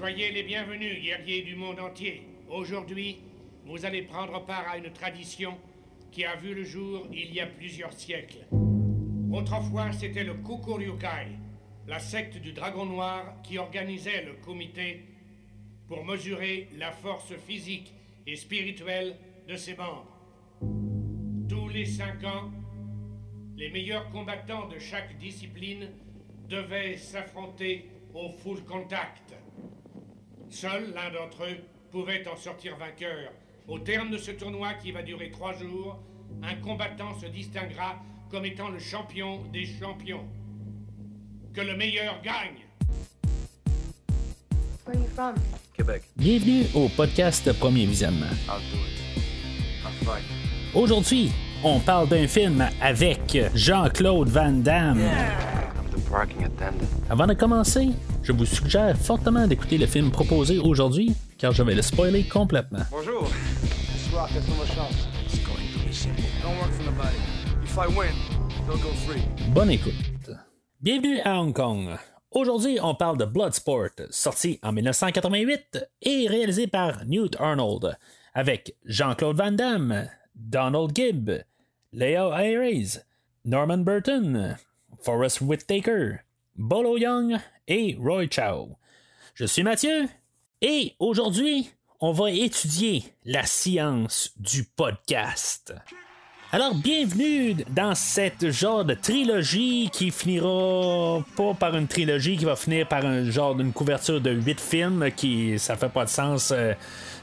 Soyez les bienvenus, guerriers du monde entier. Aujourd'hui, vous allez prendre part à une tradition qui a vu le jour il y a plusieurs siècles. Autrefois, c'était le Kukuryukai, la secte du dragon noir qui organisait le comité pour mesurer la force physique et spirituelle de ses membres. Tous les cinq ans, les meilleurs combattants de chaque discipline devaient s'affronter au full contact. Seul l'un d'entre eux pouvait en sortir vainqueur. Au terme de ce tournoi qui va durer trois jours, un combattant se distinguera comme étant le champion des champions. Que le meilleur gagne. Where are you from? Québec. Bienvenue au podcast Premier Visionnement. I'll do it. I'll fight. Aujourd'hui, on parle d'un film avec Jean-Claude Van Damme. I'm the parking attendant. Avant de commencer, je vous suggère fortement d'écouter le film proposé aujourd'hui, car je vais le spoiler complètement. Bonjour. This rock has no much chance. It's going to be simple. Don't work for nobody. If I win, they'll go free. Bonne écoute. Bienvenue à Hong Kong. Aujourd'hui, on parle de Bloodsport, sorti en 1988 et réalisé par Newt Arnold, avec Jean-Claude Van Damme, Donald Gibb, Leo Ayres, Norman Burton, Forrest Whitaker, Bolo Young et Roy Chow. Je suis Mathieu et aujourd'hui, on va étudier la science du podcast. Alors, bienvenue dans cette genre de trilogie qui finira pas par une trilogie, qui va finir par un genre d'une couverture de 8 films qui, ça fait pas de sens euh,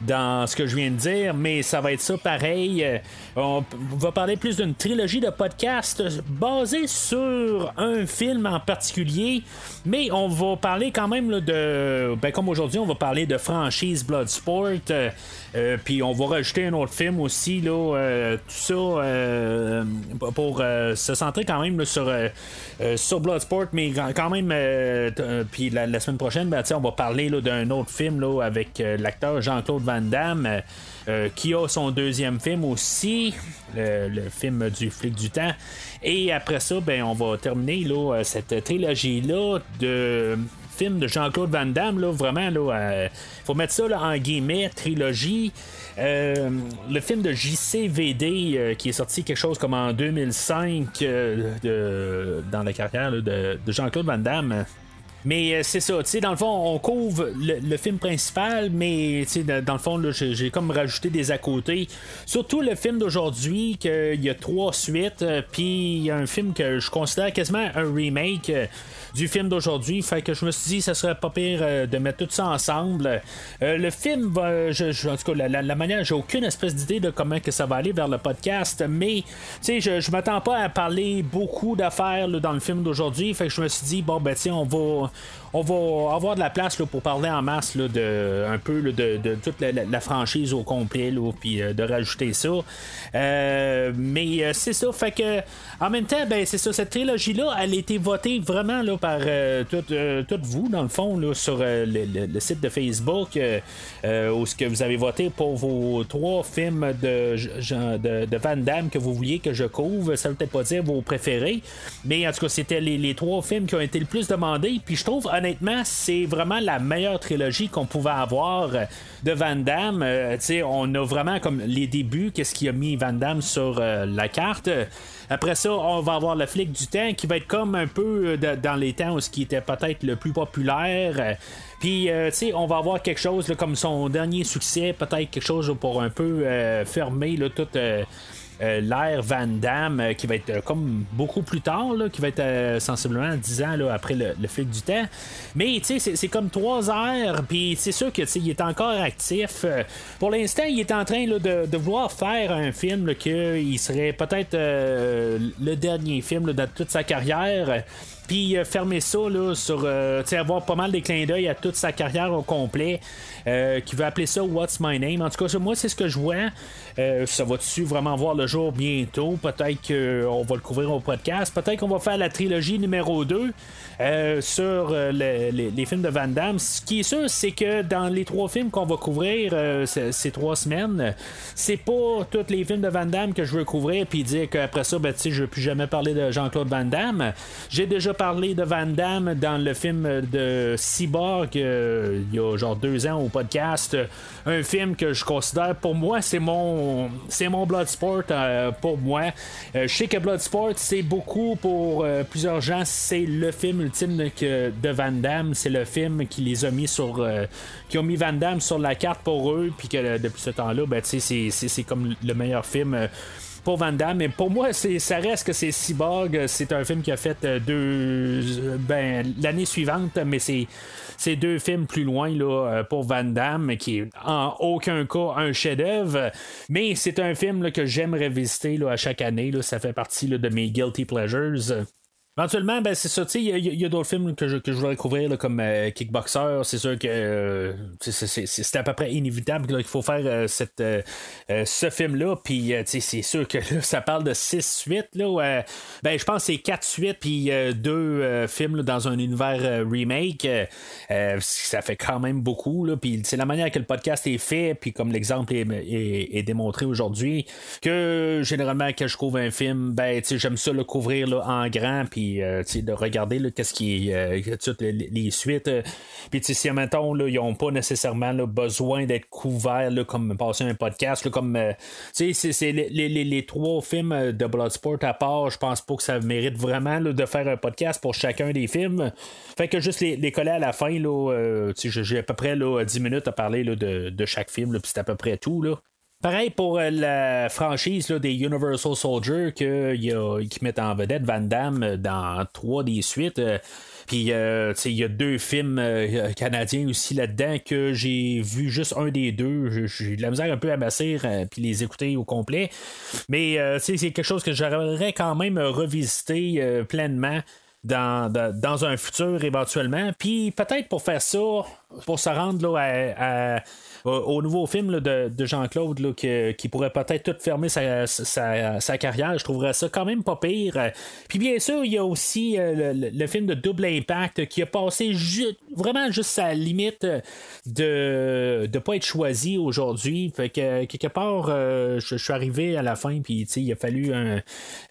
dans ce que je viens de dire, mais ça va être ça pareil. Euh, On va parler plus d'une trilogie de podcasts basée sur un film en particulier, mais on va parler quand même de. Ben, comme aujourd'hui, on va parler de franchise Bloodsport. euh, euh, puis on va rajouter un autre film aussi, là, tout ça pour se centrer quand même sur, sur Bloodsport, mais quand- même, puis la, semaine prochaine, ben, on va parler d'un autre film là, avec l'acteur Jean-Claude Van Damme. euh, euh, qui a son deuxième film aussi, le, film du flic du temps. Et après ça, ben, on va terminer euh, cette trilogie-là de films de Jean-Claude Van Damme. Là, vraiment, il faut mettre ça là, en guillemets, trilogie. Le film de JCVD qui est sorti quelque chose comme en 2005 euh, de- dans la carrière de Jean-Claude Van Damme. Mais euh, c'est ça, tu sais, dans le fond, on couvre le, film principal, mais tu sais, dans le fond, là, j'ai comme rajouté des à côté. Surtout le film d'aujourd'hui, qu'il y a trois suites, euh, puis il y a un film que je considère quasiment un remake euh, du film d'aujourd'hui. Fait que je me suis dit, ça serait pas pire euh, de mettre tout ça ensemble. Euh, le film, va, en tout cas, la, manière, j'ai aucune espèce d'idée de comment que ça va aller vers le podcast, mais tu sais, je, je m'attends pas à parler beaucoup d'affaires dans le film d'aujourd'hui. Fait que je me suis dit, bon, ben, tiens, on va on va avoir de la place là, pour parler en masse là, de un peu de, toute la, franchise au complet puis euh, de rajouter ça. Euh, mais euh, c'est ça, fait que en même temps, ben c'est ça, cette trilogie là, elle a été votée vraiment là par toutes vous dans le fond là, sur le, site de Facebook où ce que vous avez voté pour vos trois films de, de, Van Damme que vous vouliez que je couvre. Ça veut peut-être pas dire vos préférés, mais en tout cas c'était les, les trois films qui ont été le plus demandés. Puis je trouve honnêtement c'est vraiment la meilleure trilogie qu'on pouvait avoir euh, de Van Damme. Euh, on a vraiment comme les débuts, qu'est-ce qui a mis Van Damme sur euh, la carte. Après ça, on va avoir le flic du temps qui va être comme un peu dans les temps où ce qui était peut-être le plus populaire. Puis, tu sais, on va avoir quelque chose comme son dernier succès, peut-être quelque chose pour un peu fermer euh, l'ère Van Damme, euh, qui va être euh, comme beaucoup plus tard, qui va être euh, sensiblement 10 ans après le, le flic du temps. Mais, tu sais, c'est- comme trois heures, puis c'est sûr que, il est encore actif. Euh, Pour l'instant, il est en train de, de vouloir faire un film qu'il serait peut-être euh, le dernier film de toute sa carrière. Puis euh, fermer ça là, sur. euh, avoir pas mal des clins d'œil à toute sa carrière au complet. euh, qui veut appeler ça What's My Name. En tout cas, moi, c'est ce que je vois. Ça va-tu vraiment voir le jour bientôt? Peut-être qu'on va le couvrir au podcast. Peut-être qu'on va faire la trilogie numéro 2 sur les, films de Van Damme. Ce qui est sûr, c'est que dans les trois films qu'on va couvrir ces, trois semaines, c'est pas tous les films de Van Damme que je veux couvrir puis dire qu'après ça, ben, je ne veux plus jamais parler de Jean-Claude Van Damme. J'ai déjà parlé de Van Damme dans le film de Cyborg il y a genre deux ans au podcast. Un film que je considère pour moi, c'est mon c'est mon Bloodsport euh, pour moi. Euh, je sais que Bloodsport, c'est beaucoup pour euh, plusieurs gens, c'est le film ultime de, de Van Damme. C'est le film qui les a mis sur. qui ont mis Van Damme sur la carte pour eux, puis que depuis ce temps-là, ben, c'est comme le meilleur film pour Van Damme. Mais pour moi, ça reste que c'est Cyborg. C'est un film qui a fait euh, deux. Ben, l'année suivante, mais c'est, c'est deux films plus loin là, euh, pour Van Damme, qui est en aucun cas un chef-d'œuvre. Mais c'est un film que j'aime revisiter là, à chaque année. Ça fait partie de mes guilty pleasures. Éventuellement, ben, c'est ça. Il y a, d'autres films que je, que je voudrais couvrir, comme euh, Kickboxer. C'est sûr que euh, c'est à peu près inévitable qu'il faut faire euh, cette, ce film-là. Puis, c'est sûr que ça parle de 6 suites. Là, ben, je pense que c'est 4 suites, puis 2 films dans un univers remake. ça fait quand même beaucoup. Là, puis, c'est la manière que le podcast est fait, puis comme l'exemple est, démontré aujourd'hui, que généralement, quand je couvre un film, ben, j'aime ça le couvrir là, en grand, puis euh, de regarder qu'est-ce qui est euh, toutes les, suites. Euh, puis si mettons, là, ils n'ont pas nécessairement besoin d'être couverts comme passer un podcast. comme c'est, les, trois films de Bloodsport à part, je pense pas que ça mérite vraiment de faire un podcast pour chacun des films. Fait que juste les, coller à la fin, j'ai à peu près là, 10 minutes à parler de, de, chaque film, puis c'est à peu près tout. Là. Pareil pour euh, la franchise des Universal Soldier qui mettent en vedette Van Damme dans trois des suites. Euh, puis euh, il y a deux films canadiens aussi là-dedans que j'ai vu juste un des deux. J'ai de la misère un peu à m'asseoir puis les écouter au complet. Mais c'est quelque chose que j'aimerais quand même revisiter pleinement. Dans, dans, un futur éventuellement. Puis peut-être pour faire ça, pour se rendre là, à au nouveau film de, Jean-Claude qui, pourrait peut-être tout fermer sa, carrière. Je trouverais ça quand même pas pire. Puis bien sûr, il y a aussi euh, le, film de Double Impact qui a passé vraiment juste sa limite de ne pas être choisi aujourd'hui. Fait que quelque part, euh, je, suis arrivé à la fin, puis il a fallu un.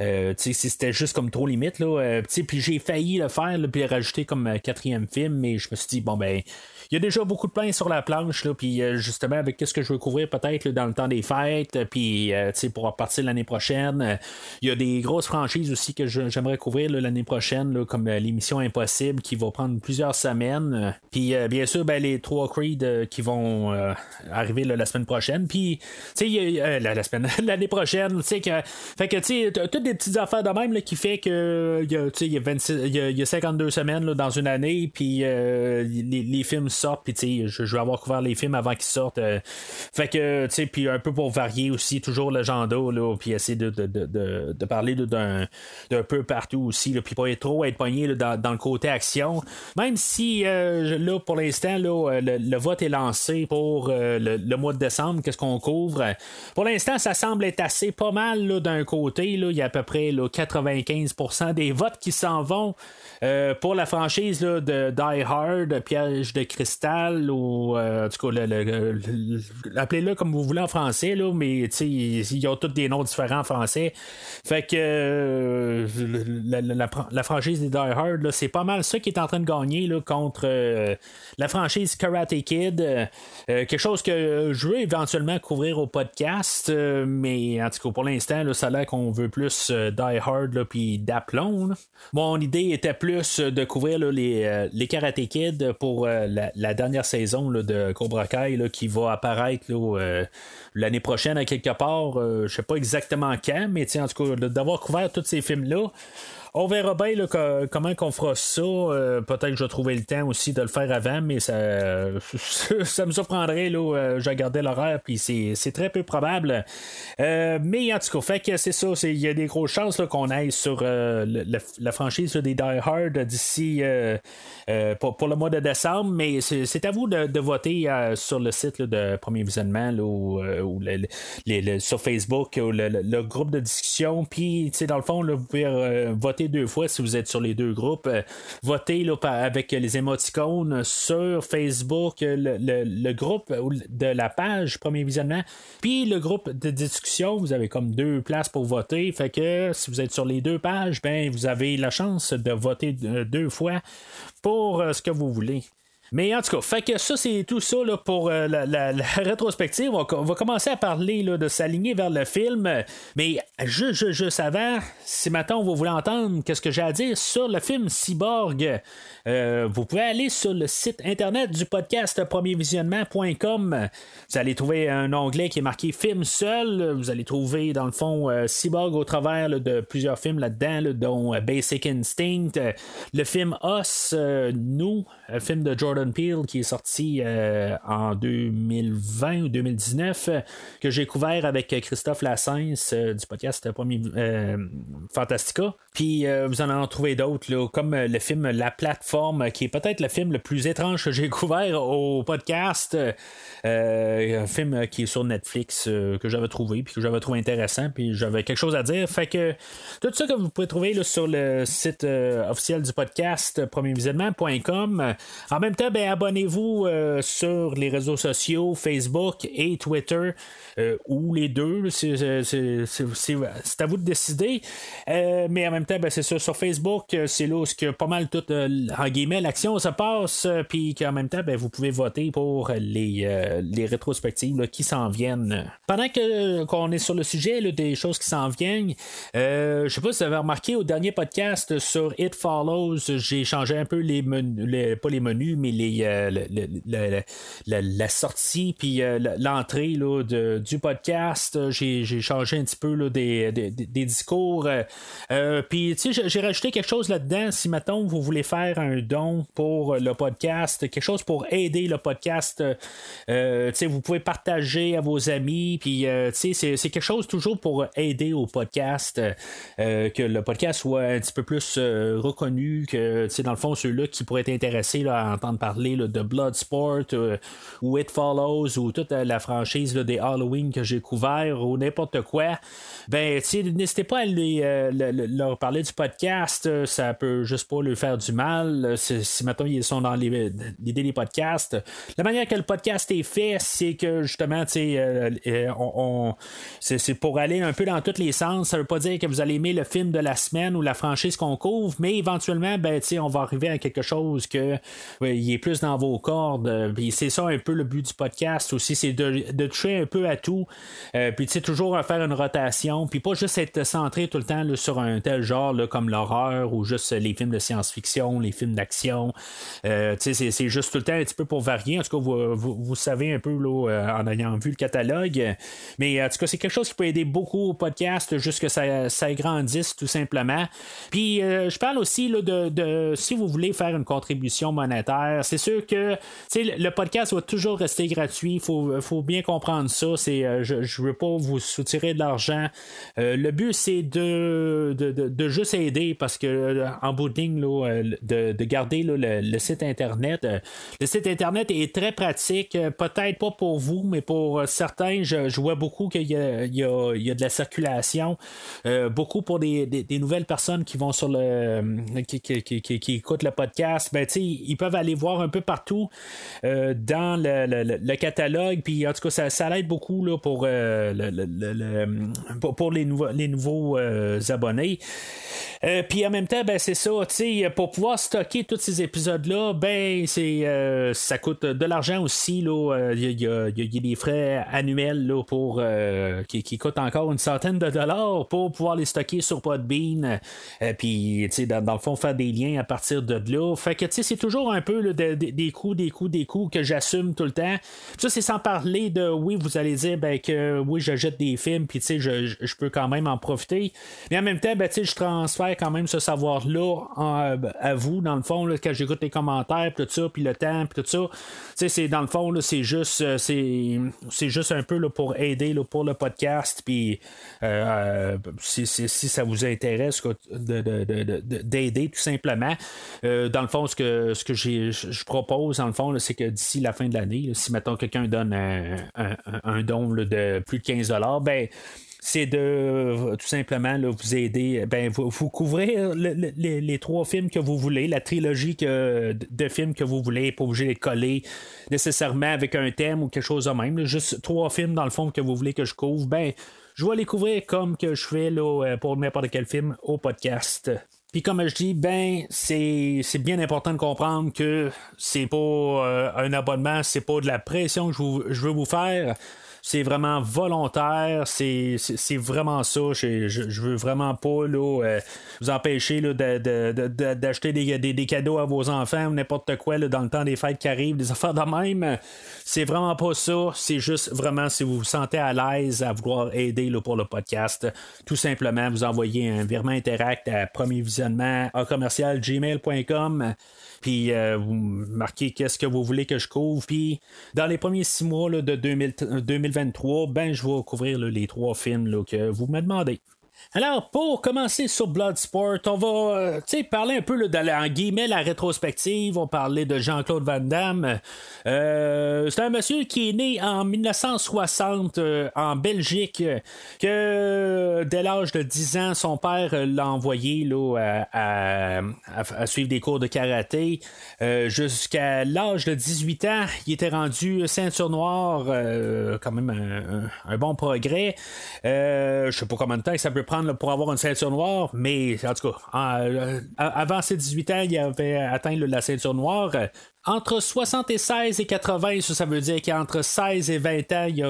Euh, c'était juste comme trop limite, là. puis j'ai failli le faire, puis rajouter comme quatrième film, mais je me suis dit, bon ben il y a déjà beaucoup de pain sur la planche, là, puis euh, justement, avec ce que je veux couvrir peut-être dans le temps des fêtes, puis euh, pour partir l'année prochaine. Euh, il y a des grosses franchises aussi que j'aimerais couvrir l'année prochaine, comme l'émission Impossible qui va prendre plusieurs semaines. Puis bien sûr, ben, les trois Creed qui vont arriver la semaine prochaine. Puis, tu sais, la, semaine, l'année prochaine, tu sais, que. Fait que, tu sais, toutes des petites affaires de même qui fait que, il y a, il y, a 52 semaines dans une année, puis les, les films sortent, puis tu je, je vais avoir couvert les films avant qu'ils sortent. Euh, fait que, tu sais, puis un peu pour varier aussi, toujours l'agenda, là, puis essayer de, de, de, de parler d'un, peu partout aussi, puis pas être trop être pogné dans, dans, le côté action. Même si, euh, là, pour l'instant, euh, le, vote est lancé pour le, mois de décembre, qu'est-ce qu'on couvre? Pour l'instant, ça semble être assez pas mal d'un côté. Là, il y a à peu près là, 95% des votes qui s'en vont. pour la franchise de Die Hard, Piège de Christ ou euh, en tout cas, appelez-le comme vous voulez en français, là, mais ils ont tous des noms différents en français. Fait que euh, la, franchise des Die Hard, c'est pas mal ça qui est en train de gagner là, contre euh, la franchise Karate Kid. quelque chose que je veux éventuellement couvrir au podcast, mais en tout cas, pour l'instant, ça a l'air qu'on veut plus Die Hard puis d'aplomb. Mon idée était plus de couvrir les, les Karate Kid pour la, la dernière saison de Cobra Kai qui va apparaître euh, l'année prochaine à quelque part. Euh, je sais pas exactement quand, mais en tout cas, d'avoir couvert tous ces films-là on verra bien comment qu'on fera ça. Euh, peut-être que je vais trouver le temps aussi de le faire avant, mais ça, ça me surprendrait. Là, euh, je regardais l'horaire, puis c'est, très peu probable. Euh, mais en tout cas, fait que c'est ça. Il y a des grosses chances qu'on aille sur la franchise des Die Hard d'ici pour, le mois de décembre. Mais c'est, à vous de, voter sur le site de Premier Visionnement ou, sur Facebook ou le, groupe de discussion. Puis, dans le fond, vous pouvez euh, deux fois si vous êtes sur les deux groupes. Euh, votez là, avec les émoticônes sur Facebook, euh, le, le- le groupe ou de la page Premier Visionnement, puis le groupe de discussion. Vous avez comme deux places pour voter. Fait que si vous êtes sur les deux pages, ben vous avez la chance de voter euh, deux fois pour ce que vous voulez. Mais en tout cas, fait que ça, c'est tout ça là, pour euh, la, rétrospective. On, va commencer à parler là, de s'aligner vers le film. Mais juste, juste, avant, si maintenant vous voulez entendre qu'est-ce que j'ai à dire sur le film Cyborg, euh, vous pouvez aller sur le site internet du podcast premiervisionnement.com. Vous allez trouver un onglet qui est marqué film seul. Vous allez trouver, dans le fond, euh, Cyborg au travers de plusieurs films là-dedans, là, dont Basic Instinct, le film Us, Nous, un film de Jordan Qui est sorti euh, en 2020 ou 2019, euh, que j'ai couvert avec Christophe Lassens euh, du podcast Premier euh, Fantastica. Puis euh, vous en en trouvez d'autres, comme euh, le film La Plateforme, euh, qui est peut-être le film le plus étrange que j'ai couvert au podcast. Euh, un film euh, qui est sur Netflix euh, que j'avais trouvé, puis que j'avais trouvé intéressant, puis j'avais quelque chose à dire. Fait que tout ça que vous pouvez trouver là, sur le site euh, officiel du podcast euh, premiervisionnement.com. En même temps, ben, abonnez-vous euh, sur les réseaux sociaux, Facebook et Twitter, euh, ou les deux. C'est, c'est- à vous de décider. Euh, mais en même temps, ben, c'est ça. Sur Facebook, euh, c'est là où pas mal tout, euh, en guillemets, l'action se passe. euh, Puis qu'en même temps, ben, vous pouvez voter pour les, euh, les rétrospectives qui s'en viennent. Pendant qu'on est sur le sujet des choses qui s'en viennent, euh, je sais pas si vous avez remarqué au dernier podcast sur It Follows, j'ai changé un peu les menus, pas les menus, mais euh, la sortie puis euh, l'entrée là, de- du podcast. J'ai, j'ai changé un petit peu là, des, des- discours. euh, euh, puis tu sais, j'ai- rajouté quelque chose là-dedans. Si maintenant vous voulez faire un don pour le podcast, quelque chose pour aider le podcast, euh, tu sais, vous pouvez partager à vos amis. Puis euh, tu sais, c'est, c'est quelque chose toujours pour aider au podcast, euh, que le podcast soit un petit peu plus euh, reconnu, que tu sais, dans le fond, ceux-là qui pourraient être intéressés là, à entendre parler là, de Bloodsport euh, ou It Follows ou toute la franchise des Halloween que j'ai couvert ou n'importe quoi, ben, n'hésitez pas à euh, le- le- leur parler du podcast. euh, Ça peut juste pas leur faire du mal. Si, maintenant ils sont dans l'idée des podcasts, la manière que le podcast est fait, c'est que justement, on, c'est, pour aller un peu dans tous les sens. Ça veut pas dire que vous allez aimer le film de la semaine ou la franchise qu'on couvre, mais éventuellement, ben, on va arriver à quelque chose que il plus dans vos cordes. Euh, Puis c'est ça un peu le but du podcast aussi, c'est de, de toucher un peu à tout. Euh, puis tu sais, toujours faire une rotation, puis pas juste être centré tout le temps sur un tel genre là, comme l'horreur ou juste les films de science-fiction, les films d'action. Euh, tu sais, c'est, juste tout le temps un petit peu pour varier. En tout cas, vous, vous, savez un peu là, en ayant vu le catalogue. Mais en tout cas, c'est quelque chose qui peut aider beaucoup au podcast, juste que ça, ça grandisse tout simplement. Puis je parle aussi là, de, de si vous voulez faire une contribution monétaire, c'est sûr que le podcast va toujours rester gratuit. Il faut, bien comprendre ça. Euh, je ne veux pas vous soutirer de l'argent. Euh, le but, c'est de, juste aider parce que euh, en bout de ligne, de, de garder le, site Internet. Le site Internet est très pratique. Peut-être pas pour vous, mais pour certains, je, vois beaucoup qu'il y a, de la circulation. Beaucoup pour des, nouvelles personnes qui vont sur le. qui, écoutent le podcast. Ben, ils peuvent aller voir un peu partout euh, dans le, catalogue. Puis en tout cas, ça, ça beaucoup là, pour, euh, pour, pour les nouveaux, les nouveaux euh, abonnés. Puis en même temps, ben, c'est ça, pour pouvoir stocker tous ces épisodes-là, ben, ça coûte de l'argent aussi. Il y, y a, des frais annuels là, pour, qui, qui coûtent encore une centaine de dollars pour pouvoir les stocker sur Podbean. Puis, dans, dans le fond, faire des liens à partir de là. Fait que, c'est toujours un peu là, des coups, des coups, des coups que j'assume tout le temps. Ça, c'est sans parler de oui, vous allez dire ben, que oui, je jette des films, puis je, je peux quand même en profiter. Mais en même temps, ben, je transfère quand même ce savoir-là à vous, dans le fond, là, quand j'écoute les commentaires, tout ça, puis le temps, puis tout ça. C'est, dans le fond, c'est juste euh, c'est, c'est juste un peu là, pour aider là, pour le podcast, puis euh, si, si, ça vous intéresse d'aider tout simplement. Euh, dans le fond, ce que, ce que je propose, dans le fond, c'est que d'ici la fin de l'année, si maintenant quelqu'un donne un, don de plus de 15 ben c'est de tout simplement vous aider, ben, vous, vous couvrez les, trois films que vous voulez, la trilogie de films que vous voulez, pas obligé de les coller nécessairement avec un thème ou quelque chose de même. juste trois films dans le fond que vous voulez que je couvre, ben je vais les couvrir comme que je fais là, pour n'importe quel film au podcast. Puis comme je dis, ben c'est, bien important de comprendre que c'est pas euh, un abonnement, c'est pas de la pression que je, je veux vous faire c'est vraiment volontaire, c'est, vraiment ça. Je, je, veux vraiment pas là, euh, vous empêcher d'acheter des, cadeaux à vos enfants ou n'importe quoi là, dans le temps des fêtes qui arrivent, des affaires de même. C'est vraiment pas ça. C'est juste vraiment si vous vous sentez à l'aise à vouloir aider là, pour le podcast, tout simplement vous envoyez un virement interact à premier visionnement à commercial gmail.com puis euh, vous marquez qu'est-ce que vous voulez que je couvre. Puis dans les premiers six mois de 2023, ben je vais couvrir les trois films que vous me demandez. Alors, pour commencer sur Bloodsport, on va euh, parler un peu de la, en guillemets, la rétrospective. On parler de Jean-Claude Van Damme. Euh, c'est un monsieur qui est né en 1960 euh, en Belgique, que dès l'âge de 10 ans, son père l'a envoyé à, suivre des cours de karaté. Jusqu'à l'âge de 18 ans, il était rendu ceinture noire, quand même un, bon progrès. je sais pas combien de temps ça peut prendre pour avoir une ceinture noire, mais en tout cas, euh, avant ses 18 ans, il avait atteint la ceinture noire. Entre 76 et 80, ça, veut dire qu'entre 16 et 20 ans, il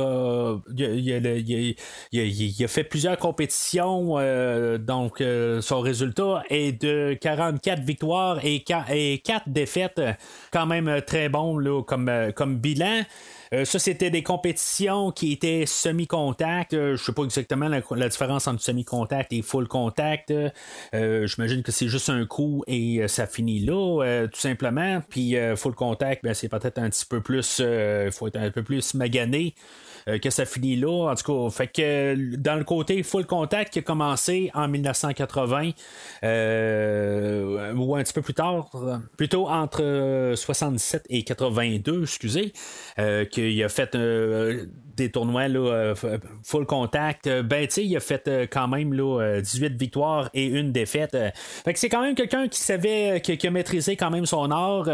a, fait plusieurs compétitions. Euh, donc, euh, son résultat est de 44 victoires et 4, défaites. Quand même très bon comme bilan. Euh, ça, c'était des compétitions qui étaient semi-contact. Euh, je sais pas exactement la, différence entre semi-contact et full contact. Euh, j'imagine que c'est juste un coup et ça finit là, tout simplement. Puis full contact, ben, c'est peut-être un petit peu plus. Il faut être un peu plus magané. Euh, que ça finit là. En tout cas, fait que dans le côté full contact qui a commencé en 1980, euh, ou un petit peu plus tard, plutôt entre 77 et 82, excusez, euh, qu'il a fait des tournois là, full contact, ben tu il a fait quand même là, 18 victoires et une défaite. fait c'est quand même quelqu'un qui savait, qui, a maîtrisé quand même son art.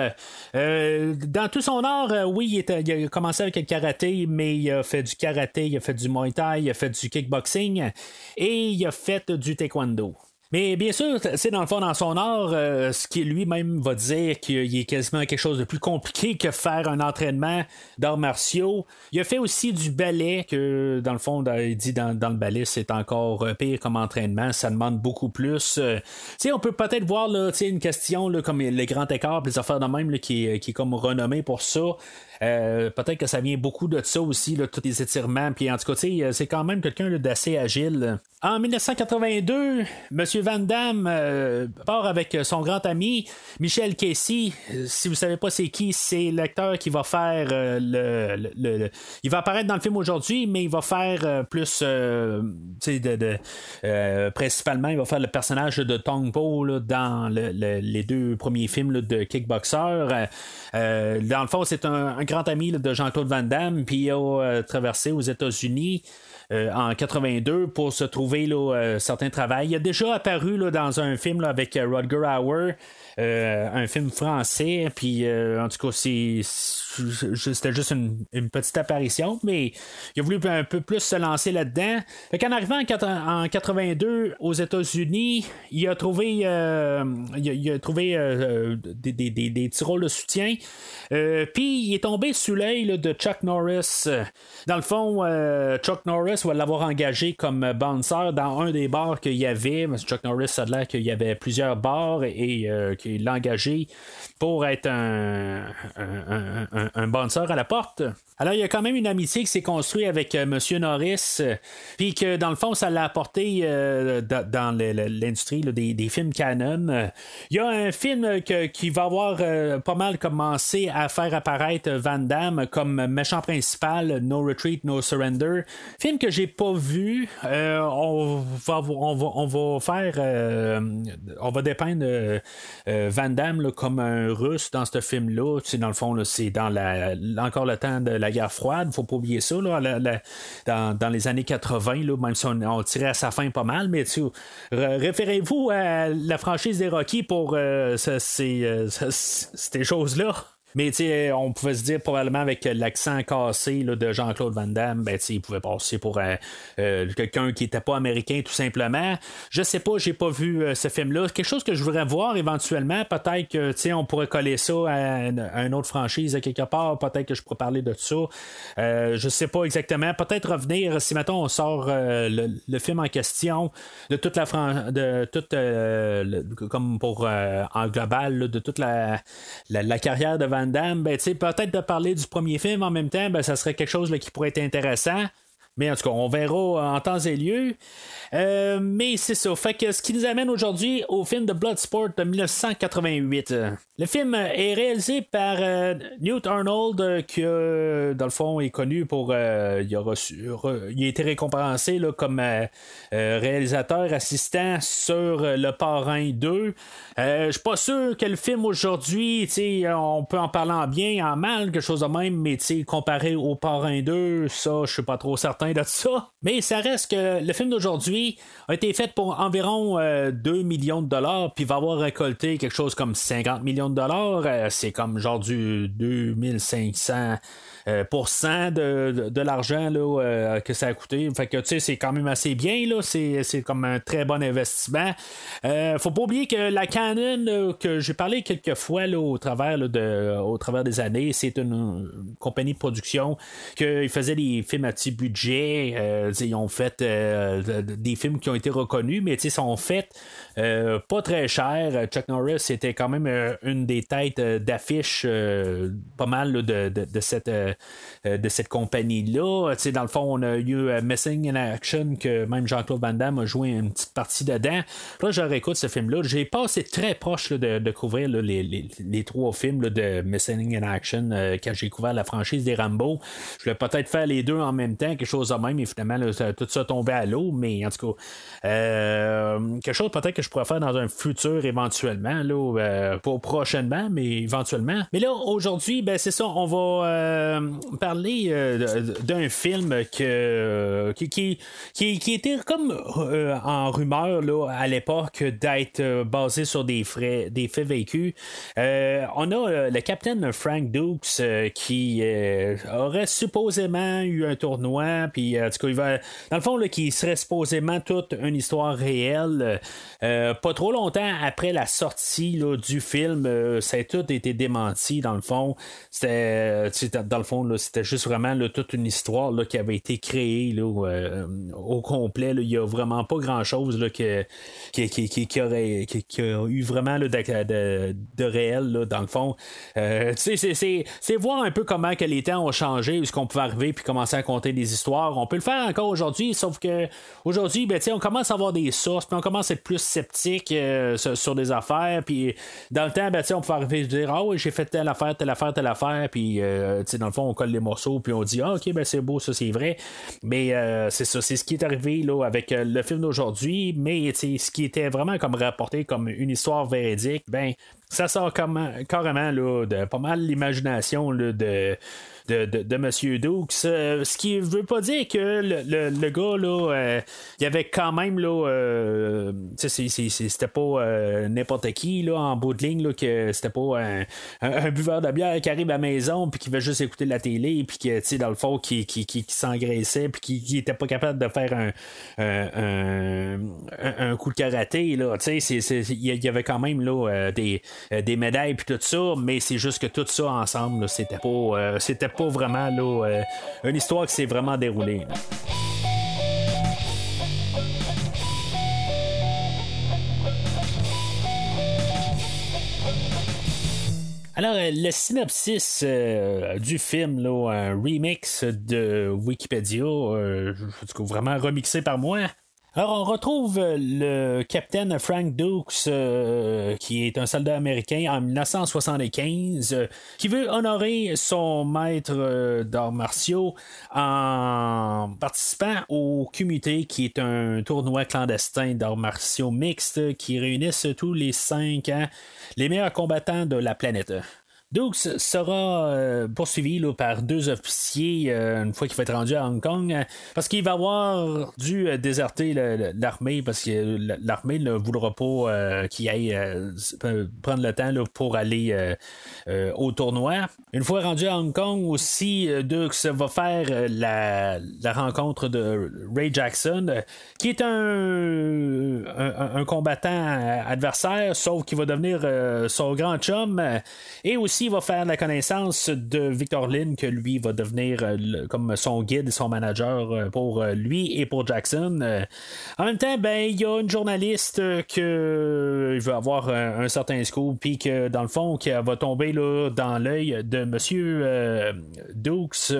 dans tout son art, oui, il, il, a commencé avec le karaté, mais il a fait du karaté, il a fait du muay thai, il a fait du kickboxing et il a fait du taekwondo. Mais bien sûr, c'est dans le fond, dans son art, euh, ce qui lui-même va dire qu'il est quasiment quelque chose de plus compliqué que faire un entraînement d'arts martiaux. Il a fait aussi du ballet, que dans le fond, il dit dans, le ballet, c'est encore euh, pire comme entraînement, ça demande beaucoup plus. Euh, on peut peut-être voir là, une question là, comme les grands écarts, les affaires de même qui, qui est comme renommé pour ça. Euh, peut-être que ça vient beaucoup de ça aussi, là, tous les étirements. Puis en tout cas, c'est quand même quelqu'un d'assez agile. En 1982, M. Van Damme euh, part avec son grand ami Michel Casey. Si vous savez pas c'est qui, c'est l'acteur qui va faire euh, le, Il va apparaître dans le film aujourd'hui, mais il va faire plus. de, principalement, il va faire le personnage de Tong Po dans les deux premiers films de Kickboxer. dans le fond, c'est un grand ami de Jean-Claude Van Damme, puis il a euh, traversé aux États-Unis. Euh, en 82 pour se trouver là, euh, certains travail. Il a déjà apparu là, dans un film avec Rodger Hauer, un film français. Puis en tout cas, c'est c'était juste une, petite apparition, mais il a voulu un peu plus se lancer là-dedans. En arrivant en, 82 aux États-Unis, il a trouvé, il, a, trouvé des, des, des, des, rôles de soutien. Puis il est tombé sous l'œil de Chuck Norris. Dans le fond, Chuck Norris va l'avoir engagé comme bouncer dans un des bars qu'il y avait. Chuck Norris a l'air qu'il y avait plusieurs bars et qu'il l'a engagé pour être un, un, à la porte. Alors, il y a quand même une amitié qui s'est construite avec M. Euh, Monsieur Norris, euh, puis que dans le fond, ça l'a apporté euh, dans l'industrie des, films canon. Il y a un film qui va avoir pas mal commencé à faire apparaître Van Damme comme méchant principal, No Retreat, No Surrender. Film que j'ai pas vu. on, va, on, va, faire. on va dépeindre Van Damme comme un russe dans ce film-là. dans le fond, c'est dans la, encore le temps de la guerre froide, faut pas oublier ça, dans, les années 80, là, même si on, tirait à sa fin pas mal, mais référez-vous à la franchise des Rocky pour euh, euh, ces choses-là. Mais on pouvait se dire probablement avec l'accent cassé de Jean-Claude Van Damme, ben, il pouvait passer pour euh, euh, quelqu'un qui n'était pas américain tout simplement. Je sais pas, j'ai pas vu euh, ce film-là. Quelque chose que je voudrais voir éventuellement, peut-être que on pourrait coller ça à, une autre franchise quelque part, peut-être que je pourrais parler de ça. je sais pas exactement. Peut-être revenir si maintenant on sort le, film en question de toute la de toute comme pour en global de toute la, la carrière de Van ben, peut-être de parler du premier film en même temps, ben, ça serait quelque chose qui pourrait être intéressant. Mais en tout cas, on verra en temps et lieu. Euh, mais c'est ça. Ce qui nous amène aujourd'hui au film de Bloodsport de 1988. Le film est réalisé par euh, Newt Arnold, euh, qui, dans le fond, est connu pour. il, a a été récompensé comme réalisateur assistant sur Le Parrain 2. Je suis pas sûr que le film aujourd'hui, on peut en parler en bien, en mal, quelque chose de même, mais comparé au Parrain 2, ça, je suis pas trop certain de ça. Mais ça reste que le film d'aujourd'hui, a été faite pour environ 2 euh, millions de dollars, puis va avoir récolté quelque chose comme 50 millions de dollars. Euh, c'est comme genre du 2500 euh, de, de, l'argent là, que ça a coûté. Que tu sais, c'est quand même assez bien. Là. C'est, comme un très bon investissement. faut pas oublier que la Canon, que j'ai parlé quelques fois au, travers, des années, c'est une, compagnie de production qui faisait des films à petit budget. ils ont fait des films qui ont été reconnus, mais sont faits euh, pas très cher. Chuck Norris c'était quand même euh, une des têtes euh, d'affiche pas mal de, cette, de cette compagnie-là. Dans le fond, on a eu Missing in Action que même Jean-Claude Van Damme a joué une petite partie dedans. Là, je réécoute ce film-là. J'ai passé très proche de, couvrir les, trois films de Missing in Action quand j'ai couvert la franchise des Rambo. Je voulais peut-être faire les deux en même temps, quelque chose de même, et finalement, tout ça tombé à l'eau, mais en tout cas, quelque chose peut-être que je pourrais faire dans un futur éventuellement, là, euh, pas prochainement, mais éventuellement. Mais là, aujourd'hui, ben, c'est ça, on va euh, parler euh, d'un film que, qui, qui, qui, était comme en rumeur là, à l'époque d'être basé sur des, frais, des faits vécus. on a le capitaine Frank Dukes qui aurait supposément eu un tournoi, puis en tout cas, il va, dans le fond, là, qui serait supposément toute une histoire réelle. Euh, pas trop longtemps après la sortie du film, euh, ça a tout été démenti dans le fond. C'était dans le fond, c'était juste vraiment toute une histoire qui avait été créée euh, au complet. Il n'y a vraiment pas grand chose qui, qui, aurait qui, a eu vraiment de, de, réel dans le fond. c'est voir un peu comment que les temps ont changé, ce qu'on pouvait arriver puis commencer à compter des histoires. On peut le faire encore aujourd'hui, sauf que aujourd'hui, ben, on commence à avoir des sources, puis on commence à être plus sceptique euh, sur, des affaires. Puis dans le temps, ben, on peut arriver et dire Ah oui, j'ai fait telle affaire, telle affaire, telle affaire. Puis euh, dans le fond, on colle les morceaux. Puis on dit Ah, ok, ben, c'est beau, ça, c'est vrai. Mais euh, c'est ça, c'est ce qui est arrivé là, avec le film d'aujourd'hui. Mais ce qui était vraiment comme rapporté comme une histoire véridique, ben ça sort carrément là, de pas mal l'imagination de, de, de, Monsieur Dukes. Euh, ce qui veut pas dire que le, le, gars, là, euh, il y avait quand même, là, euh, c'était pas n'importe qui, là, en bout de ligne, là, que c'était pas un, buveur de bière qui arrive à la maison, puis qui veut juste écouter la télé, puis qui, tu dans le fond, qui, qui, qui, s'engraissait, puis qui, qui était pas capable de faire un, un, un, coup de karaté, là, tu sais, il y avait quand même, là, des, des médailles, puis tout ça, mais c'est juste que tout ça ensemble, c'était pas, c'était pas vraiment là, euh, une histoire qui s'est vraiment déroulée. Alors, euh, le synopsis euh, du film, là, un remix de Wikipédia, vraiment remixé par moi. Alors, on retrouve euh, le capitaine Frank Dukes, euh, qui est un soldat américain en 1975, euh, qui veut honorer son maître d'arts martiaux en participant au Kumite, qui est un tournoi clandestin d'arts martiaux mixtes qui réunissent tous les cinq ans les meilleurs combattants de la planète. Dukes sera euh, poursuivi par deux officiers euh, une fois qu'il va être rendu à Hong Kong parce qu'il va avoir dû euh, déserter l'armée parce que l'armée ne voudra pas qu'il aille prendre le temps pour aller au tournoi. Une fois rendu à Hong Kong aussi, Dukes va faire la, rencontre de Ray Jackson qui est un, un combattant adversaire sauf qu'il va devenir son grand chum et aussi il va faire la connaissance de Victor Lynn, que lui va devenir euh, comme son guide et son manager euh, pour euh, lui et pour Jackson. en même temps, ben, il y a une journaliste que il veut avoir un, certain scoop, puis que dans le fond, qui va tomber là, dans l'œil de Monsieur Dukes,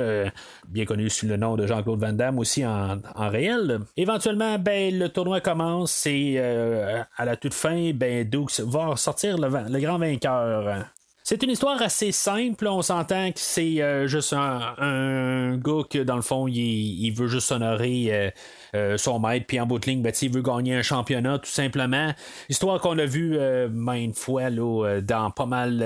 bien connu sous le nom de Jean-Claude Van Damme aussi en, réel. Éventuellement, ben, le tournoi commence et à la toute fin, ben, Dukes va sortir le grand vainqueur. C'est une histoire assez simple. On s'entend que c'est euh, juste un, un, gars que, dans le fond, il, veut juste honorer euh, euh, son maître, puis en bout de ligne, ben, il veut gagner un championnat, tout simplement. Histoire qu'on a vu maintes fois là, dans pas mal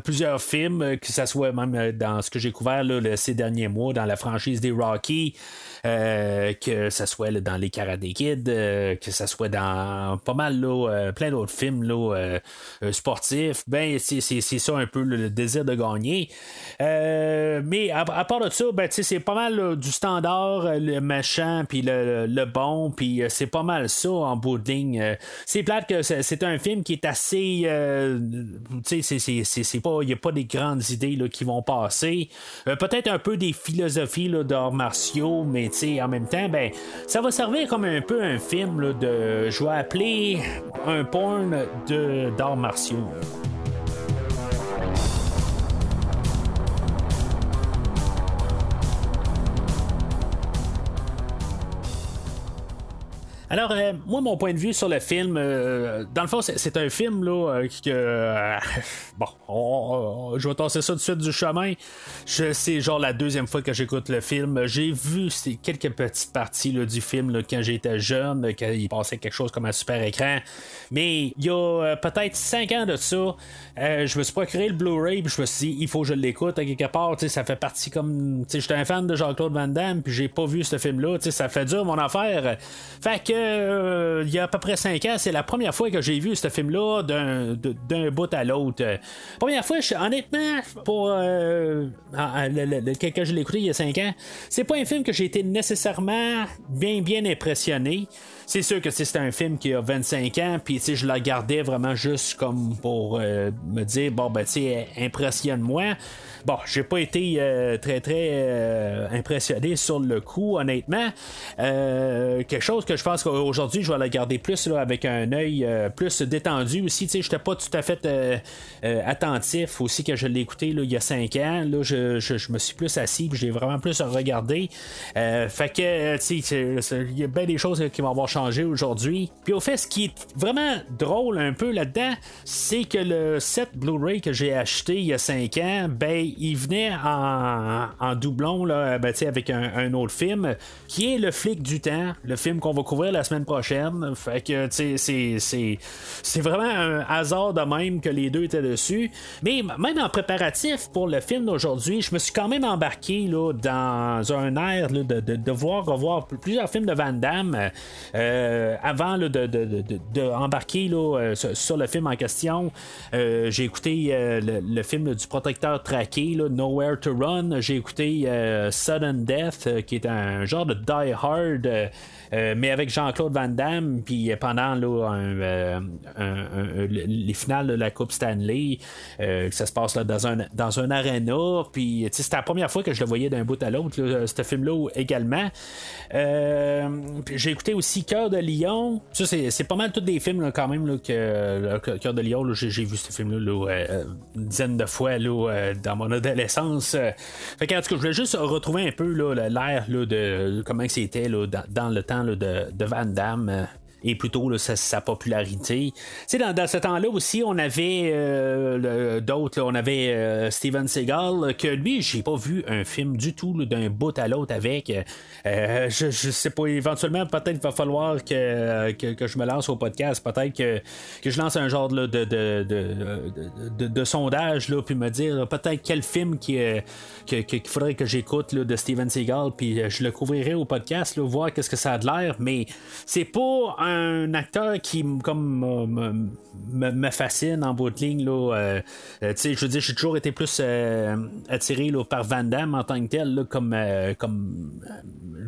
plusieurs films, que ce soit même dans ce que j'ai couvert là, ces derniers mois, dans la franchise des Rocky. Euh, que ce soit dans les Karate Kids, euh, que ce soit dans pas mal euh, plein d'autres films là, sportifs, ben c'est, ça un peu le, désir de gagner. mais à, part de ça, ben, c'est pas mal du standard, le méchant, puis le, bon, puis c'est pas mal ça en bout de ligne. c'est plate que c'est, un film qui est assez. tu sais, c'est, pas. Il n'y a pas des grandes idées là, qui vont passer. peut-être un peu des philosophies d'arts martiaux, mais en même temps, ben, ça va servir comme un peu un film de, je vais appeler un porn d'arts martiaux. Alors, euh, moi, mon point de vue sur le film, euh, dans le fond, c'est un film là, euh, que. bon, je vais tasser ça tout de suite du chemin. C'est genre la deuxième fois que j'écoute le film. J'ai vu quelques petites parties là, du film là, quand j'étais jeune, quand il passait quelque chose comme un super écran. Mais il y a peut-être cinq ans de ça, je me suis procuré le Blu-ray, puis je me suis dit, il faut que je l'écoute quelque part. Ça fait partie comme. J'étais un fan de Jean-Claude Van Damme, puis j'ai pas vu ce film-là. Ça fait dur mon affaire. Fait que euh, il y a à peu près 5 ans, c'est la première fois que j'ai vu ce film-là d'un, bout à l'autre. Première fois, honnêtement, pour euh, que je l'ai écouté il y a 5 ans, c'est pas un film que j'ai été nécessairement bien bien impressionné. C'est sûr que c'était un film qui a 25 ans, puis je la gardais vraiment juste comme pour euh, me dire, bon, ben, tu sais, impressionne-moi. Bon, j'ai pas été euh, très très euh, impressionné sur le coup, honnêtement. Quelque chose que je pense qu'aujourd'hui, je vais la garder plus avec un œil plus détendu aussi. Tu sais, pas tout à fait attentif aussi que je l'ai écouté il y a 5 ans. Là, je, me suis plus assis, j'ai vraiment plus regardé. fait que, tu sais, il y a bien des choses qui vont avoir changé aujourd'hui. Puis au fait, ce qui est vraiment drôle un peu là-dedans, c'est que le set Blu-ray que j'ai acheté il y a 5 ans, ben il venait en, doublon là, ben, avec un, autre film qui est Le flic du temps, le film qu'on va couvrir la semaine prochaine. Fait que, c'est vraiment un hasard de même que les deux étaient dessus. Mais même en préparatif pour le film d'aujourd'hui, je me suis quand même embarqué là, dans un air de, de, voir revoir plusieurs films de Van Damme euh, avant de, de, embarquer là, sur, le film en question. j'ai écouté le, film du protecteur traqué, Nowhere to Run. J'ai écouté Sudden Death, qui est un genre de Die Hard. Euh, mais avec Jean-Claude Van Damme, puis pendant euh, les finales de la Coupe Stanley, euh, ça se passe là, dans un dans un arena, puis c'était la première fois que je le voyais d'un bout à l'autre, ce film-là également. j'ai écouté aussi Cœur de Lion. Ça, c'est, pas mal tous des films quand même que Cœur de Lion, j'ai, vu ce film-là une dizaine de fois dans mon adolescence. fait que, en tout cas, je voulais juste retrouver un peu l'air de comment c'était dans le temps de, Van Damme euh, et plutôt sa, popularité. Tu dans, dans ce temps-là aussi, on avait euh, d'autres, on avait euh, Steven Seagal, que lui, j'ai pas vu un film du tout d'un bout à l'autre avec. Euh, je, je, sais pas, éventuellement, peut-être va falloir que, que, je me lance au podcast, peut-être que, que je lance un genre de, de, de, de, sondage, là, puis me dire peut-être quel film qui, qu'il faudrait que j'écoute de Steven Seagal, puis je le couvrirai au podcast, voir qu'est-ce que ça a de l'air, mais c'est pas un un acteur qui comme me, fascine en bout de ligne là, euh, euh, je veux dire j'ai toujours été plus euh, attiré là, par Van Damme en tant que tel comme comme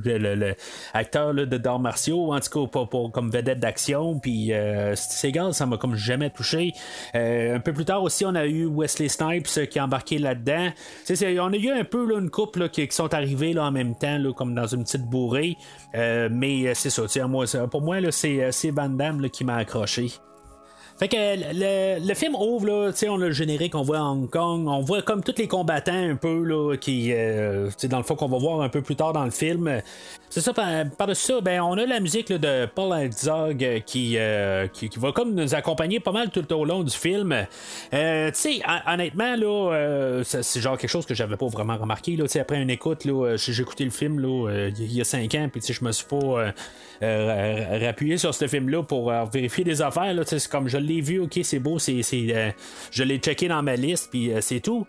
le, acteur de d'arts martiaux en tout cas pour, comme vedette d'action puis c'est égal ça m'a comme jamais touché. Un peu plus tard aussi on a eu Wesley Snipes qui a embarqué là-dedans. On a eu un peu là, une couple qui, sont arrivés là, en même temps là, comme dans une petite bourrée mais c'est ça moi, pour moi c'est c'est Van Damme qui m'a accroché. Fait que le, film ouvre, là, on a le générique, on voit Hong Kong, on voit comme tous les combattants un peu, là, qui, euh, dans le fond, qu'on va voir un peu plus tard dans le film. C'est ça, par-dessus ça, ben, on a la musique de Paul Herzog euh, qui, qui, va comme nous accompagner pas mal tout au long du film. Euh, tu sais, honnêtement, là, c'est genre quelque chose que j'avais pas vraiment remarqué, là, après une écoute, là, j'ai écouté le film, là, il y a cinq ans, puis je me suis pas rappuyé sur ce film-là pour vérifier des affaires, c'est comme je l'ai vu, ok, c'est beau, c'est, euh, je l'ai checké dans ma liste, puis euh, c'est tout.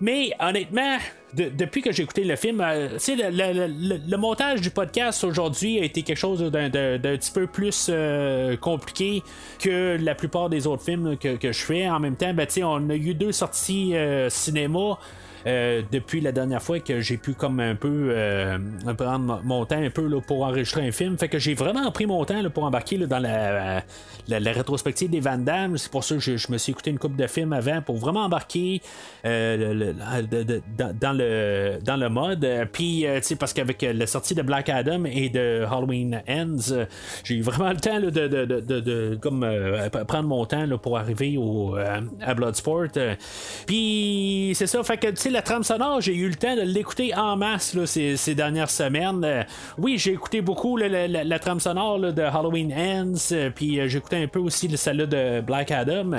Mais honnêtement, depuis que j'ai écouté le film, euh, le, montage du podcast aujourd'hui a été quelque chose d'un, petit peu plus compliqué que la plupart des autres films que, que je fais. En même temps, ben, on a eu deux sorties cinéma. Euh, depuis la dernière fois que j'ai pu comme un peu euh, prendre mon temps un peu pour enregistrer un film. Fait que j'ai vraiment pris mon temps pour embarquer dans la, la, rétrospective des Van Damme. C'est pour ça que je, me suis écouté une coupe de films avant pour vraiment embarquer euh, dans, le, dans le mode. Puis, parce qu'avec la sortie de Black Adam et de Halloween Ends, j'ai eu vraiment le temps de, de, comme, prendre mon temps pour arriver au, à Bloodsport. Puis, c'est ça. Fait que, la trame sonore, j'ai eu le temps de l'écouter en masse ces, dernières semaines. Euh, oui, j'ai écouté beaucoup la, trame sonore de Halloween Ends, euh, puis euh, j'ai écouté un peu aussi celle-là de Black Adam.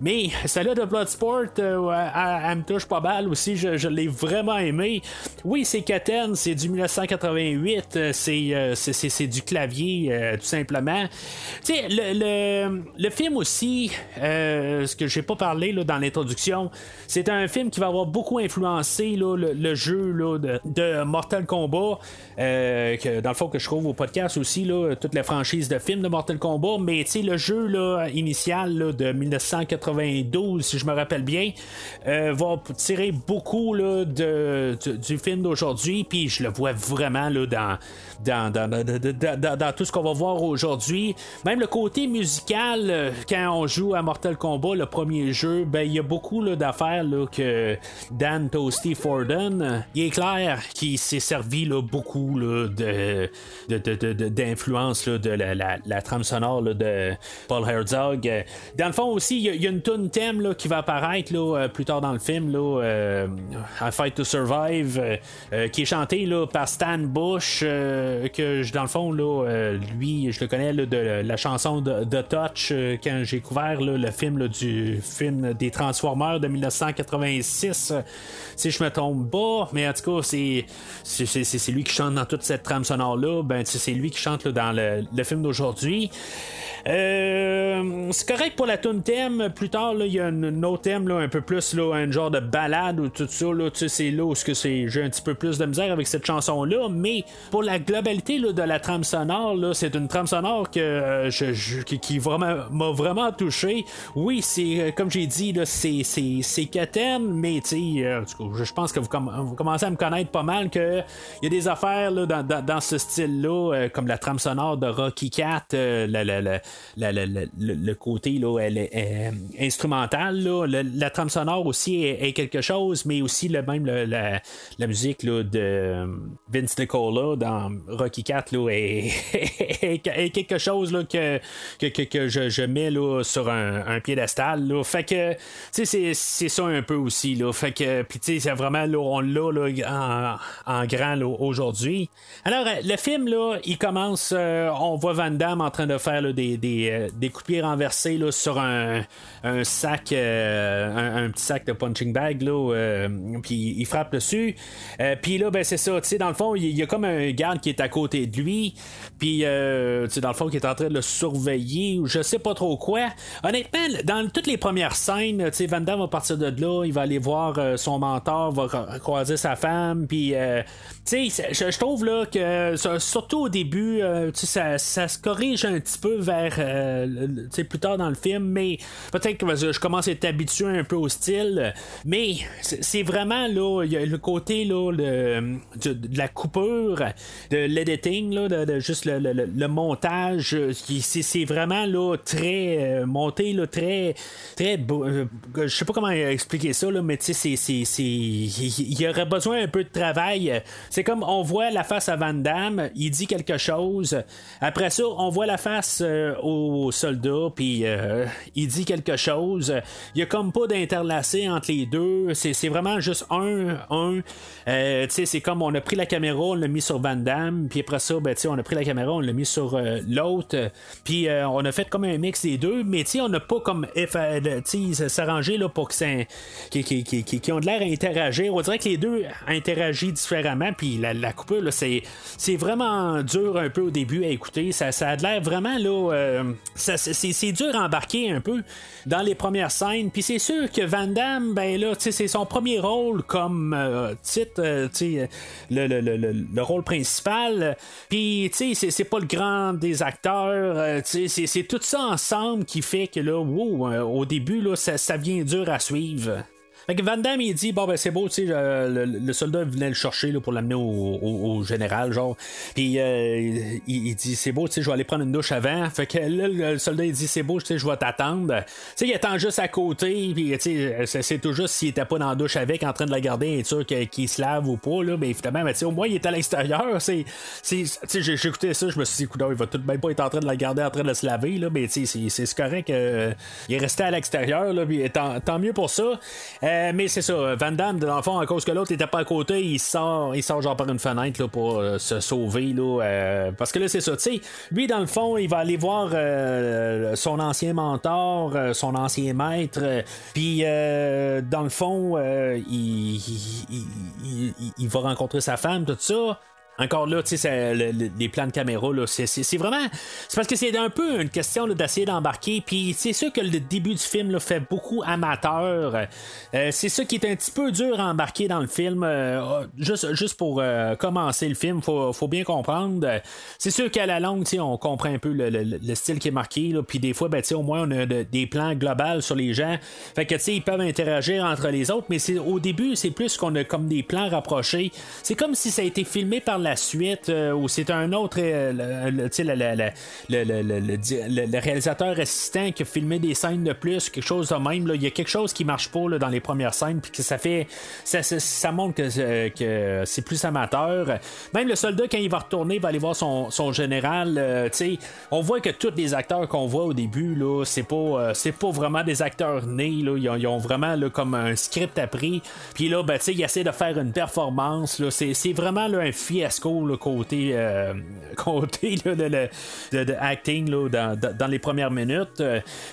mais celle-là de Bloodsport, elle, me touche pas mal aussi. Je, l'ai vraiment aimé. Oui, c'est Katen, c'est du 1988, c'est, du clavier, tout simplement. Tu sais, le, le, film aussi, ce que j'ai pas parlé dans l'introduction, c'est un film qui va avoir beaucoup le, jeu de, Mortal Kombat, euh, que, dans le fond que je trouve au podcast aussi, là, toute la franchise de films de Mortal Kombat, mais le jeu initial de 1992, si je me rappelle bien, euh, va tirer beaucoup du, film d'aujourd'hui, puis je le vois vraiment dans, tout ce qu'on va voir aujourd'hui. Même le côté musical, euh, quand on joue à Mortal Kombat, le premier jeu, ben il y a beaucoup d'affaires que Dan Toasty Forden, il est clair qu'il s'est servi là, beaucoup de, d'influence de, de, la, la, trame sonore de Paul Herzog. Dans le fond aussi, il y, a une tune thème là, qui va apparaître là, euh, plus tard dans le film, là, euh, I Fight to Survive, euh, qui est chanté là, par Stan Bush, que dans le fond, là, lui, je le connais de la chanson de, de Touch quand j'ai couvert le film du film des Transformers de 1986. Si je me trompe pas, mais en tout cas, c'est, c'est, lui qui chante dans toute cette trame sonore-là. Ben, c'est lui qui chante dans le, le film d'aujourd'hui. Euh, c'est correct pour la tune thème. Plus tard, il y a un, autre thème, là, un peu plus là, un genre de balade ou tout ça. Là, c'est là où j'ai un petit peu plus de misère avec cette chanson-là. Mais pour la globalité là, de la trame sonore, là, c'est une trame sonore que, euh, je, qui, vraiment, m'a vraiment touché. Oui, c'est euh, comme j'ai dit, là, c'est, c'est, c'est mais je pense que vous, commencez à me connaître pas mal que il y a des affaires là, dans, dans, ce style-là, comme la trame sonore de Rocky Cat, la, le côté là, elle est, instrumental. La, trame sonore aussi est, quelque chose, mais aussi le même la, musique là, de Vince Nicola dans Rocky Cat là, est, est, quelque chose là, que, que, que, je, je, mets là, sur un, un piédestal. Là. Fait que c'est, c'est ça un peu aussi. Là. Fait que puis c'est vraiment là, on l'a là, en, grand là, aujourd'hui. Alors le film là, il commence, euh, on voit Van Damme en train de faire là, des, des, euh, des coupiers renversés là, sur un, un sac, euh, un, petit sac de punching bag, là, euh, puis il frappe dessus. puis là, ben c'est ça, tu sais, dans le fond, il y, a comme un garde qui est à côté de lui, puis tu sais, dans le fond, qui est en train de le surveiller, ou je sais pas trop quoi. Honnêtement, dans toutes les premières scènes, tu sais, Van Damme va partir de là, il va aller voir son mentor, va croiser sa femme, puis sais, je, trouve là que surtout au début, ça, ça se corrige un petit peu vers euh, plus tard dans le film, mais peut-être que je commence à être habitué un peu au style. Mais c'est vraiment là, y a le côté là, de, la coupure, de l'editing, là, de, juste le, montage. C'est vraiment là, très euh, monté, là, très, très euh, je sais pas comment expliquer ça, là, mais il y aurait besoin un peu de travail. C'est comme on voit la face à Van Damme, il dit quelque chose. Après ça, on voit la face au soldat, puis euh, il dit quelque chose. Il y a comme pas d'interlacé entre les deux. C'est vraiment juste un, un. Euh, c'est comme on a pris la caméra, on l'a mis sur Van Damme, puis après ça, ben, on a pris la caméra, on l'a mis sur euh, l'autre, puis on a fait comme un mix des deux, mais on n'a pas comme s'arranger pour que ça, qui, ont de l'air à interagir. On dirait que les deux interagissent différemment, puis la, la coupure, c'est vraiment dur un peu au début à écouter. Ça, ça a l'air vraiment là, euh, c'est dur à embarquer un peu dans les premières scènes. Puis c'est sûr que Van Damme, ben là, c'est son premier rôle comme euh, titre, euh, le, le, le, le, rôle principal. Puis c'est pas le grand des acteurs. c'est tout ça ensemble qui fait que là, au début, là, ça, ça vient dur à suivre. Fait que Van Damme, il dit, bon, ben c'est beau, tu sais, le, soldat venait le chercher là, pour l'amener au, général, genre. Puis euh, il, dit, c'est beau, tu sais, je vais aller prendre une douche avant. Fait que là, le soldat, il dit, c'est beau, tu sais, je vais t'attendre. Tu sais, il attend juste à côté, puis tu sais, c'est tout juste s'il était pas dans la douche avec, en train de la garder, être sûr qu'il se lave ou pas, là. Mais évidemment, ben, tu sais, au moins, il est à l'extérieur. C'est, tu sais, j'ai écouté ça, je me suis dit, il va tout de même pas être en train de la garder, en train de se laver, là. Mais tu sais, c'est correct. Euh, il est resté à l'extérieur, là, puis tant, tant mieux pour ça. Euh, mais c'est ça, Van Damme, dans le fond, à cause que l'autre était pas à côté, il sort, il sort genre par une fenêtre là, pour euh, se sauver. Là, euh, parce que là, c'est ça, tu sais, lui, dans le fond, il va aller voir son ancien mentor, son ancien maître, puis dans le fond, il, il, va rencontrer sa femme, tout ça encore là, tu sais, les plans de caméra, là, c'est, vraiment. C'est parce que c'est un peu une question d'essayer d'embarquer. Puis c'est sûr que le début du film là, fait beaucoup amateur. Euh, c'est ça qui est un petit peu dur à embarquer dans le film. Euh, juste, juste pour euh, commencer le film, faut, faut bien comprendre. C'est sûr qu'à la longue, on comprend un peu le, style qui est marqué. Puis des fois, ben, au moins, on a des plans globaux sur les gens. Fait que ils peuvent interagir entre les autres. Mais au début, c'est plus qu'on a comme des plans rapprochés. C'est comme si ça a été filmé par la suite, euh, ou c'est un autre, le, réalisateur assistant qui a filmé des scènes de plus, quelque chose de même. Il y a quelque chose qui marche pas dans les premières scènes, puis que ça fait. Ça, montre que, euh, c'est plus amateur. Même le soldat, quand il va retourner, va aller voir son, général. Euh, on voit que tous les acteurs qu'on voit au début, là, c'est pas, c'est pas vraiment des acteurs nés. Là. Ils, ont, vraiment là, comme un script appris. Puis là, ben, il essaie de faire une performance. C'est, vraiment là, un fiasco fiasco côté, côté de, acting dans, dans, les premières minutes.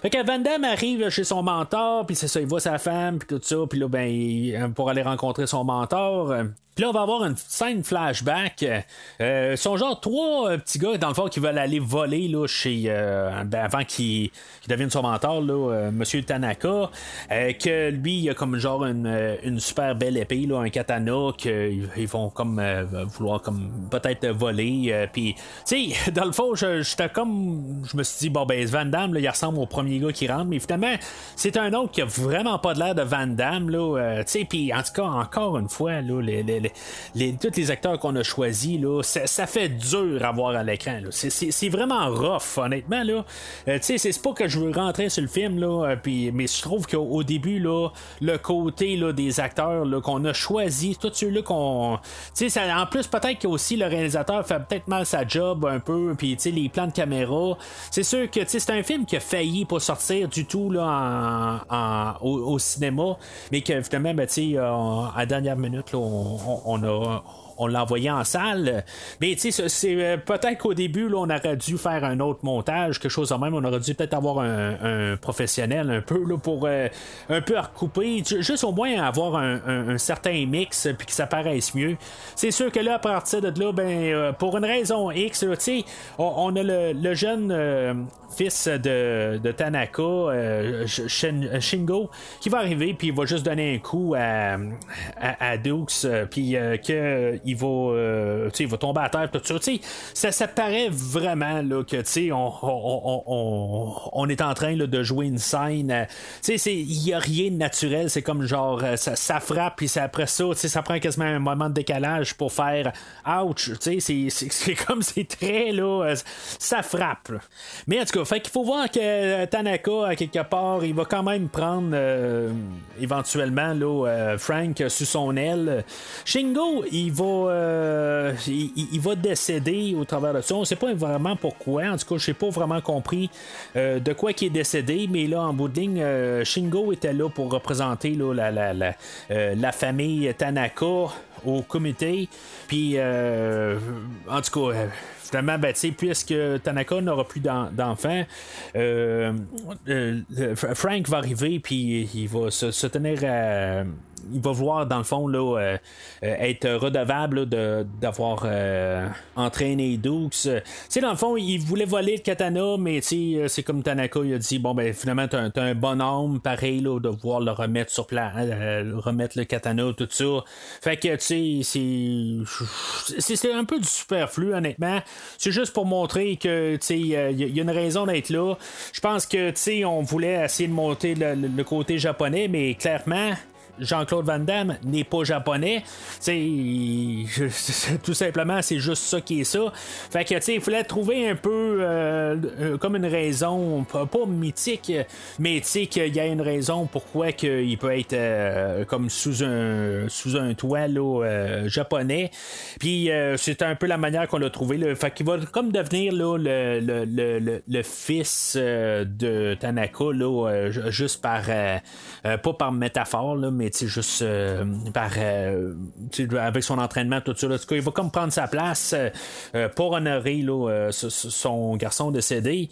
fait que Van arrive chez son mentor, puis c'est ça, il voit sa femme, puis tout ça, puis là, ben, pour aller rencontrer son mentor. Puis là, on va avoir une scène flashback. Euh, sont genre trois euh, petits gars, dans le fond, qui veulent aller voler là, chez. Euh, ben, avant qu'ils deviennent son mentor, là, euh, Monsieur Tanaka. que lui, il a comme genre une, une super belle épée, là, un katana, qu'ils vont comme vouloir comme peut-être voler. Puis, tu sais, dans le fond, j'étais comme. Je me suis dit, bon, ben, Van Damme, là, il ressemble au premier gars qui rentre. Mais finalement, c'est un autre qui a vraiment pas de l'air de Van Damme, là. tu sais, puis en tout cas, encore une fois, là, les, tous les acteurs qu'on a choisis, là, ça, fait dur à voir à l'écran. C'est, vraiment rough, honnêtement. Là. Euh, c'est pas que je veux rentrer sur le film, là, euh, puis, mais je trouve qu'au début, là, le côté là, des acteurs qu'on a choisi, tous ceux-là qu'on. En plus, peut-être que aussi le réalisateur fait peut-être mal sa job un peu, puis les plans de caméra. C'est sûr que c'est un film qui a failli pas sortir du tout là, en, au, cinéma, mais que finalement, ben, à la dernière minute, là, on, on a on l'a envoyé en salle. Mais tu sais, c'est euh, peut-être qu'au début, on aurait dû faire un autre montage, quelque chose de même. On aurait dû peut-être avoir un, professionnel un peu là, pour euh, un peu recouper, juste au moins avoir un, certain mix puis que ça paraisse mieux. C'est sûr que là, à partir de là, ben, euh, pour une raison X, tu sais, on, a le, jeune fils de, Tanaka, Shingo, qui va arriver puis il va juste donner un coup à, à, Dukes, puis que il va, euh, il va tomber à terre, tout ça. Ça, ça paraît vraiment là, que on, on, on, on, est en train là, de jouer une scène. Euh, il n'y a rien de naturel. C'est comme genre, euh, ça, ça frappe, puis après ça, ça prend quasiment un moment de décalage pour faire ouch. C'est comme c'est très là, ça frappe. Mais en tout cas, fait qu'il faut voir que Tanaka, à quelque part, il va quand même prendre éventuellement là, Frank sous son aile. Shingo, il va euh, il, va décéder au travers de ça. On ne sait pas vraiment pourquoi. En tout cas, je n'ai pas vraiment compris euh, de quoi il est décédé. Mais là, en bout de ligne, euh, Shingo était là pour représenter la, famille Tanaka au comité. Puis, en tout cas finalement, ben, puisque Tanaka n'aura plus d'enfants, Frank va arriver, puis il va se, se tenir à, il va voir dans le fond là, euh, euh, être redevable d'avoir euh, entraîné Dukes. sais dans le fond, il voulait voler le katana, mais c'est comme Tanaka il a dit bon ben finalement t'as un, bon homme, pareil là, de voir le remettre sur place, remettre le katana, tout ça. Fait que tu sais, c'est un peu du superflu honnêtement. C'est juste pour montrer que tu sais il y, a une raison d'être là. Je pense que tu sais on voulait essayer de monter le côté japonais, mais clairement Jean-Claude Van Damme n'est pas japonais. tout simplement, c'est juste ça qui est ça. Fait que, tu il fallait trouver un peu euh, euh, comme une raison, pas, mythique, mais sais, qu'il y a une raison pourquoi il peut être euh, comme sous un, sous toit japonais. Puis, c'est un peu la manière qu'on l'a trouvé. Là. Fait qu'il va comme devenir le, fils de Tanaka, là, juste par, pas par métaphore, mais juste euh, par, euh, avec son entraînement, tout ça. il va comme prendre sa place euh, pour honorer son garçon décédé.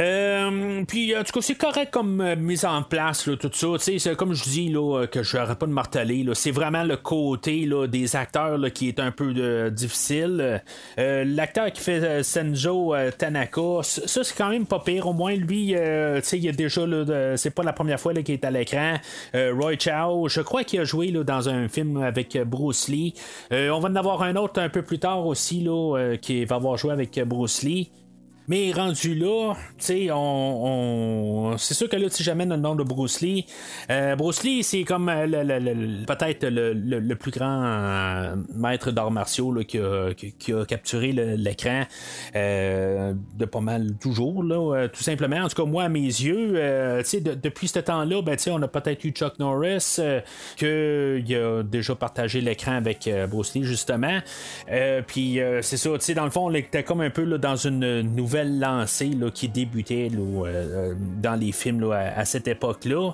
Euh, puis, en tout cas, c'est correct comme euh, mise en place, là, tout ça. C'est comme je dis, là, euh, que je n'aurais pas de marteler. C'est vraiment le côté là, des acteurs là, qui est un peu difficile. L'acteur qui fait Senjo Tanaka, ça, c'est quand même pas pire. Au moins, lui, il a déjà, c'est pas la première fois qu'il est à l'écran. Roy Chow, je crois qu'il a joué dans un film avec Bruce Lee. on va en avoir un autre un peu plus tard aussi, qui va avoir joué avec Bruce Lee. Mais rendu là, tu sais, on, c'est sûr que là, si j'amène le nom de Bruce Lee, euh, Bruce Lee, c'est comme euh, le, peut-être le, plus grand euh, maître d'arts martiaux là, qui, a, qui, a, capturé l'écran de pas mal toujours, là, tout simplement. En tout cas, moi, à mes yeux, tu sais, depuis ce temps-là, ben, on a peut-être eu Chuck Norris, qui a déjà partagé l'écran avec Bruce Lee, justement. Puis c'est ça, tu sais, dans le fond, on était comme un peu là, dans une nouvelle lancée là, qui débutait là, euh, dans les films à, cette époque-là.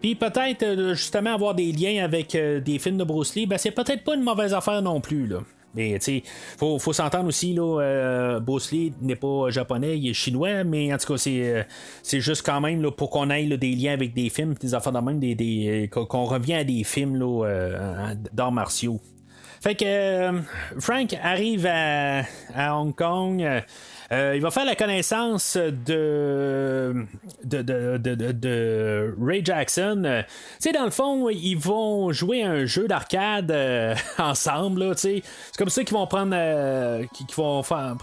Puis peut-être euh, justement avoir des liens avec euh, des films de Bruce Lee, ben, c'est peut-être pas une mauvaise affaire non plus. Là. Mais tu faut, faut s'entendre aussi, là, euh, Bruce Lee n'est pas japonais, il est chinois, mais en tout cas, c'est, euh, c'est juste quand même là, pour qu'on ait des liens avec des films, des affaires de même, des, des, qu'on revient à des films là, euh, d'arts martiaux. Fait que Frank arrive à, à Hong Kong. Euh, il va faire la connaissance de, de, de, de, Ray Jackson. Euh, dans le fond, ils vont jouer un jeu d'arcade euh, ensemble. C'est comme ça qu'ils vont prendre, qu'ils vont faire,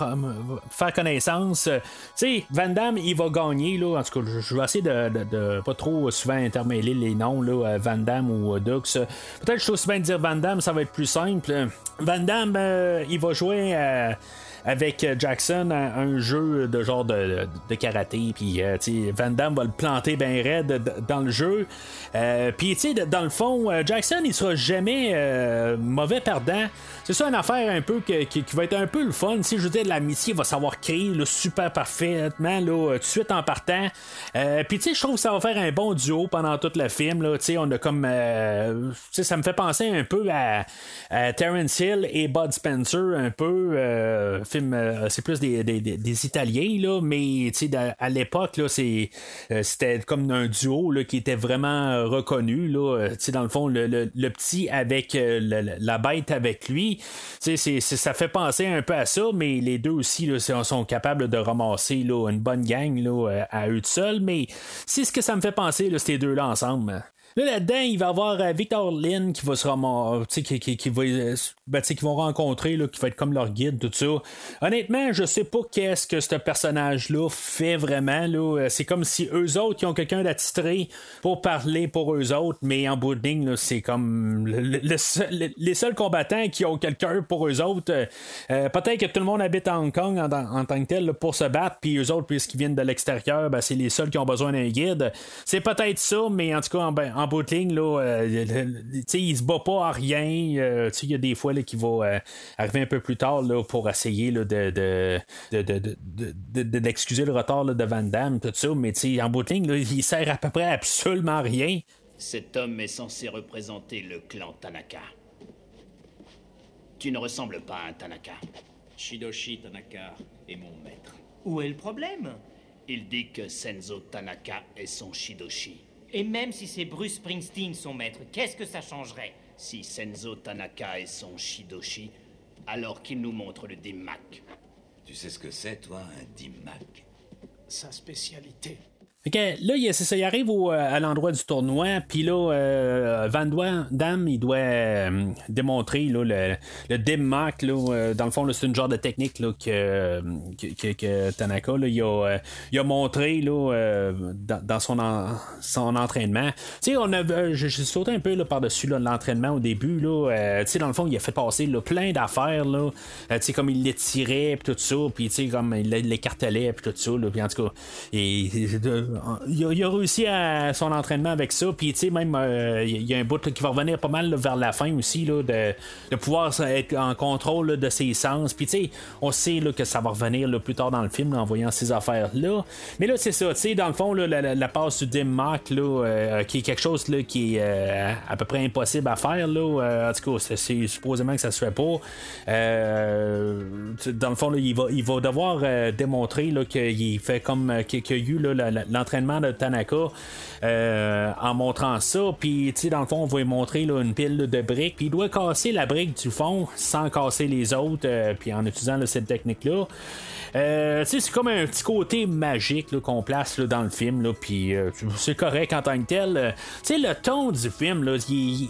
faire connaissance. Tu Van Damme, il va gagner. Là. En tout cas, je vais essayer de, pas trop souvent intermêler les noms, là, Van Damme ou Dux. Peut-être que je trouve souvent dire Van Damme, ça va être plus simple. Van Damme, il va jouer avec euh, Jackson un, jeu de genre de, de karaté. Puis euh, Van Damme va le planter bien raide dans le jeu. Euh, puis dans le fond, Jackson il sera jamais mauvais perdant. C'est ça une affaire un peu qui, va être un peu le fun. Si je veux dire, l'amitié va savoir créer le super parfaitement là, tout de suite en partant. Puis tu sais, je trouve que ça va faire un bon duo pendant tout le film. Là. On a comme. ça me fait penser un peu à, Terrence Hill et Bud Spencer, un peu. Euh, c'est plus des, des, Italiens, là, mais à l'époque, euh, c'était comme un duo là, qui était vraiment euh, reconnu. Là, dans le fond, le, le, petit avec la bête avec lui, c'est, ça fait penser un peu à ça, mais les deux aussi là, sont capables de ramasser là, une bonne gang là, à eux seuls. Mais c'est ce que ça me fait penser, là, ces deux-là ensemble. Là, là-dedans, il va y avoir euh, Victor Lynn qui va se ramasser, qui, qui, qui, va, euh, ben, qui vont rencontrer, là, qui va être comme leur guide, tout ça. Honnêtement, je sais pas qu'est-ce que ce personnage-là fait vraiment. Là. Euh, c'est comme si eux autres, qui ont quelqu'un d'attitré pour parler pour eux autres, mais en bout de ligne, c'est comme le, les seuls combattants qui ont quelqu'un pour eux autres. peut-être que tout le monde habite à Hong Kong en, tant que tel pour se battre, puis eux autres, puisqu'ils viennent de l'extérieur, ben, c'est les seuls qui ont besoin d'un guide. C'est peut-être ça, mais en tout cas, en, ben, en bout de ligne, là, euh, il se bat pas à rien. Euh, il y a des fois qui va euh, arriver un peu plus tard là, pour essayer là, de, d'excuser le retard de Van Damme, tout ça, mais en bout de ligne, il sert à peu près absolument rien. Cet homme est censé représenter le clan Tanaka. Tu ne ressembles pas à un Tanaka. Shidoshi Tanaka est mon maître. Où est le problème? Il dit que Senzo Tanaka est son Shidoshi. Et même si c'est Bruce Springsteen son maître, qu'est-ce que ça changerait? Si Senzo Tanaka est son Shidoshi, alors qu'il nous montre le Dimac. Tu sais ce que c'est, toi, un Dimac Sa spécialité. Okay, là, il, ça, il arrive au, euh, à l'endroit du tournoi, puis là, euh, Van Damme, il doit euh, démontrer là, le, le Là, dans le fond, c'est une genre de technique là, que, que, que, Tanaka il, a, il a montré dans, dans, son, son entraînement. Tu sais, on a, sauté un peu par-dessus l'entraînement au début. Là, tu sais, dans le fond, il a fait passer plein d'affaires. Là, tu sais, comme il les tirait, puis tout ça, puis tu sais, comme il l'écartelait, puis tout ça. Puis en tout cas, il a, réussi à son entraînement avec ça. Puis, tu sais, même, euh, il y a un bout qui va revenir pas mal vers la fin aussi, là, de, pouvoir être en contrôle de ses sens. Puis, tu sais, on sait que ça va revenir plus tard dans le film en voyant ces affaires-là. Mais là, c'est ça, tu sais, dans le fond, la, passe du Dim Mark, euh, qui est quelque chose qui est euh, à peu près impossible à faire. Là, en tout cas, c'est, supposément que ça se fait pas. dans le fond, il, va, il va devoir démontrer qu'il fait comme qu'il y a eu l'entraînement de Tanaka euh, en montrant ça. Puis, tu sais, dans le fond, on va lui montrer une pile de briques. Puis, il doit casser la brique du fond sans casser les autres. Euh, puis, en utilisant cette technique-là. Euh, c'est comme un petit côté magique qu'on place dans le film, puis euh, c'est correct en tant que tel. Euh, le ton du film, là, il,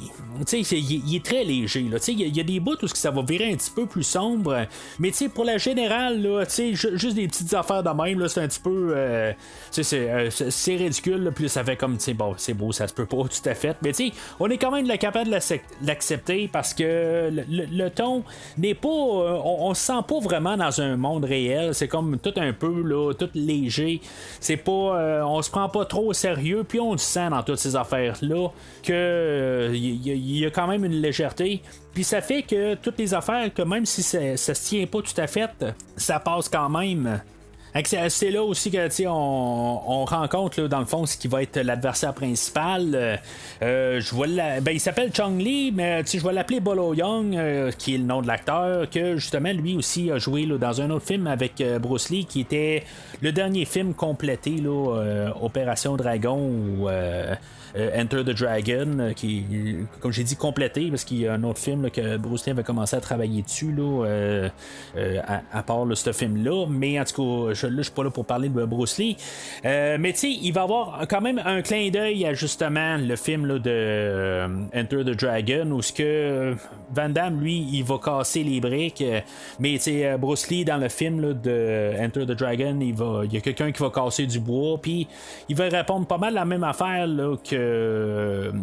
est très léger. Il y, a des bouts où ça va virer un petit peu plus sombre, mais pour la générale, là, juste des petites affaires de même, c'est un petit peu. Ridicule, puis ça fait comme, bon, c'est beau, ça se peut pas tout à fait, mais on est quand même capable de l'accepter parce que le, ton n'est pas. on, on se sent pas vraiment dans un monde réel c'est comme tout un peu là, tout léger. C'est pas, euh, on se prend pas trop au sérieux, puis on sent dans toutes ces affaires là que il euh, y, a quand même une légèreté. Puis ça fait que toutes les affaires, que même si ça, ça se tient pas tout à fait, ça passe quand même. C'est là aussi que on, on rencontre là, dans le fond ce qui va être l'adversaire principal. Euh, je vois ben, il s'appelle Chong Lee, mais je vais l'appeler Bolo Young, qui est le nom de l'acteur, que justement lui aussi a joué là, dans un autre film avec Bruce Lee qui était le dernier film complété, là, Opération Dragon ou Enter the Dragon, qui, comme j'ai dit, complété parce qu'il y a un autre film que Bruce Lee avait commencé à travailler dessus là, à, part ce film-là. Mais en tout cas, je, je suis pas là pour parler de Bruce Lee. Euh, mais tu sais, il va avoir quand même un clin d'œil à justement le film de euh, Enter the Dragon où ce que Van Damme, lui, il va casser les briques. mais tu sais, Bruce Lee, dans le film de Enter the Dragon, il va il y a quelqu'un qui va casser du bois. Puis il va répondre pas mal la même affaire là, que,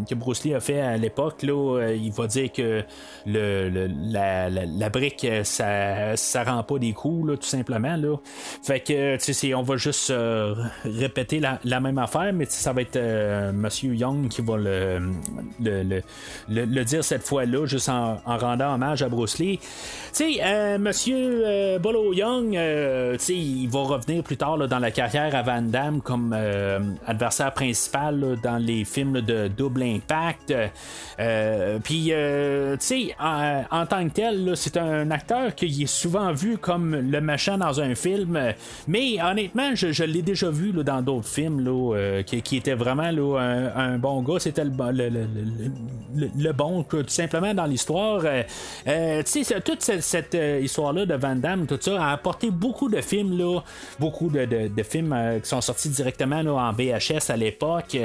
que Bruce Lee a fait à l'époque. Là, il va dire que la, brique, ça, ça rend pas des coups, là, tout simplement. Là. Fait que, tu sais, on va juste euh, répéter la, même affaire, mais ça va être euh, Monsieur Young qui va le, dire cette fois-là, juste en, rendant hommage à Bruce Lee. Tu sais, euh, Monsieur Bolo Young, tu sais, il va revenir plus tard dans la carrière à Van Damme comme adversaire principal dans les films de Double Impact. Puis, tu sais, en, tant que tel, c'est un acteur qui est souvent vu comme le machin dans un film. Mais honnêtement, je, l'ai déjà vu dans d'autres films euh, qui, était vraiment un, bon gars. C'était le, le, le, bon, tout simplement, dans l'histoire. Euh, euh, tu sais, toute cette, histoire-là de Van Damme, tout ça, a apporté beaucoup de films, beaucoup de, de, films qui sont sortis directement en VHS à l'époque.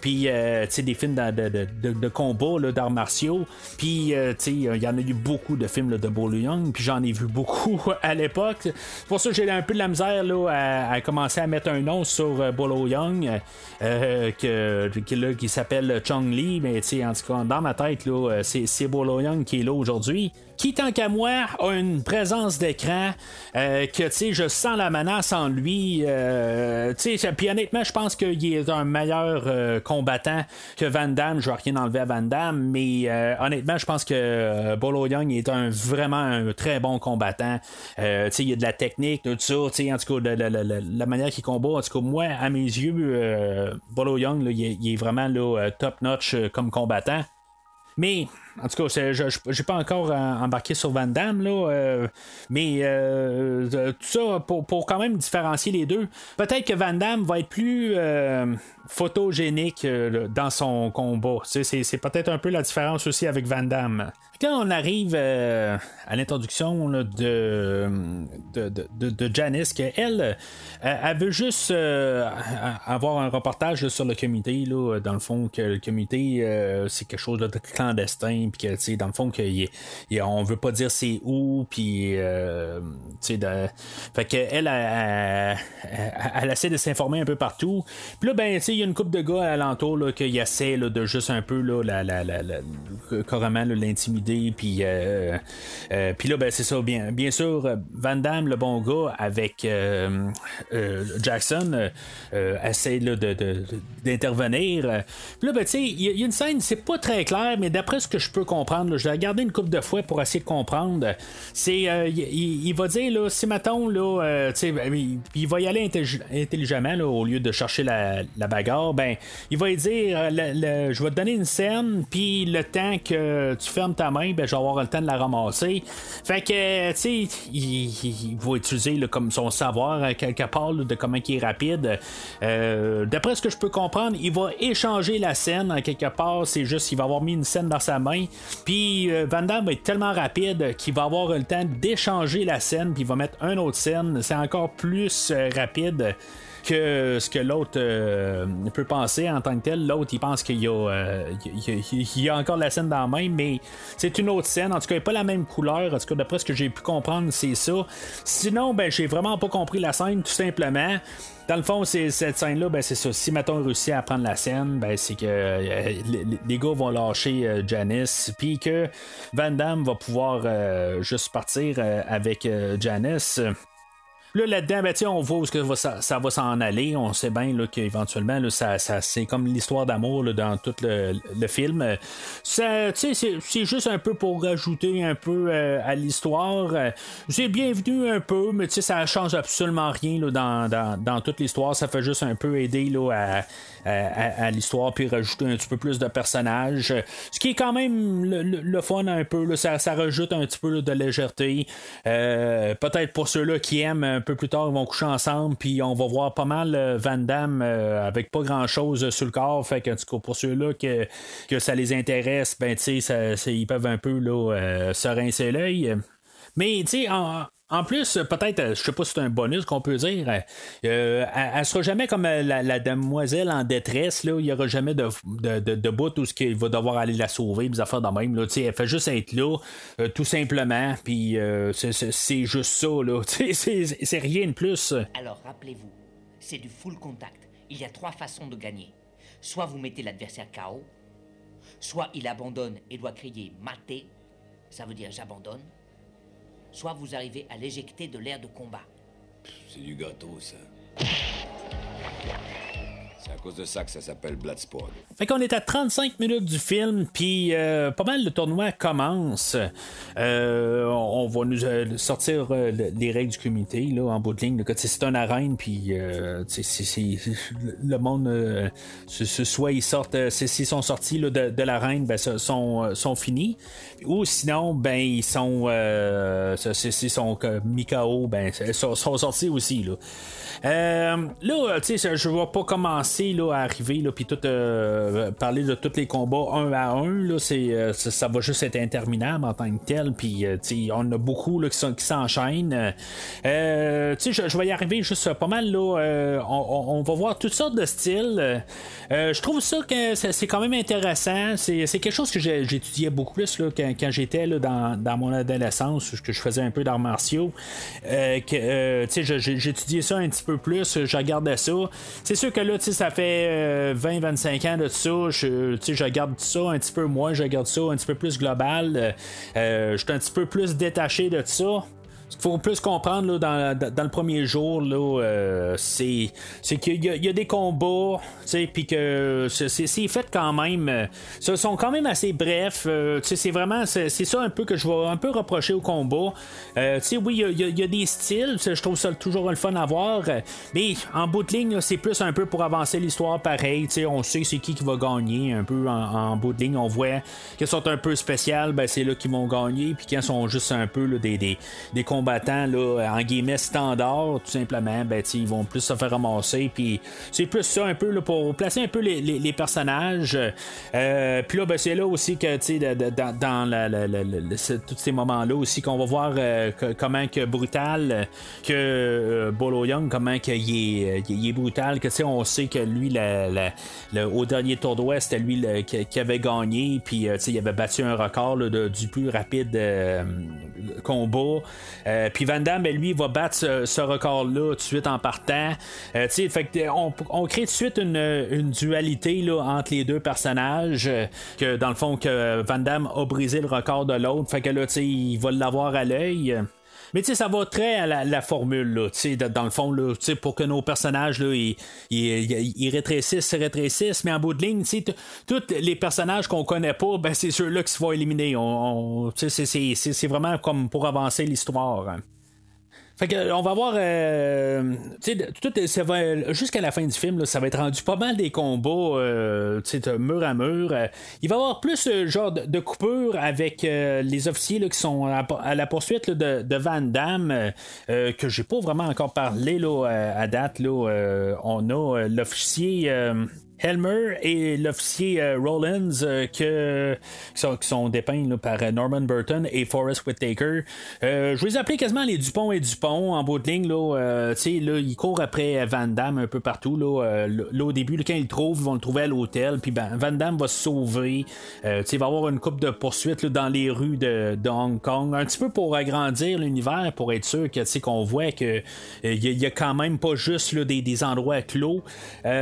Puis, sais, des films de, de, de combat, d'arts martiaux. Puis, sais, il y en a eu beaucoup de films de Bolo Young. Puis, j'en ai vu beaucoup à l'époque. C'est pour ça que j'ai un peu de la misère là, à, commencer à mettre un nom sur euh, Bolo Young, euh, qui s'appelle Chong Lee, mais en tout cas, dans ma tête, euh, c'est Bolo Young qui est là aujourd'hui qui, tant qu'à moi, a une présence d'écran euh, que, tu sais, je sens la menace en lui. Euh, tu sais, puis honnêtement, je pense qu'il est un meilleur euh, combattant que Van Damme. Je vais rien enlever à Van Damme, mais honnêtement, je pense que Bolo Young est un vraiment un très bon combattant. tu sais, il y a de la technique, tout ça. Tu sais, en tout cas, la, manière qu'il combat, en tout cas, moi, à mes yeux, Bolo Young, il, est vraiment top notch comme combattant. Mais en tout cas, je n'ai pas encore embarqué sur Van Damme, là, euh, mais euh, tout ça pour, quand même différencier les deux. Peut-être que Van Damme va être plus euh, photogénique dans son combat. C'est peut-être un peu la différence aussi avec Van Damme. Quand on arrive à l'introduction de, de, de, Janice, qu'elle elle veut juste avoir un reportage sur le comité, là, dans le fond, que le comité, c'est quelque chose de clandestin puis que, dans le fond, que on veut pas dire c'est où, puis, euh, fait qu'elle, elle, elle, essaie de s'informer un peu partout. Puis là, ben, il y a une couple de gars alentour, qui essaient, de juste un peu, là, la, la, la, carrément, l'intimider, puis, euh, euh, puis là, ben, c'est ça, bien, bien sûr, Van Damme, le bon gars, avec Jackson, essaie, de, d'intervenir. Là, ben, tu sais, il y, a une scène, c'est pas très clair, mais d'après ce que je peux comprendre. Je vais regarder une couple de fois pour essayer de comprendre. C'est, euh, il, va dire là, si mettons là, euh, ben, il, va y aller intelligemment au lieu de chercher la, bagarre. Ben, il va dire, euh, je vais te donner une scène, puis le temps que tu fermes ta ben, je vais avoir le temps de la ramasser. Fait que, tu sais, il, va utiliser comme son savoir quelque part de comment il est rapide. d'après ce que je peux comprendre, il va échanger la scène quelque part. C'est juste, il va avoir mis une scène dans sa main. Puis euh, Van Damme va être tellement rapide qu'il va avoir le temps d'échanger la scène, puis il va mettre une autre scène. C'est encore plus euh, rapide que ce que l'autre euh, peut penser en tant que tel. L'autre, il pense qu'il y, a encore la scène dans la main, mais c'est une autre scène. En tout cas, a pas la même couleur. En tout cas, d'après ce que j'ai pu comprendre, c'est ça. Sinon, ben, j'ai vraiment pas compris la scène, tout simplement. Dans le fond, c'est, cette scène-là, ben, c'est ça. Si Maton réussit à prendre la scène, ben, c'est que euh, les, gars vont lâcher euh, Janice, puis que Van Damme va pouvoir juste partir avec Janice. Là, là-dedans, ben, on voit où ça, ça, va s'en aller. On sait bien qu'éventuellement, ça, ça, c'est comme l'histoire d'amour dans tout le, film. c'est, c'est juste un peu pour rajouter un peu à l'histoire. C'est bienvenu un peu, mais ça change absolument rien là, dans, dans, dans, toute l'histoire. Ça fait juste un peu aider là, à à, l'histoire puis rajouter un petit peu plus de personnages. Ce qui est quand même le, fun un peu, ça, rajoute un petit peu de légèreté. Euh, peut-être pour ceux-là qui aiment un peu plus tard, ils vont coucher ensemble puis on va voir pas mal euh, Van Damme euh, avec pas grand-chose sur le corps. Fait que pour ceux-là que, que ça les intéresse, ben tu ils peuvent un peu là, se rincer l'œil. Mais tu sais, en, en plus, peut-être, je sais pas si c'est un bonus qu'on peut dire, euh, elle, sera jamais comme la, demoiselle en détresse, là, il n'y aura jamais de, de, de, bout où il va devoir aller la sauver, des affaires de même. Elle fait juste être là, euh, tout simplement, puis euh, c'est juste ça, là. C'est rien de plus. Alors, rappelez-vous, c'est du full contact. Il y a trois façons de gagner. Soit vous mettez l'adversaire KO, soit il abandonne et doit crier maté, ça veut dire j'abandonne soit vous arrivez à l'éjecter de l'air de combat. C'est du gâteau, ça. C'est à cause de ça que ça s'appelle Bloodsport. Fait qu'on est à 35 minutes du film, puis euh, pas mal le tournoi commence. Euh, on va nous euh, sortir les règles du comité là, en bout de ligne. C'est une arène, puis le monde, soit ils sortent, s'ils sont sortis de, l'arène, ben, sont, finis. Ou sinon, ben ils sont, s'ils sont Mikao, ben sont, sont sortis aussi. Là. Là, tu sais, je vais pas commencer là, à arriver puis tout euh, parler de tous les combats un à un. Là, c'est, euh, ça, va juste être interminable en tant que tel. Puis, on a beaucoup là, qui, s'enchaînent. je, vais y arriver juste pas mal. Là, on, va voir toutes sortes de styles. je trouve ça que c'est, quand même intéressant. C'est, quelque chose que j'étudiais beaucoup plus là, quand, j'étais là, dans, dans, mon adolescence, que je faisais un peu d'arts martiaux. que, sais, j'étudiais ça un petit peu plus, je regardais ça. C'est sûr que là, ça fait 20-25 euh, ans de ça. Je, je regarde ça un petit peu moins, je regarde ça un petit peu plus global. Euh, je suis un petit peu plus détaché de ça. Ce qu'il faut plus comprendre dans, le premier jour, euh, c'est, qu'il y, a des combats, puis que c'est, fait quand même. Euh, ce sont quand même assez brefs. Euh, c'est vraiment c'est, ça un peu que je vais un peu reprocher au combat. oui, il y, a des styles, je trouve ça toujours le fun à voir. Mais en bout de ligne, c'est plus un peu pour avancer l'histoire pareil. On sait c'est qui qui va gagner un peu en, bout de ligne. On voit qu'elles sont un peu spéciales, ben, c'est là qu'ils vont gagner. Puis quand sont juste un peu des, des, des combattants là, en guillemets standard, tout simplement, ben, ils vont plus se faire ramasser. Puis c'est plus ça un peu là, pour placer un peu les, les, personnages. Euh, puis là, ben, c'est là aussi que dans, dans tous ces moments-là aussi qu'on va voir euh, comment que brutal que euh, Bolo Young, comment qu'il est, il est brutal, que on sait que lui, au dernier tour d'Ouest, c'était lui qui, avait gagné, puis il avait battu un record du plus rapide combat. Euh, puis Van Damme, ben, lui, va battre ce, record-là tout de suite en partant. Euh, fait on, crée tout de suite une, dualité là, entre les deux personnages. Euh, que dans le fond, que Van Damme a brisé le record de l'autre. Fait que là, il va l'avoir à l'œil. Mais tu sais, ça va très à la, formule, là, dans le fond, là, pour que nos personnages, là, ils, ils, rétrécissent, rétrécississent, mais en bout de ligne, tous les personnages qu'on connaît pas, ben, c'est ceux-là qui se vont éliminer. On, c'est vraiment comme pour avancer l'histoire. Hein. Fait que, on va voir. Euh, tout, jusqu'à la fin du film, ça va être rendu pas mal des combats euh, mur à mur. Euh, il va y avoir plus euh, genre de, coupures avec les officiers là, qui sont à, la poursuite de, Van Damme, que j'ai pas vraiment encore parlé là, à date. Là, on a l'officier Helmer et l'officier euh, Rollins euh, que, qui, sont, dépeints par euh, Norman Burton et Forrest Whitaker. je vais les appeler quasiment les Dupont et Dupont en bout de ligne. Là, là, ils courent après Van Damme un peu partout. Là, au début, quand ils le trouvent, ils vont le trouver à l'hôtel. Puis ben, Van Damme va se sauver. il va avoir une coupe de poursuites dans les rues de, Hong Kong. Un petit peu pour agrandir l'univers, pour être sûr que, qu'on voit que il y, a quand même pas juste des, des endroits clos.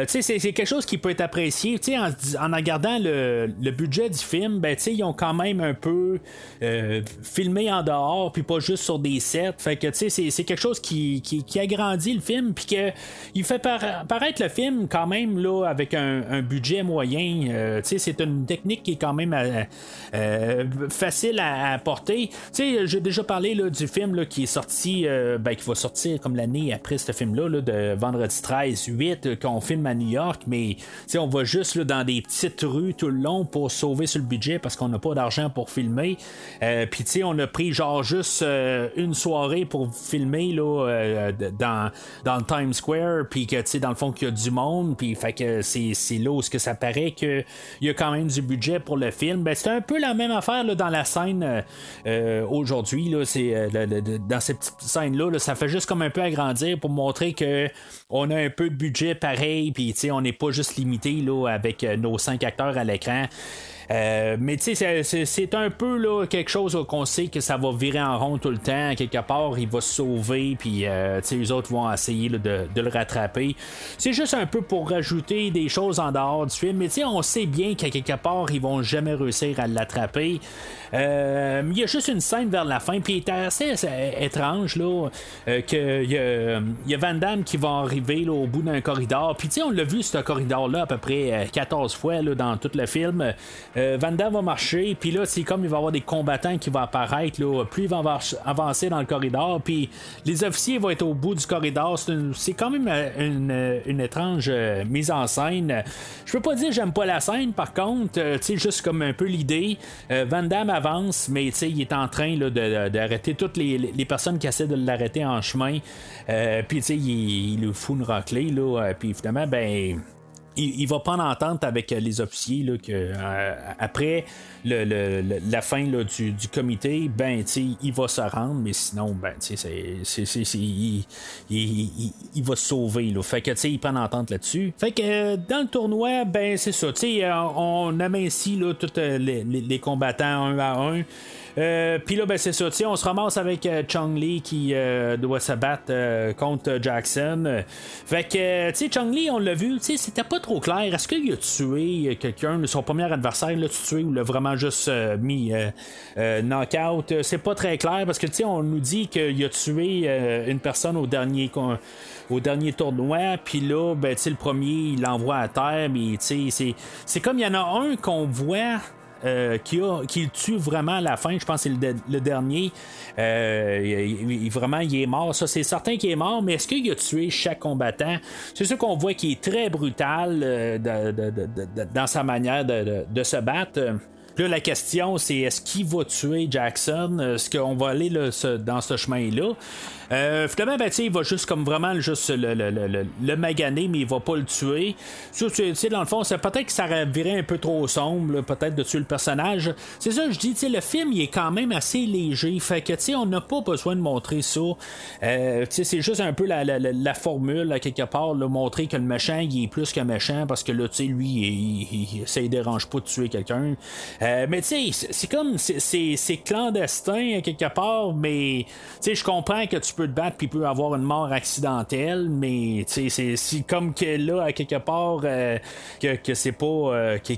c'est quelque chose qui peut être apprécié. En, en regardant le, budget du film, ben, ils ont quand même un peu euh, filmé en dehors, puis pas juste sur des sets. Fait que, c'est, quelque chose qui, qui, agrandit le film, puis il fait para- paraître le film quand même là avec un, budget moyen. Euh, c'est une technique qui est quand même euh, euh, facile à, à porter. J'ai déjà parlé là, du film là, qui est sorti, ben, qui va sortir comme l'année après ce film-là, là, de Vendredi 13, 8, euh, qu'on filme à New York, mais on va juste là, dans des petites rues tout le long pour sauver sur le budget parce qu'on n'a pas d'argent pour filmer. Euh, Puis on a pris genre juste euh, une soirée pour filmer là, euh, dans, dans le Times Square, puis que tu sais, dans le fond, qu'il y a du monde, puis fait que c'est, là où ce que ça paraît qu'il y a quand même du budget pour le film. Ben, c'est un peu la même affaire là, dans la scène aujourd'hui. Dans cette petite scène-là, là, ça fait juste comme un peu agrandir pour montrer que on a un peu de budget pareil, puis tu sais, on n'est pas juste limité avec euh, nos cinq acteurs à l'écran. Euh, mais tu sais, c'est- un peu là, quelque chose qu'on sait que ça va virer en rond tout le temps. Quelque part, il va se sauver, puis euh, tu sais, les autres vont essayer de, de le rattraper. C'est juste un peu pour rajouter des choses en dehors du film. Mais tu sais, on sait bien qu'à quelque part, ils vont jamais réussir à l'attraper. Euh, Il y a juste une scène vers la fin, puis il est assez, étrange là, euh, que il y, a- Van Damme qui va arriver au bout d'un corridor. Puis tu sais, on l'a vu ce corridor-là à peu près euh, 14 fois là, dans tout le film. Euh, Van Damme va marcher, puis là, c'est comme il va y avoir des combattants qui vont apparaître. Là, plus il va avancer- dans le corridor, puis les officiers vont être au bout du corridor. C'est, quand même euh, une, euh, étrange euh, mise en scène. Je peux pas dire que j'aime pas la scène, par contre, euh, tu sais, juste comme un peu l'idée. Euh, Van Damme mais il est en train d'arrêter toutes les, les personnes qui essaient de l'arrêter en chemin. Euh, puis il, il lui fout une raclée, là, euh, puis finalement, ben il, va prendre entente avec euh, les officiers là, que euh, après le, le- le- la fin là, du, du comité, ben il va se rendre, mais sinon, ben c'est- il, il- il- va se sauver. Là. Fait que il prend entente là-dessus. Fait que euh, dans le tournoi, ben c'est ça. Euh, on amincit là, tous euh, les- les combattants un à un. Euh, Puis là, ben c'est ça. On se ramasse avec euh, Chung Lee qui euh, doit se battre euh, contre Jackson. Fait que, tu sais, Chung Lee, on l'a vu, tu sais, c'était pas trop clair. Est-ce qu'il a tué quelqu'un, son premier adversaire, l'a tué ou l'a vraiment juste mis knockout? C'est pas très clair parce que, tu sais, on nous dit qu'il a tué une personne au dernier. Au dernier tournoi, puis là, ben, le premier, il l'envoie à terre, mais c'est comme il y en a un qu'on voit euh, qui, a, qui tue vraiment à la fin. Je pense que c'est le, le dernier. Euh, il- il- vraiment, il est mort. Ça, c'est certain qu'il est mort, mais est-ce qu'il a tué chaque combattant? C'est sûr qu'on voit qu'il est très brutal euh, de- de- de- dans sa manière de, se battre. Là, la question, c'est est-ce qu'il va tuer Jackson? Est-ce qu'on va aller là, dans ce chemin-là? Euh, finalement, ben, il va juste comme vraiment juste le, le, le, le- maganer, mais il va pas le tuer. Tu sais, dans le fond, c'est peut-être que ça viré un peu trop sombre, peut-être de tuer le personnage. C'est ça, je dis, le film, il est quand même assez léger. Fait que, tu sais, on n'a pas besoin de montrer ça. Euh, c'est juste un peu la, la, la- formule, à quelque part, là, montrer que le méchant, il est plus qu'un méchant, parce que là, tu sais, lui, il, il- ça ne dérange pas de tuer quelqu'un. Euh, mais tu sais, c'est- comme, c'est- clandestin, à quelque part, mais, tu je comprends que tu peux te battre puis peut avoir une mort accidentelle, mais, tu c'est- c'est comme que là, à quelque part, euh, que, c'est pas, euh, tu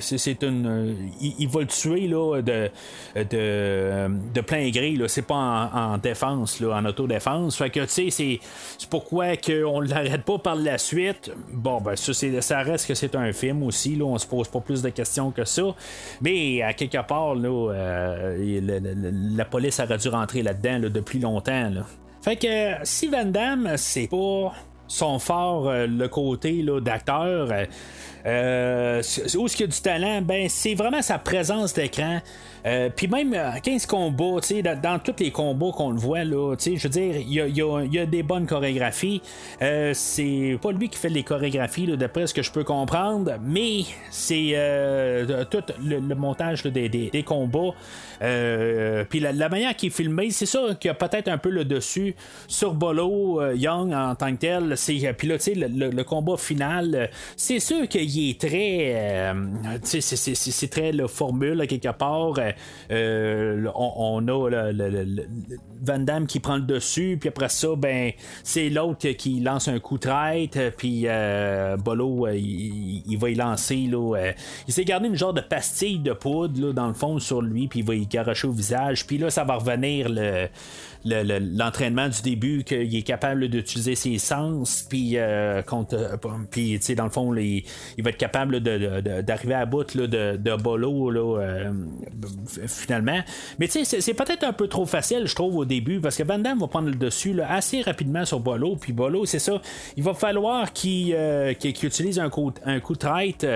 c'est une, euh, il, va le tuer, là, de, de, de plein gré, là, c'est pas en, en défense, là, en autodéfense, fait que, tu sais, c'est pourquoi qu'on l'arrête pas par la suite, bon, ben, ça, ça reste que c'est un film aussi, là, on se pose pas plus de questions que ça, mais à quelque part, là, euh, la police aurait dû rentrer là-dedans là, depuis longtemps, là. Fait que si Van Damme, c'est pas son fort, euh, le côté d'acteur, euh, euh, où est-ce qu'il y a du talent, ben c'est vraiment sa présence d'écran. Euh, Puis même euh, 15 combats, tu sais, dans, dans tous les combats qu'on le voit, là, je veux dire, il y a, des bonnes chorégraphies. Euh, c'est pas lui qui fait les chorégraphies, d'après ce que je peux comprendre, mais c'est euh, tout le, montage des, combats. Euh, Puis la, manière qu'il est filmé, c'est ça qu'il y a peut-être un peu le dessus sur Bolo euh, Young en tant que tel. Puis là, tu sais, le, combat final, euh, c'est sûr qu'il est très. euh, c'est- très la formule, quelque part. Euh, on, a le, Van Damme qui prend le dessus, puis après ça, ben, c'est l'autre qui lance un coup de traite, puis euh, Bolo, il, va y lancer. Là, il s'est gardé une genre de pastille de poudre, là, dans le fond, sur lui, puis il va y garocher au visage, puis là, ça va revenir le le- le- l'entraînement du début qu'il est capable d'utiliser ses sens puis euh, euh, puis dans le fond il, va être capable d'arriver à bout de, Bolo euh, finalement. Mais c'est- peut-être un peu trop facile je trouve au début parce que Van Damme va prendre le dessus assez rapidement sur Bolo puis Bolo c'est ça. Il va falloir qu'il utilise un coup, un coup de traite.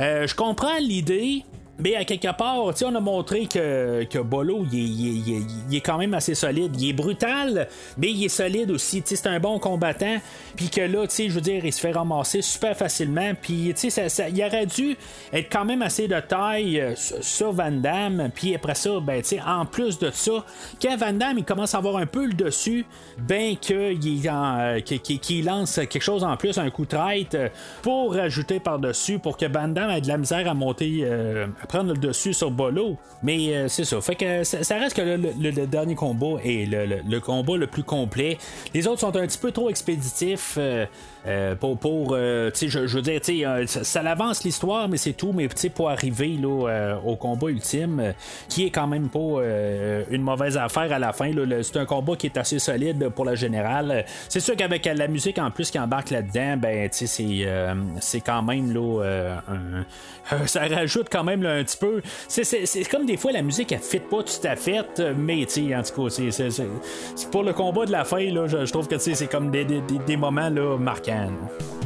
Je comprends l'idée mais à quelque part, on a montré que, que Bolo, il est, il il est- quand même assez solide. Il est brutal, mais il est solide aussi. C'est un bon combattant. Puis que là, je veux dire, il se fait ramasser super facilement. Puis, ça, ça- il aurait dû être quand même assez de taille euh, sur Van Damme. Puis après ça, ben, en plus de ça, quand Van Damme, il commence à avoir un peu le dessus, ben, euh, qu'il- qu'il lance quelque chose en plus, un coup de traite, euh, pour rajouter par-dessus, pour que Van Damme ait de la misère à monter, euh, prendre le dessus sur Bolo. Mais euh, c'est ça. Fait que ça, ça reste que le, dernier combat est le combat le plus complet. Les autres sont un petit peu trop expéditifs. euh, euh, pour, pour euh, tu sais, je, veux dire, tu sais, euh, ça, ça l'avance l'histoire, mais c'est tout. Mais tu sais, pour arriver là, euh, au combat ultime, euh, qui est quand même pas une mauvaise affaire à la fin. c'est un combat qui est assez solide pour la générale. C'est sûr qu'avec la musique en plus qui embarque là-dedans, ben, tu sais, c'est, quand même là, ça rajoute quand même un petit peu. C'est, comme des fois la musique elle fit pas tout à fait, mais tu sais, en tout cas, c'est, pour le combat de la fin, là, je, trouve que tu sais, c'est comme des- des- des moments là, marquants. man.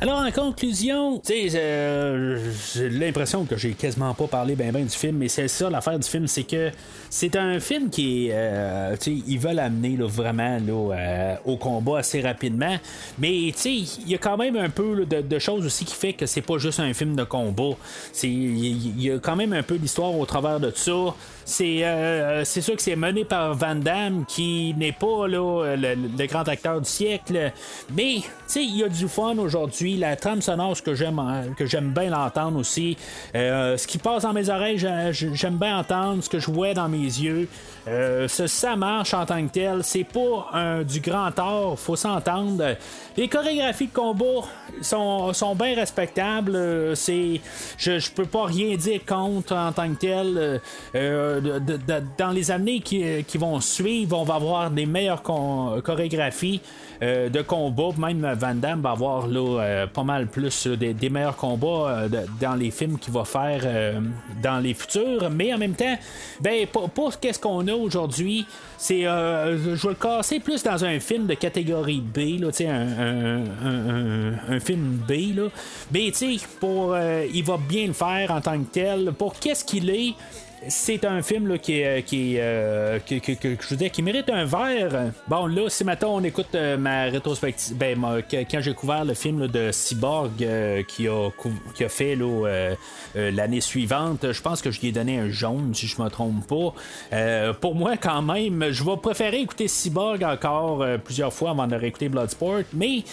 Alors en conclusion, tu sais, euh, j'ai l'impression que j'ai quasiment pas parlé ben ben du film, mais c'est ça l'affaire du film, c'est que c'est un film qui euh, tu sais, ils veulent amener là, vraiment là, euh, au combat assez rapidement, mais tu sais, il y a quand même un peu de, choses aussi qui fait que c'est pas juste un film de combat. Il y, a quand même un peu d'histoire au travers de ça. C'est, euh, c'est sûr que c'est mené par Van Damme qui n'est pas là, le, le grand acteur du siècle, mais tu sais, il y a du fun aujourd'hui. La trame sonore, que j'aime, que j'aime bien l'entendre aussi. Euh, ce qui passe dans mes oreilles, j'a- j'aime bien entendre. Ce que je vois dans mes yeux, euh, ça, marche en tant que tel. C'est pas du grand art, faut s'entendre. Les chorégraphies de combat sont, sont bien respectables. Euh, C'est, je, je peux pas rien dire contre en tant que tel. Dans les années qui, qui vont suivre, on va avoir des meilleures chorégraphies de combat. Même Van Damme va avoir là, pas mal plus euh, des, meilleurs combats euh, dans les films qu'il va faire euh, dans les futurs. Mais en même temps, ben, pour, qu'est-ce qu'on a aujourd'hui, c'est euh, je vais le casser plus dans un film de catégorie B, là, un, un, film B. Là. Mais pour euh, il va bien le faire en tant que tel. Pour qu'est-ce qu'il est. C'est un film qui, euh, qui- que je dire, qui mérite un verre. Bon, là, si maintenant on écoute euh, ma rétrospective, ben, ma- quand j'ai couvert le film de Cyborg euh, qui, a, fait euh, euh, l'année suivante, je pense que je lui ai donné un jaune, si je me trompe pas. Euh, pour moi, quand même, je vais préférer écouter Cyborg encore euh, plusieurs fois avant de réécouter Bloodsport, mais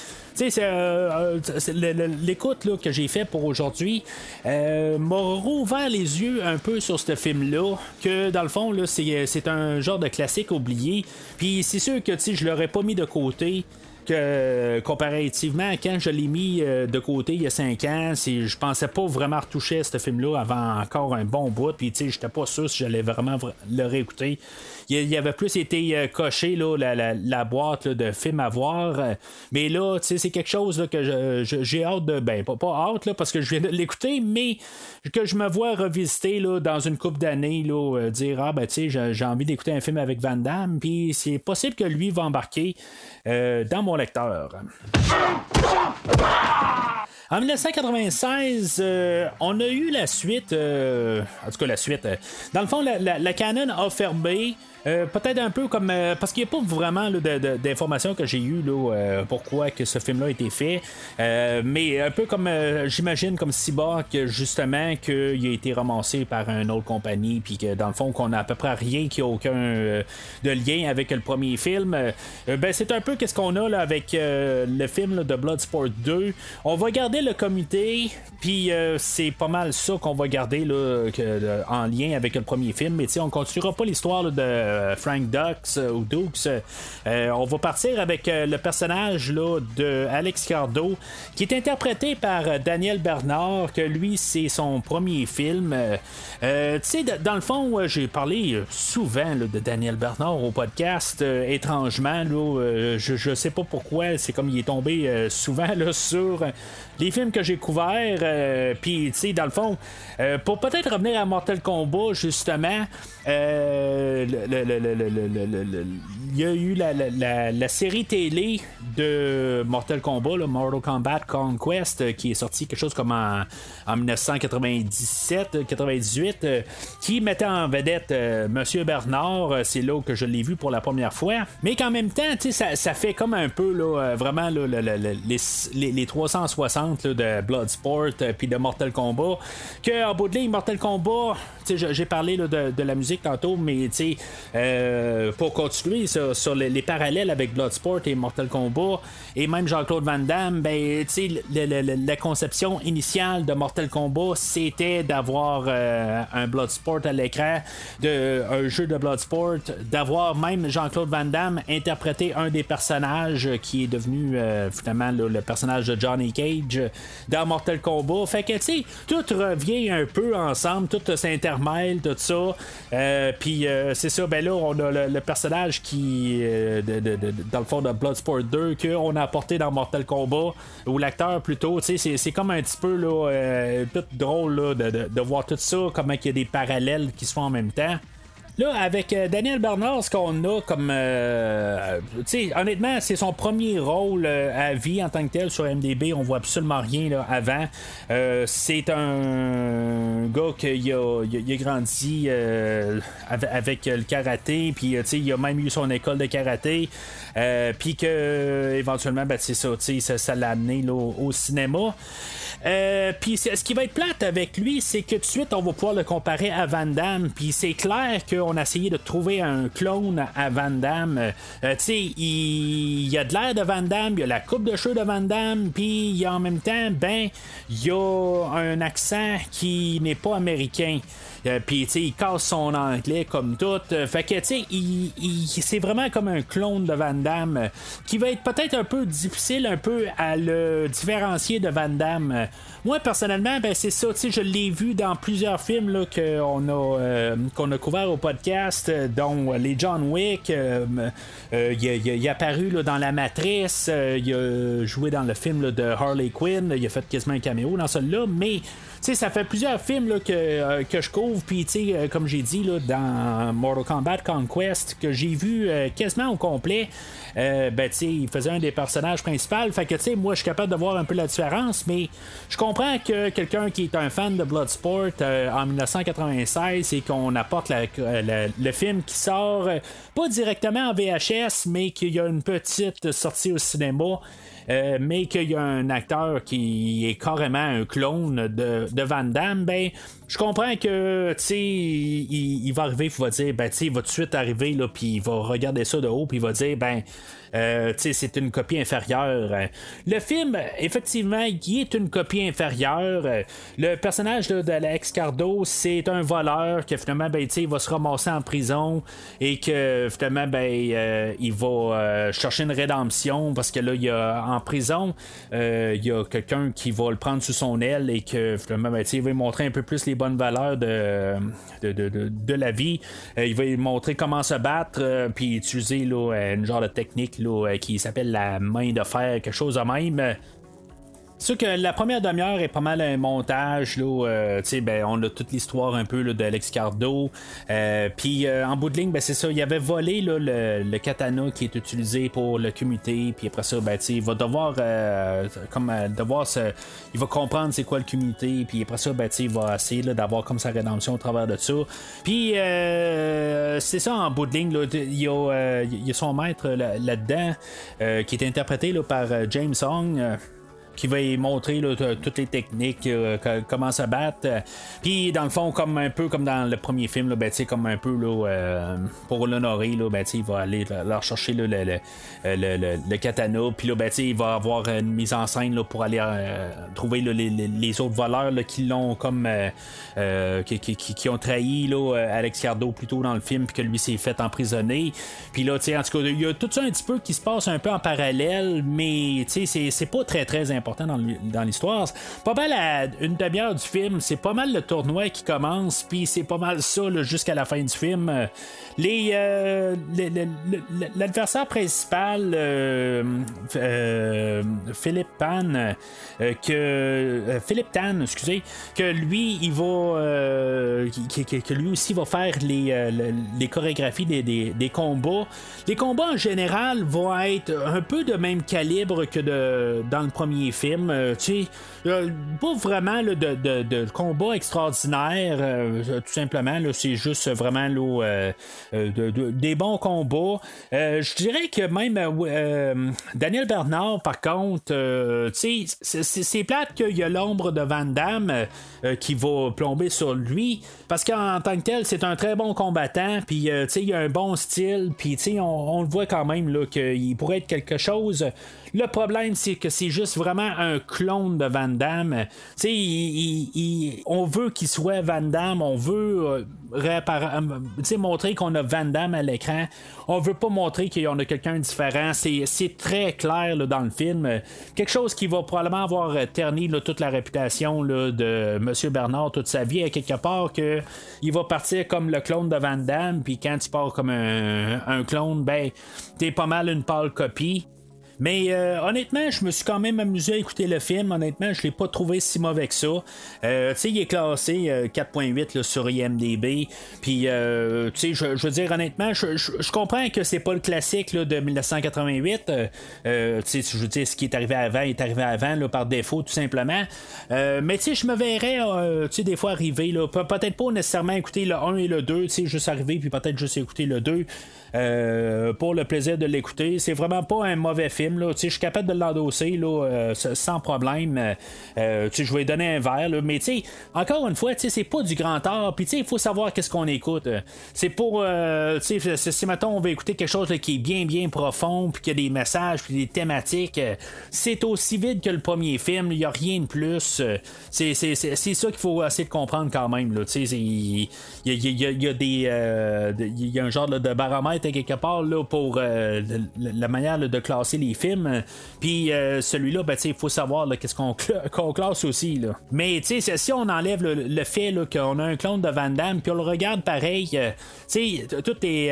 euh, euh, l'écoute que j'ai fait pour aujourd'hui euh, m'a rouvert les yeux un peu sur ce film-là, que dans le fond, là, c'est, un genre de classique oublié. Puis c'est sûr que je l'aurais pas mis de côté. Que comparativement à quand je l'ai mis euh, de côté il y a 5 ans, je pensais pas vraiment retoucher ce film-là avant encore un bon bout, puis tu sais, j'étais pas sûr si j'allais vraiment vra- le réécouter. Il, il avait plus été euh, coché là, la, la- boîte de films à voir, mais là, c'est quelque chose que j'ai hâte de, ben pas, pas hâte là, parce que je viens de l'écouter, mais que je me vois revisiter là, dans une couple d'années, euh, dire ah ben tu sais, j'ai, envie d'écouter un film avec Van Damme, puis c'est possible que lui va embarquer euh, dans mon lecteur. En 1996, euh, on a eu la suite, en tout cas la suite. dans le fond, la, la- la Canon a fermé. Euh, peut-être un peu comme. euh, parce qu'il n'y a pas vraiment d'informations que j'ai eues là, euh, pourquoi que ce film-là a été fait. Euh, mais un peu comme. euh, J'imagine comme Cyborg, que, justement, qu'il a été ramassé par une autre compagnie, puis que dans le fond, qu'on a à peu près rien qui a aucun de lien avec le premier film. Ben, c'est un peu qu'est-ce qu'on a là, avec le film de Bloodsport 2. On va garder le comité, puis c'est pas mal ça qu'on va garder là, en lien avec le premier film. Mais on continuera pas l'histoire de Frank Dux euh, ou Dukes. Euh, on va partir avec euh, le personnage là, de Alex Cardo, qui est interprété par euh, Daniel Bernard, que lui, c'est son premier film. Euh, euh, tu sais, dans le fond, euh, j'ai parlé euh, souvent de Daniel Bernard au podcast. euh, étrangement, là, euh, je, je sais pas pourquoi, c'est comme il est tombé euh, souvent sur euh, les films que j'ai couverts. euh, Puis, tu sais, dans le fond, euh, pour peut-être revenir à Mortal Kombat, justement, euh, le- il y a eu la, série télé de Mortal Kombat, Mortal Kombat Conquest, euh, qui est sorti quelque chose comme en, en 1997-98, euh, qui mettait en vedette euh, Monsieur Bernard. Euh, C'est là que je l'ai vu pour la première fois. Mais qu'en même temps, ça, ça fait comme un peu là, euh, vraiment les, les- les 360 là, de Bloodsport euh, puis de Mortal Kombat. Que en bout de ligne, Mortal Kombat, j'ai parlé de, de la musique tantôt, mais euh, pour continuer sur, sur les, les parallèles avec Bloodsport et Mortal Kombat, et même Jean-Claude Van Damme, ben, le- le- la conception initiale de Mortal Kombat, c'était d'avoir euh, un Bloodsport à l'écran, un jeu de Bloodsport, d'avoir même Jean-Claude Van Damme interpréter un des personnages qui est devenu euh, finalement le personnage de Johnny Cage dans Mortal Kombat. Fait que, tu sais, tout revient un peu ensemble, tout s'intermêle, tout ça. Puis, c'est ça, ben là, on a le, personnage qui, euh, dans le fond de Bloodsport 2, qu'on a apporté dans Mortal Kombat, ou l'acteur plutôt, tu sais, c'est- comme un petit peu, là, euh, drôle, de voir tout ça, comment il y a des parallèles qui se font en même temps. Là, avec euh, Daniel Bernard, ce qu'on a comme. euh, tu sais, honnêtement, c'est son premier rôle euh, à vie en tant que tel sur MDB. On voit absolument rien là, avant. Euh, c'est un gars qui a, il a- grandi avec, avec le karaté. Puis, tu sais, il a même eu son école de karaté. Puis que, éventuellement, ben, c'est ça, tu sais, ça, l'a amené là, au cinéma. Euh, puis ce qui va être plate avec lui, c'est que tout de suite, on va pouvoir le comparer à Van Damme. Puis c'est clair qu'on a essayé de trouver un clone à Van Damme. Euh, tu sais, il, y a de l'air de Van Damme, il y a la coupe de cheveux de Van Damme, puis y en même temps, ben, il y a un accent qui n'est pas américain. Euh, puis, tu sais, il casse son anglais comme tout. Euh, fait que, tu sais, il, il- c'est vraiment comme un clone de Van Damme euh, qui va être peut-être un peu difficile un peu à le différencier de Van Damme. Euh, Moi, personnellement, ben, c'est ça. Tu sais, je l'ai vu dans plusieurs films là, qu'on a, euh, qu'on a couvert au podcast, dont les John Wick. euh, il, il il a apparu là, dans La Matrice. il a joué dans le film là, de Harley Quinn. Il a fait quasiment un caméo dans celui-là. Mais sais, ça fait plusieurs films là, que, euh, que je couvre, puis euh, comme j'ai dit là, dans Mortal Kombat Conquest, que j'ai vu euh, quasiment au complet, ben tu il faisait un des personnages principaux. Fait que tu sais, moi je suis capable de voir un peu la différence, mais je comprends que quelqu'un qui est un fan de Bloodsport en 1996 et qu'on apporte le film qui sort pas directement en VHS, mais qu'il y a une petite sortie au cinéma. Euh, mais qu'il y a un acteur qui est carrément un clone de, de Van Damme, ben, je comprends que, tu sais, il, il va arriver, il va dire, ben, tu sais, il va tout de suite arriver, là, puis il va regarder ça de haut, puis il va dire, ben, euh, c'est une copie inférieure. Euh, Le film, effectivement, il est une copie inférieure. Euh, Le personnage là, d'Alex Cardo, c'est un voleur que finalement, ben, il va se ramasser en prison et que finalement, ben, il va chercher une rédemption parce que là, il y a en prison, il y a quelqu'un qui va le prendre sous son aile et que finalement, ben, il va lui montrer un peu plus les bonnes valeurs de, de, de, de- de la vie. Il va lui montrer comment se battre, puis utiliser là, une genre de technique euh, qui s'appelle la main de fer, quelque chose de même. Sûr que la première demi-heure est pas mal un montage. Là, euh, ben, on a toute l'histoire un peu là, d'Alex Cardo. Euh, Puis euh, en bout de ligne, ben, c'est ça. Il avait volé là, le, katana qui est utilisé pour le comité. Puis après ça, ben, il va devoir, euh, comme, devoir se, il va comprendre c'est quoi le comité. Puis après ça, ben, il va essayer d'avoir comme sa rédemption au travers de ça. Puis c'est ça en bout de ligne. Il y, y, a son maître là-dedans qui est interprété là, par James Hong qui va y montrer toutes les techniques, euh, comment se battre. Puis dans le fond, comme un peu comme dans le premier film, ben, comme un peu euh, pour l'honorer, ben, il va aller leur chercher le, le, le, katana. Puis là, ben, il va avoir une mise en scène pour aller euh, trouver les, autres voleurs qui l'ont comme qui, qui, ont trahi Alex Cardo plus tôt dans le film, puis que lui s'est fait emprisonner. Puis là, en tout cas, il y a tout ça un petit peu qui se passe un peu en parallèle, mais c'est pas très très important dans l'histoire. Pas mal une demi-heure du film, c'est pas mal le tournoi qui commence, puis c'est pas mal ça jusqu'à la fin du film. Les, euh, l'adversaire principal, euh, euh, Philippe Pan, que Philippe Tan, excusez, que lui, il va, que, lui aussi va faire les, les chorégraphies des, des, combats. Les combats en général vont être un peu de même calibre que de, dans le premier film. tu sais, pas vraiment de, de, de, combat extraordinaire, tout simplement. C'est juste vraiment là, euh, des bons combats. Euh, je dirais que même euh, Daniel Bernard, par contre, c'est plate qu'il y a l'ombre de Van Damme qui va plomber sur lui. Parce qu'en tant que tel, c'est un très bon combattant. Puis, il y a un bon style. Puis, on, on le voit quand même qu'il pourrait être quelque chose le problème, c'est que c'est juste vraiment un clone de Van Damme. on veut qu'il soit Van Damme, on veut euh, euh, montrer qu'on a Van Damme à l'écran. On veut pas montrer qu'on a quelqu'un de différent. C'est très clair dans le film. Quelque chose qui va probablement avoir terni toute la réputation de M. Bernard toute sa vie, à quelque part que il va partir comme le clone de Van Damme, puis quand il part comme un, un clone, ben, t'es pas mal une pâle copie. Mais euh, honnêtement, je me suis quand même amusé à écouter le film. Honnêtement, je l'ai pas trouvé si mauvais que ça. Euh, tu sais, il est classé 4.8 euh, sur IMDB. Puis, tu sais, je, veux dire, honnêtement, je, comprends que c'est pas le classique de 1988. tu sais, je veux dire, ce qui est arrivé avant est arrivé avant par défaut, tout simplement. mais tu sais, je me verrais, tu sais, des fois arriver, peut-être pas nécessairement écouter le 1 et le 2, tu sais, juste arriver, puis peut-être juste écouter le 2. Euh, pour le plaisir de l'écouter. C'est vraiment pas un mauvais film. Je suis capable de l'endosser euh, sans problème. Euh, je vais donner un verre. Là. Mais encore une fois, c'est pas du grand art. Puis il faut savoir qu'est-ce qu'on écoute. C'est pour. si mettons on veut écouter quelque chose qui est bien bien profond, puis qu'il y a des messages, puis des thématiques, c'est aussi vide que le premier film. Il n'y a rien de plus. C'est ça qu'il faut essayer de comprendre quand même. Il y, a, des. Il y a un genre de baromètre quelque part pour euh, la manière de classer les films. Puis euh, celui-là, ben, il faut savoir qu'est-ce qu'on classe aussi. Là. Mais si on enlève le, fait qu'on a un clone de Van Damme, puis on le regarde pareil, euh, tout est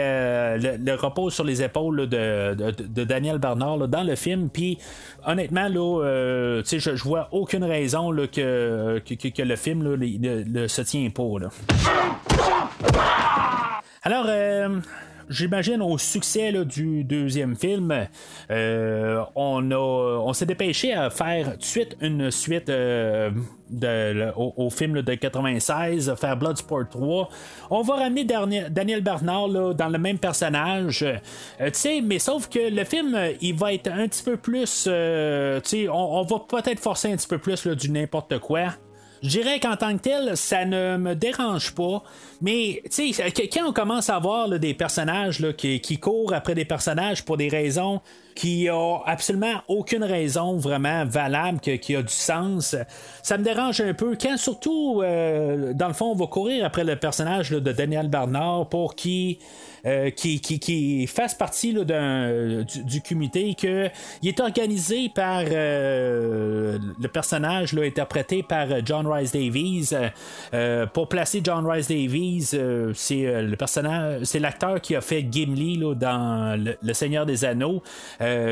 le, repose sur les épaules de, Daniel Bernard dans le film. Puis honnêtement, là, je, je vois aucune raison que, le film se tient pas. Alors, j'imagine au succès du deuxième film, euh, on, on s'est dépêché à faire tout de suite une suite euh, au, film de 96, faire Bloodsport 3. On va ramener Daniel Bernard dans le même personnage. Euh, mais sauf que le film, il va être un petit peu plus. on, on, va peut-être forcer un petit peu plus du n'importe quoi. Je dirais qu'en tant que tel, ça ne me dérange pas. Mais, tu sais, quand on commence à voir des personnages qui, qui, courent après des personnages pour des raisons qui ont absolument aucune raison vraiment valable, qui a du sens, ça me dérange un peu. Quand surtout, euh, dans le fond, on va courir après le personnage de Daniel Bernard pour qui euh, fasse partie là, du, comité, qu'il est organisé par euh, le personnage là, interprété par John Rice Davies. Pour placer John Rice Davies, c'est le personnage, c'est l'acteur qui a fait Gimli là, dans le, Seigneur des Anneaux.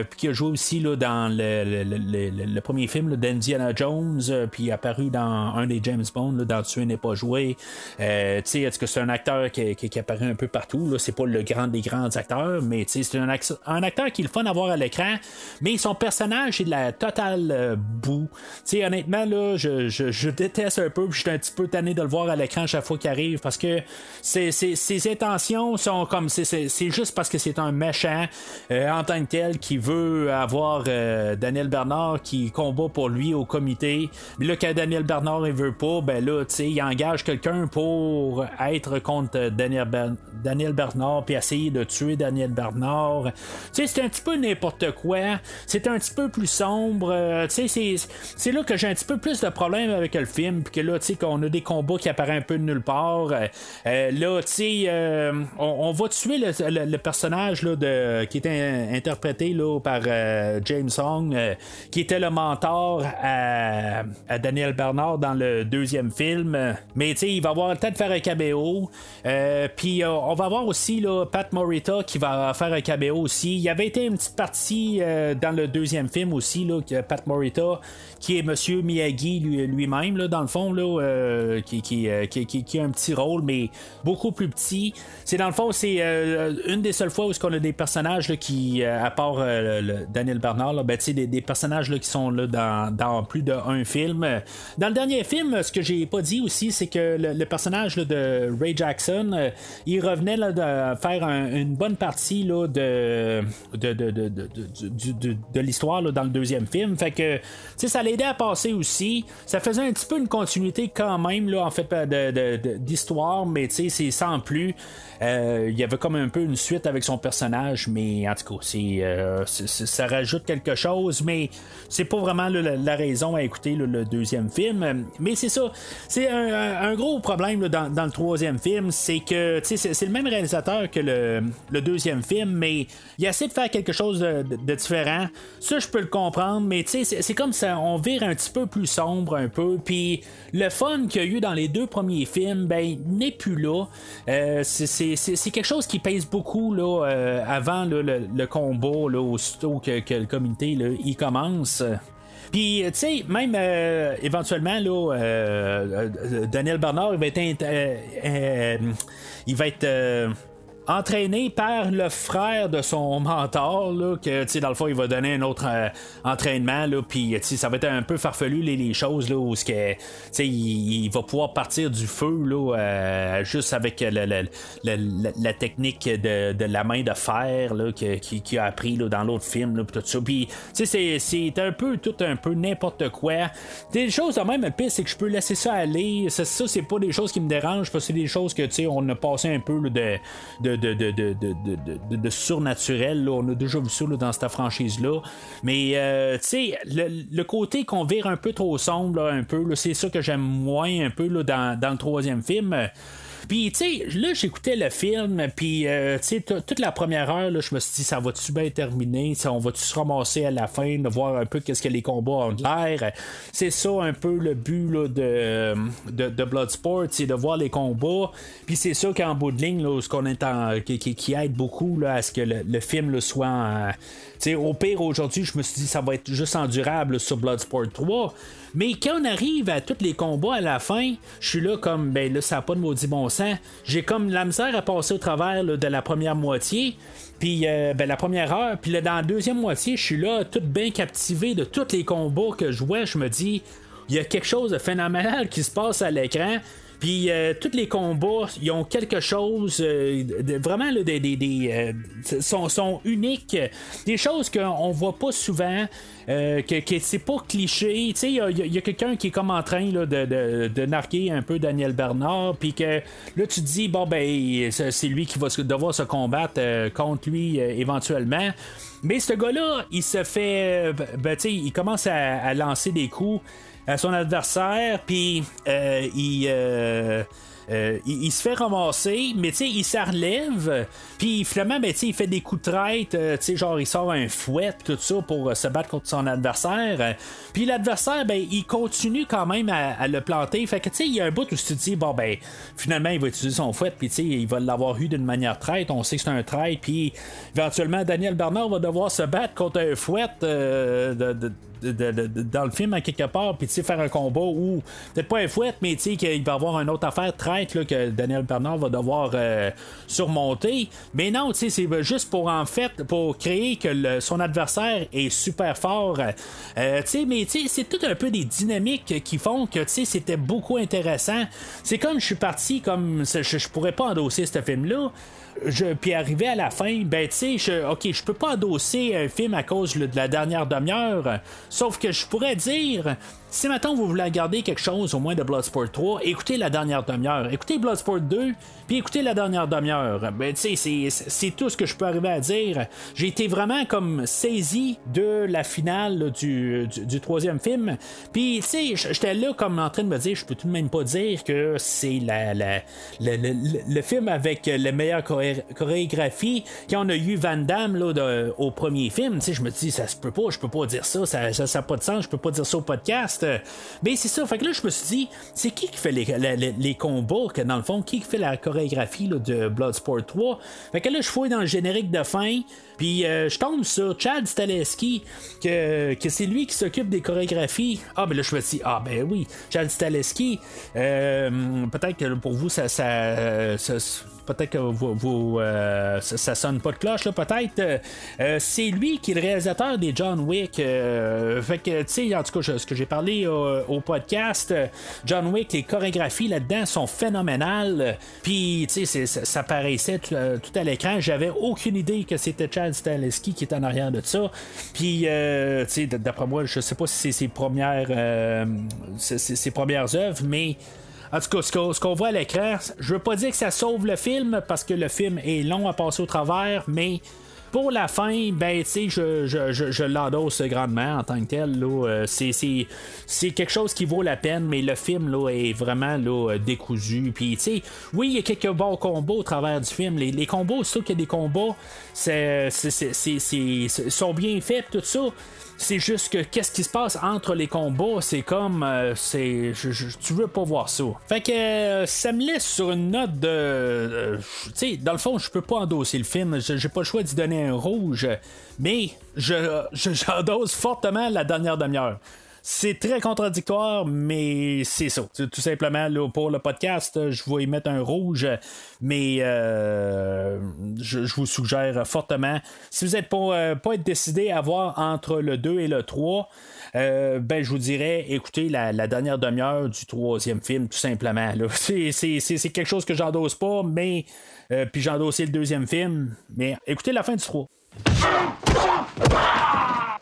Puis qui a joué aussi là, dans le, le- le- le- premier film d'Indiana Jones, euh, puis apparu dans un des James Bond, là, dans Tuer n'est pas joué. Euh, est-ce que c'est un acteur qui, qui, apparaît un peu partout? Là? C'est pas le grand des grands acteurs, mais c'est un, ac- un acteur qui est le fun à voir à l'écran, mais son personnage est de la totale euh, boue. Honnêtement, là, je, je, déteste un peu, puis je suis un petit peu tanné de le voir à l'écran chaque fois qu'il arrive, parce que ses intentions sont comme. c'est- C'est c'est juste parce que c'est un méchant euh, en tant que tel qui veut avoir euh, Daniel Bernard qui combat pour lui au comité. Mais là, quand Daniel Bernard il veut pas, ben là, tu sais, il engage quelqu'un pour être contre Daniel, Ber- Daniel Bernard puis essayer de tuer Daniel Bernard. Tu sais, c'est un petit peu n'importe quoi. C'est un petit peu plus sombre. Euh, tu sais, c'est- là que j'ai un petit peu plus de problèmes avec le film. Puis que là, tu sais, qu'on a des combats qui apparaissent un peu de nulle part. Euh, là, tu sais, on, va tuer le, le- personnage là, de, qui était interprété là, par euh, James Hong, euh, qui était le mentor à, à Daniel Bernard dans le deuxième film. Mais tu sais, il va avoir le temps de faire un caméo. Euh, Puis on va avoir aussi là, Pat Morita qui va faire un caméo aussi. Il y avait été une petite partie dans le deuxième film aussi, là, que Pat Morita, qui est Monsieur Miyagi lui- lui-même, dans le fond, là, qui, qui, qui- qui- a un petit rôle, mais beaucoup plus petit. C'est dans le fond, c'est une des seules fois où on a des personnages là, qui, à part euh, Daniel Bernard, ben, des, personnages qui sont dans, plus d'un film. Dans le dernier film, ce que j'ai pas dit aussi, c'est que le, personnage de Ray Jackson, euh, il revenait là, de faire un- une bonne partie de, l'histoire dans le deuxième film. Fait que ça l'aidait à passer aussi. Ça faisait un petit peu une continuité quand même, là, en fait, de- d'histoire, mais c'est sans plus. Euh, il y avait comme un peu une suite avec son personnage, mais en tout cas, euh, ça rajoute quelque chose, mais c'est pas vraiment la, raison à écouter le deuxième film. Mais c'est ça, c'est un, gros problème dans, le troisième film, c'est que c'est, le même réalisateur que le, deuxième film, mais il essaie de faire quelque chose de, différent. Ça, je peux le comprendre, mais c'est comme ça, on vire un petit peu plus sombre un peu, puis le fun qu'il y a eu dans les deux premiers films, ben, n'est plus là. Euh, c'est, c'est- quelque chose qui pèse beaucoup là, euh, avant le, le combat, là, aussitôt que, que le comité commence. Puis, tu sais, même euh, éventuellement, là, euh, euh, Daniel Bernard, il va être, euh, euh, euh, entraîné par le frère de son mentor, là, que, dans le fond, il va donner un autre euh, entraînement, puis, ça va être un peu farfelu, les, choses, là, où que, il, il va pouvoir partir du feu, là, euh, juste avec la technique de, de la main de fer, là, a appris, là, dans l'autre film, là, tout ça. C'est- un peu, tout un peu n'importe quoi. Des choses de même, le pire, c'est que je peux laisser ça aller. Ça, ça, c'est pas des choses qui me dérangent, parce que c'est des choses que, on a passé un peu, de, de, de, de, de, surnaturel, là. On a déjà vu ça, dans cette franchise-là. Mais, euh, tu sais, le, côté qu'on vire un peu trop sombre, un peu, c'est ça que j'aime moins, un peu, dans, dans le troisième film. Puis, tu sais, là, j'écoutais le film, puis, euh, tu sais, toute la première heure, je me suis dit, ça va-tu bien terminer? On va-tu se ramasser à la fin, de voir un peu qu'est-ce que les combats ont de l'air? C'est ça un peu le but là, de, de, Bloodsport, c'est de voir les combats. Puis c'est ça qu'en bout de ligne, là, ce qu'on est en, qui, aide beaucoup là, à ce que le, le film là, soit en- au pire, aujourd'hui, je me suis dit, ça va être juste endurable sur Bloodsport 3. Mais quand on arrive à tous les combats à la fin, je suis là comme, ben là, ça n'a pas de maudit bon sens. J'ai comme la misère à passer au travers de la première moitié. Puis euh, ben, la première heure, puis là, dans la deuxième moitié, je suis là, tout bien captivé de tous les combats que je vois. Je me dis, il y a quelque chose de phénoménal qui se passe à l'écran. Puis euh, tous les combats, ils ont quelque chose euh, de, vraiment là, des, des, euh, sont, sont uniques, des choses qu'on voit pas souvent. euh, que, que c'est pas cliché, tu sais, il y a, a quelqu'un qui est comme en train là, de, de, de narguer un peu Daniel Bernard, puis que là tu te dis, bon ben, c'est lui qui va devoir se combattre euh, contre lui euh, éventuellement. Mais ce gars-là, il se fait, euh, ben, tu sais, il commence à, à lancer des coups à son adversaire, puis euh, il. euh, euh, il, il se fait ramasser, mais tu il se relève, puis finalement, ben, il fait des coups de traite, euh, tu genre, il sort un fouet, tout ça, pour euh, se battre contre son adversaire. Euh, Puis l'adversaire, ben, il continue quand même à, le planter. Fait que, tu sais, il y a un bout où tu te dis, bon, ben, finalement, il va utiliser son fouet, puis il va l'avoir eu d'une manière traite. On sait que c'est un traite, puis éventuellement, Daniel Bernard va devoir se battre contre un fouet euh, de- dans le film à quelque part, puis tu sais, faire un combat où, peut-être pas un fouet, mais tu sais, qu'il va y avoir une autre affaire traite là, que Daniel Bernard va devoir euh, surmonter. Mais non, tu sais, c'est juste pour en fait, pour créer que son adversaire est super fort. Euh, tu sais, mais tu sais, c'est tout un peu des dynamiques qui font que, tu sais, c'était beaucoup intéressant. C'est comme je suis parti, comme je, je pourrais pas endosser ce film-là je, puis arrivé à la fin, ben tu sais, je, ok, je peux pas endosser un film à cause de la dernière demi-heure, sauf que je pourrais dire, si maintenant vous voulez garder quelque chose au moins de Bloodsport 3, écoutez la dernière demi-heure, écoutez Bloodsport 2, puis écoutez la dernière demi-heure. Ben tu sais, c'est- tout ce que je peux arriver à dire. J'ai été vraiment comme saisi de la finale du, du, troisième film, puis tu sais, j'étais là comme en train de me dire, je peux tout de même pas dire que c'est la, la, le, le- film avec le meilleur choré- chorégraphie qu'on a eu Van Damme là, de- au premier film. Tu sais, je me dis, ça se peut pas, je peux pas dire ça, ça ça n'a pas de sens, je peux pas dire ça au podcast. Mais c'est ça, fait que là, je me suis dit, c'est qui qui fait les, les- que dans le fond, qui qui fait la chorégraphie là, de Bloodsport 3? Fait que là, je fouille dans le générique de fin, puis euh, je tombe sur Chad Staleski, que, que c'est lui qui s'occupe des chorégraphies. Ah, ben là, je me dis, ah, ben oui, Chad Staleski, euh, peut-être que pour vous, ça. ça- Peut-être que euh, ça, sonne pas de cloche, là, peut-être. Euh, euh, c'est lui qui est le réalisateur des John Wick. euh, fait que, tu sais, en tout cas, ce que j'ai parlé euh, au podcast, euh, John Wick, les chorégraphies là-dedans sont phénoménales. Puis, tu sais, ça, paraissait tout, euh, tout à l'écran. J'avais aucune idée que c'était Chad Stahelski qui était en arrière de ça. Puis, euh, tu sais, d'après moi, je sais pas si c'est ses premières, euh, c'est- c'est ses premières œuvres, mais. En tout cas, ce qu'on, ce qu'on voit à l'écran, je veux pas dire que ça sauve le film parce que le film est long à passer au travers, mais pour la fin, ben, tu sais, je, je, je, je l'endosse grandement en tant que tel. Là, Euh, c'est, c'est, c'est quelque chose qui vaut la peine, mais le film là, est vraiment là, euh, décousu. Puis, tu oui, il y a quelques bons combats au travers du film. Les, les combats, c'est sûr qu'il y a des combats, c'est- c'est- c'est- sont bien faits, tout ça. C'est juste que qu'est-ce qui se passe entre les combats, c'est comme euh, c'est je- tu veux pas voir ça. Fait que euh, ça me laisse sur une note de euh, tu sais dans le fond, je peux pas endosser le film, j'ai pas le choix d'y donner un rouge, mais je- j'endosse fortement la dernière demi-heure. C'est très contradictoire, mais c'est ça. Tout simplement, pour le podcast, je vais y mettre un rouge, mais euh, je, vous suggère fortement, si vous n'êtes pas, euh, pas décidé à voir entre le 2 et le 3, euh, ben, je vous dirais, écoutez la, dernière demi-heure du troisième film, tout simplement. C'est, quelque chose que j'endosse pas, mais. puis j'ai endossé le deuxième film, mais écoutez la fin du 3.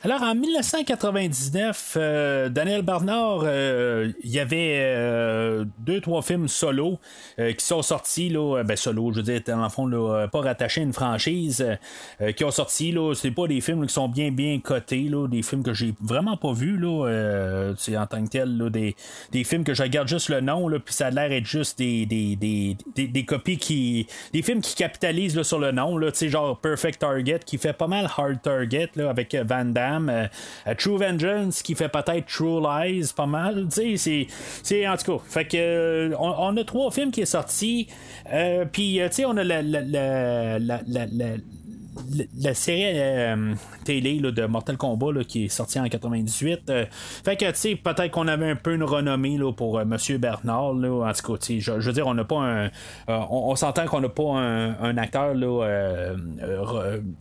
Alors, en 1999, euh, Daniel Barnard, euh, il y avait euh, deux, trois films solo qui sont sortis, là, ben solo, je veux dire, dans le fond, là, pas rattachés à une franchise, qui ont sorti, là, c'est pas des films qui sont bien, bien cotés, là, des films que j'ai vraiment pas vus, là, c'est en tant que tel, des, films que je regarde juste le nom, là, puis ça a l'air être juste des, copies qui, des films qui capitalisent là, sur le nom, là, tu sais, genre Perfect Target, qui fait pas mal Hard Target, là, avec Van Damme, euh, euh, True Vengeance, qui fait peut-être True Lies, pas mal, tu c'est, en tout cas, fait que, euh, on, a trois films qui est sorti, euh, puis, tu sais, on a la, la- série euh, télé de Mortal Kombat là, qui est sortie en 98. euh, fait que, tu sais, peut-être qu'on avait un peu une renommée là, pour euh, Monsieur Bernard. Là, en tout cas, je, veux dire, on n'a pas un. euh, on, s'entend qu'on n'a pas un, un acteur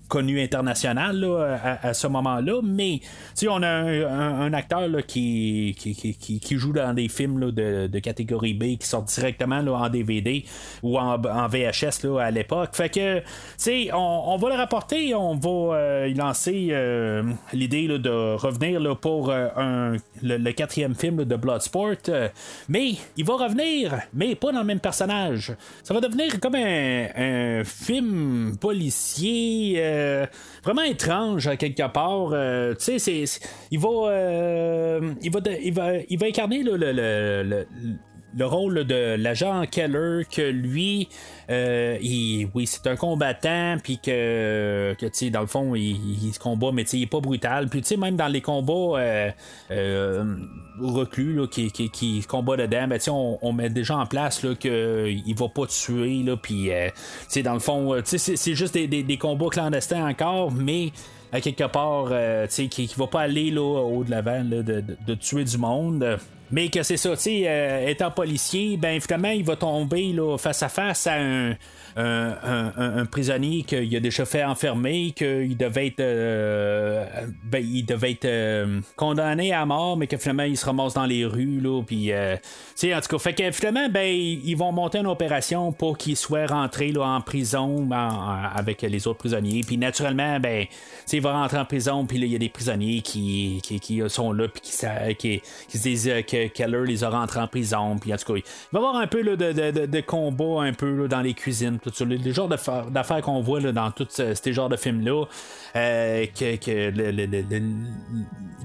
connu international à, à ce moment-là, mais on a un, acteur qui, qui, qui, qui- joue dans des films de, de catégorie B qui sortent directement en DVD ou en, VHS à l'époque. Fait que, tu sais, on, on va le rapporter, on va euh, lancer euh, l'idée de revenir pour euh, le, quatrième film de Bloodsport. mais il va revenir, mais pas dans le même personnage. Ça va devenir comme un, film policier vraiment étrange quelque part. Tu sais, il va, il va, incarner le rôle de l'agent Keller, que lui, il, oui, c'est un combattant, puis que, que tu sais, dans le fond, il, se combat, mais il est pas brutal. Puis tu sais, même dans les combats reclus là, qui, qui, qui combat dedans, ben, on, on met déjà en place qu'il va pas tuer, là, puis dans le fond, c'est juste des, combats clandestins encore, mais à quelque part, euh, qui, qui va pas aller là, au de l'avant de, de, de, tuer du monde. Mais que c'est ça, tu sais, euh, étant policier, ben finalement, il va tomber là, face à face à un, un, prisonnier qu'il a déjà fait enfermer, qu'il devait être, euh, ben, il devait être euh, condamné à mort, mais que finalement il se ramasse dans les rues, là, euh, en tout cas, fait que finalement, ben, ils vont monter une opération pour qu'il soit rentré là, en prison avec les autres prisonniers, puis naturellement, ben, il va rentrer en prison, puis il y a des prisonniers qui, qui, sont là, puis qui, se disent que Keller les a rentrés en prison, puis en tout cas, il va y avoir un peu de, de, de, combat un peu dans les cuisines, tout les, les genres d'affaires qu'on voit dans tous ces genres de films-là, euh, que,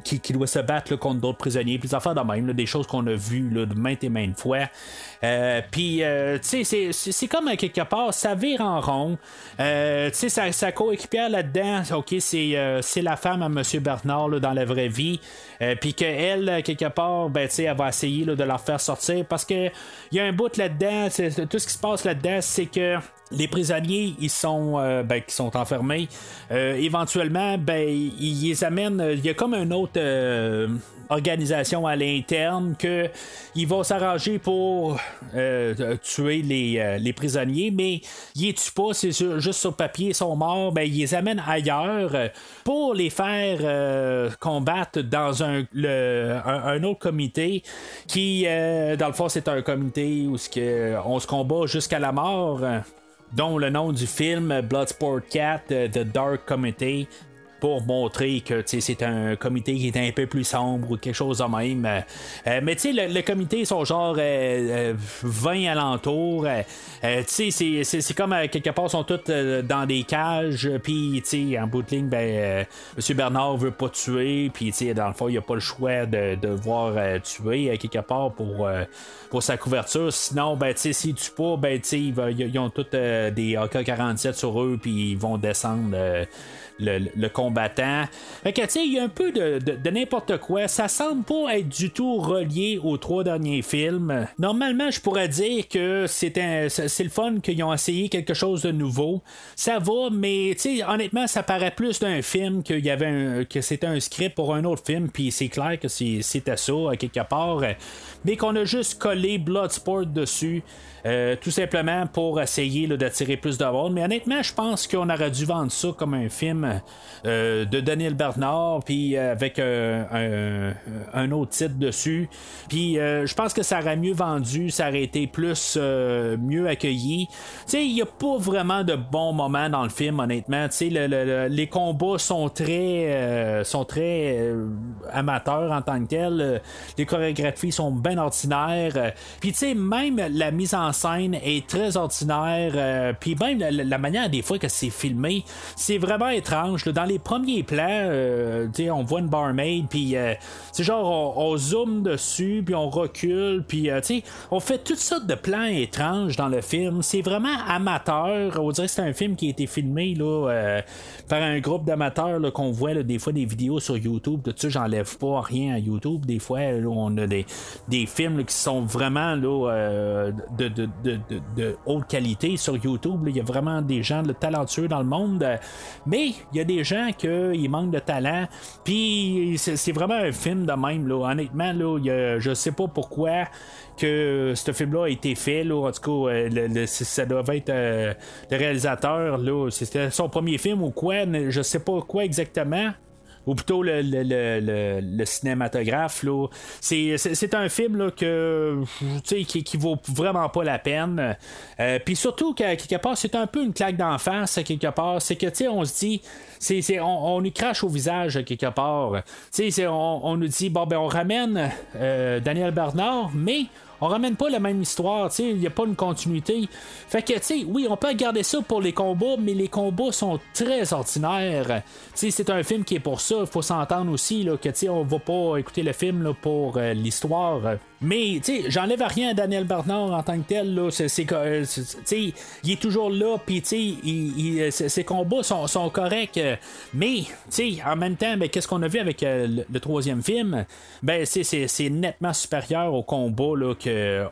qui, qui, doit se battre contre d'autres prisonniers, puis des affaires de même, des choses qu'on a vues de maintes et maintes fois. Euh, puis, euh, tu sais, c'est comme quelque part, ça vire en rond. tu sais, sa, sa coéquipière là-dedans, ok, c'est la femme à M. Bernard dans la vraie vie. puis qu'elle, quelque part, ben, tu sais, elle va essayer de leur faire sortir parce que il y a un bout là-dedans, tout ce qui se passe là-dedans, c'est que les prisonniers ils sont euh, ben, qui sont enfermés euh, éventuellement ben ils les amènent il y a comme une autre euh, organisation à l'interne que ils vont s'arranger pour tuer les, les, prisonniers. Mais ils les tuent pas c'est juste sur papier ils sont morts ben ils les amènent ailleurs pour les faire combattre dans un, autre comité qui dans le fond c'est un comité où on se combat jusqu'à la mort dont le nom du film Bloodsport 4 euh, The Dark Committee pour montrer que c'est un comité qui est un peu plus sombre ou quelque chose de même. Euh, euh, mais tu sais, le, comité sont genre 20 alentours. c'est comme quelque part, sont tous dans des cages. Puis en bout de ligne, ben, M. Bernard veut pas tuer. Puis dans le fond, il a pas le choix de devoir tuer quelque part pour pour sa couverture. Sinon, ben, s'ils tuent pas, ben, ils, ont tous euh, des AK-47 sur eux, puis ils vont descendre. Le, combattant. Fait que, tu sais, il y a un peu de, de, n'importe quoi. Ça semble pas être du tout relié aux trois derniers films. Normalement, je pourrais dire que c'est c'est le fun qu'ils ont essayé quelque chose de nouveau. Ça va, mais, tu sais, honnêtement, ça paraît plus d'un film qu'il y avait que c'était un script pour un autre film, puis c'est clair que c'était ça, quelque part. Mais qu'on a juste collé Bloodsport dessus. Euh, tout simplement pour essayer d'attirer plus de monde. Mais honnêtement, je pense qu'on aurait dû vendre ça comme un film euh, de Daniel Bernard, puis euh, avec un, autre titre dessus. Puis je pense que ça aurait mieux vendu, ça aurait été plus mieux accueilli. Tu sais, il n'y a pas vraiment de bons moments dans le film, honnêtement. Tu sais, les combats sont très, sont très amateurs en tant que tels. Les chorégraphies sont bien ordinaires. Puis tu sais, même la mise en scène est très ordinaire. Euh, puis même la, manière des fois que c'est filmé, c'est vraiment étrange. Dans les premiers plans, euh, on voit une barmaid, puis euh, c'est genre on, zoome dessus, puis on recule, puis on fait toutes sortes de plans étranges dans le film. C'est vraiment amateur. On dirait que c'est un film qui a été filmé là, par un groupe d'amateurs qu'on voit des fois des vidéos sur YouTube. De ça, j'enlève pas rien à YouTube. Des fois, on a des, des films qui sont vraiment de de, haute qualité sur YouTube. Il y a vraiment des gens talentueux dans le monde. Mais il y a des gens qui manquent de talent. Puis c'est vraiment un film de même. Là. Honnêtement, là, je sais pas pourquoi que ce film-là a été fait. Là, en tout cas, euh, ça doit être euh, le réalisateur. Là, c'était son premier film ou quoi. Je sais pas quoi exactement ou plutôt le, le, le, cinématographe. Là. C'est, un film là, que, qui, qui vaut vraiment pas la peine. Euh, Puis surtout, quelque part, c'est un peu une claque d'en face, quelque part. C'est que, on se dit, c'est, c'est, on, on nous crache au visage, quelque part. On, on, nous dit, bon, ben, on ramène euh, Daniel Bernard, mais on ramène pas la même histoire, il n'y a pas une continuité. Fait que, tu oui, on peut regarder ça pour les combats, mais les combats sont très ordinaires. Tu sais, c'est un film qui est pour ça, faut s'entendre aussi, là, que, tu on va pas écouter le film là, pour euh, l'histoire. Mais, tu sais, j'enlève rien à Daniel Bernard en tant que tel. Là. C'est, euh, il est toujours là, puis, tu sais, ses combats sont, corrects. mais, tu en même temps, ben, qu'est-ce qu'on a vu avec euh, le, troisième film? Ben, c'est, nettement supérieur au combat là,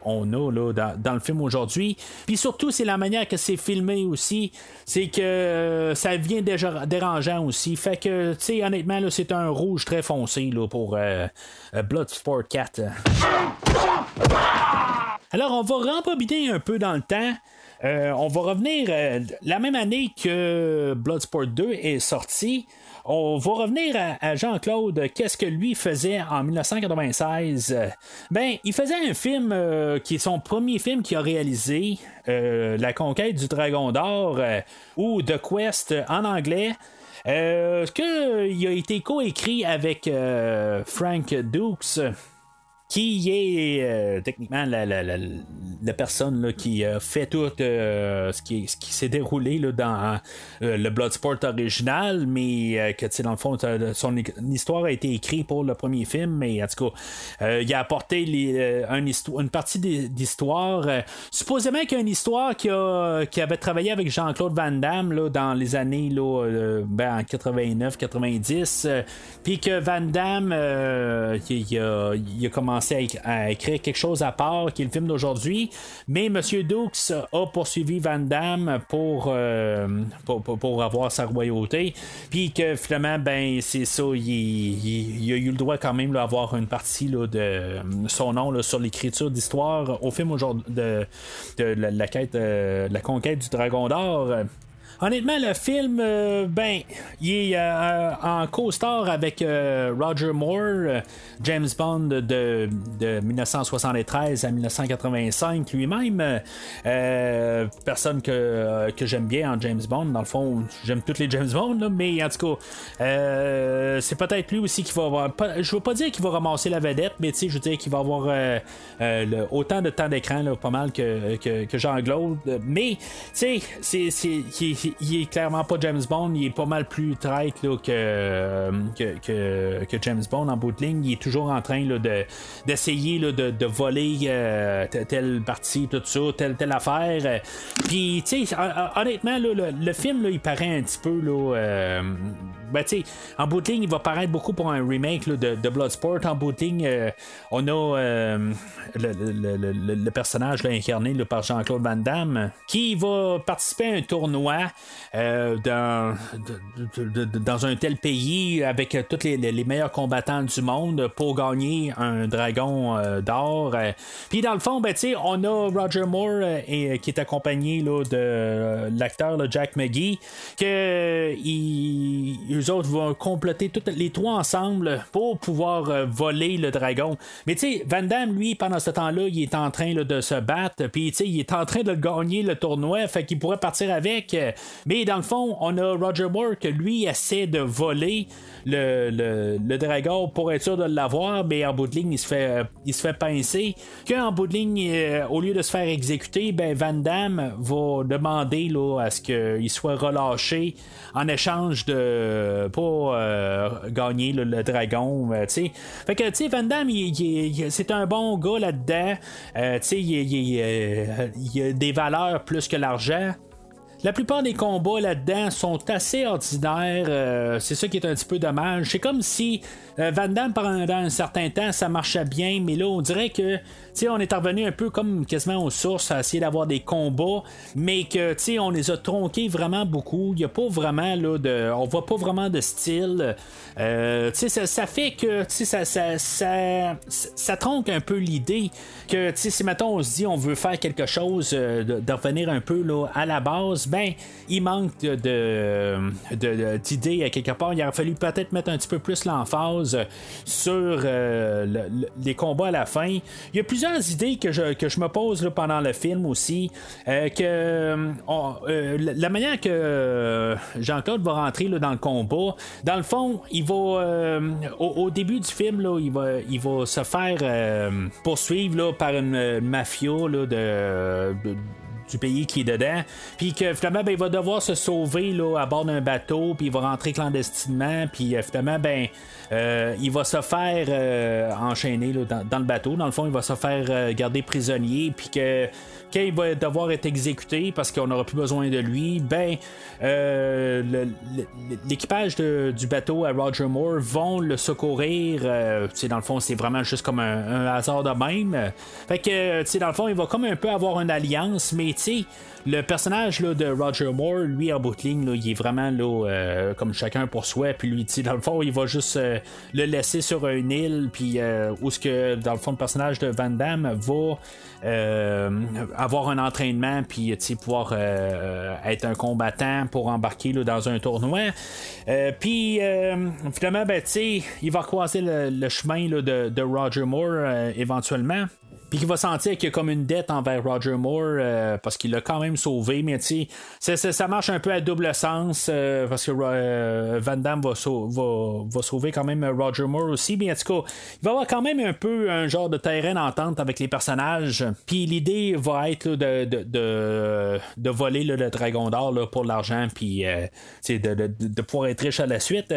qu'on a là, dans, le film aujourd'hui. Puis surtout, c'est la manière que c'est filmé aussi. C'est que euh, ça vient déjà dérangeant aussi. Fait que, tu sais, honnêtement, là, c'est un rouge très foncé là, pour Bloodsport 4. Alors, on va rembobiner un peu dans le temps. Euh, on va revenir euh, la même année que Bloodsport 2 est sorti. On va revenir à, Jean-Claude. Qu'est-ce que lui faisait en 1996 Ben, il faisait un film euh, qui est son premier film qu'il a réalisé, La conquête du Dragon d'Or ou The Quest en anglais. Euh, qu'il a été coécrit avec Frank Dukes qui est euh, techniquement la, la, la, la personne là, qui a fait tout euh, ce qui, ce qui s'est déroulé là, dans euh, le Bloodsport original, mais que dans le fond, son histoire a été écrite pour le premier film, mais en tout cas, il a apporté une partie d'histoire. supposément qu'il y a une histoire qui, a, qui avait travaillé avec Jean-Claude Van Damme là, dans les années là, ben, en 89-90, puis que Van Damme il, a, il a commencé à, écrire quelque chose à part qui est le film d'aujourd'hui. Mais M. Dukes a poursuivi Van Damme pour, euh, pour, avoir sa royauté. Puis que finalement, ben c'est ça, il, a eu le droit quand même d'avoir une partie de son nom sur l'écriture d'histoire au film aujourd'hui de, la, quête, euh, la conquête du Dragon d'Or. Honnêtement, le film, euh, ben, il est euh, en co-star avec euh, Roger Moore, James Bond de, 1973 à 1985 lui-même. personne que, j'aime bien en James Bond. Dans le fond, j'aime tous les James Bond, mais en tout cas, c'est peut-être lui aussi qui va avoir. Je veux pas dire qu'il va ramasser la vedette, mais je veux dire qu'il va avoir autant de temps d'écran, pas mal que, que, Jean-Claude. Mais, tu sais, c'est il est clairement pas James Bond, il est pas mal plus traite que, que, que, James Bond en bout de ligne. Il est toujours en train là, de, d'essayer de, de, voler euh, telle partie, tout ça, telle, telle affaire. Puis, tu sais, honnêtement, le, film, il paraît un petit peu. Là, euh, ben, en bout de ligne, il va paraître beaucoup pour un remake de, Bloodsport. En bout de ligne, euh, on a le, personnage incarné par Jean-Claude Van Damme qui va participer à un tournoi euh, dans, dans un tel pays avec tous les, les, meilleurs combattants du monde pour gagner un dragon euh, d'or. Puis dans le fond, ben, on a Roger Moore et, qui est accompagné de l'acteur Jack McGee, que ils, autres vont compléter toutes les trois ensemble pour pouvoir euh, voler le dragon. Mais tu sais, Van Damme, lui, pendant ce temps-là, il est en train de se battre, puis tu sais, il est en train de gagner le tournoi, fait qu'il pourrait partir avec. Mais dans le fond, on a Roger Moore que lui essaie de voler le, le, dragon pour être sûr de l'avoir, mais en bout de ligne, il se fait, euh, il se fait pincer. Qu'en bout de ligne, euh, au lieu de se faire exécuter, ben Van Damme va demander là, à ce qu'il soit relâché en échange de pour euh, gagner le dragon. sais fait que tu sais, Van Damme, c'est un bon gars là-dedans. il, il a des valeurs plus que l'argent. La plupart des combats là-dedans sont assez ordinaires. Euh, c'est ça qui est un petit peu dommage. C'est comme si euh, Van Damme, pendant un certain temps, ça marchait bien, mais là, on dirait que on est revenu un peu comme quasiment aux sources à essayer d'avoir des combats, mais que on les a tronqués vraiment beaucoup. Il n'y a pas vraiment là, de. On voit pas vraiment de style. Euh, ça, fait que ça, ça, ça, tronque un peu l'idée que si mettons on se dit on veut faire quelque chose, de, revenir un peu là, à la base, ben, il manque de, d'idées quelque part. Il aurait fallu peut-être mettre un petit peu plus l'emphase sur euh, le- le- les combats à la fin. Il y a idées que je, que je me pose là, pendant le film aussi. euh, que euh, euh, la manière que Jean-Claude va rentrer là, dans le combat, dans le fond, il va au, début du film, là, il, va, il va se faire poursuivre par une mafia de du pays qui est dedans. Puis que finalement, ben, il va devoir se sauver là, à bord d'un bateau, puis il va rentrer clandestinement, puis euh, finalement, ben, euh, il va se faire euh, enchaîner là, dans, le bateau. Dans le fond, il va se faire garder prisonnier, puis que quand il va devoir être exécuté parce qu'on n'aura plus besoin de lui, ben euh, l'équipage du bateau à Roger Moore vont le secourir. euh, dans le fond, c'est vraiment juste comme un, hasard de même. Fait que, dans le fond, il va comme un peu avoir une alliance, mais tu le personnage là, de Roger Moore, lui, en bout de ligne, là, il est vraiment là, euh, comme chacun pour soi. Puis lui, dans le fond, il va juste euh, le laisser sur une île, puis euh, où dans le fond, le personnage de Van Damme va avoir un entraînement, puis pouvoir être un combattant pour embarquer là, dans un tournoi. Puis finalement, ben, il va croiser le, chemin de, de Roger Moore éventuellement. Puis qu'il va sentir qu'il y a comme une dette envers Roger Moore euh, parce qu'il l'a quand même sauvé. Mais tu sais, ça, marche un peu à double sens euh, parce que euh, Van Damme va, va, va sauver quand même Roger Moore aussi. Mais en tout cas, il va avoir quand même un peu un genre de terrain d'entente avec les personnages. Puis l'idée va être de, de, de, de voler le dragon d'or pour l'argent. Puis de, de, pouvoir être riche à la suite.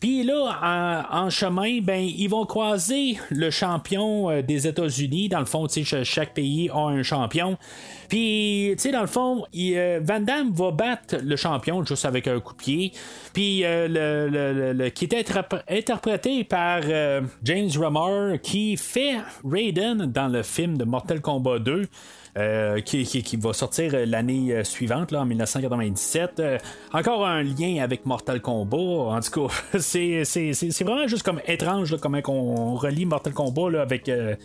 Puis là, en, chemin, ben, ils vont croiser le champion des États-Unis. Dans le fond, chaque pays a un champion. Puis, tu sais, dans le fond, euh, Van Damme va battre le champion juste avec un coup de pied. Puis, euh, le, qui interpr- interprété par euh, James Remar, qui fait Raiden dans le film de Mortal Kombat 2. Euh, qui, va sortir euh, l'année euh, suivante, là, en 1997. Euh, encore un lien avec Mortal Kombat. En tout cas, c'est, vraiment juste comme étrange comment on relie Mortal Kombat avec le,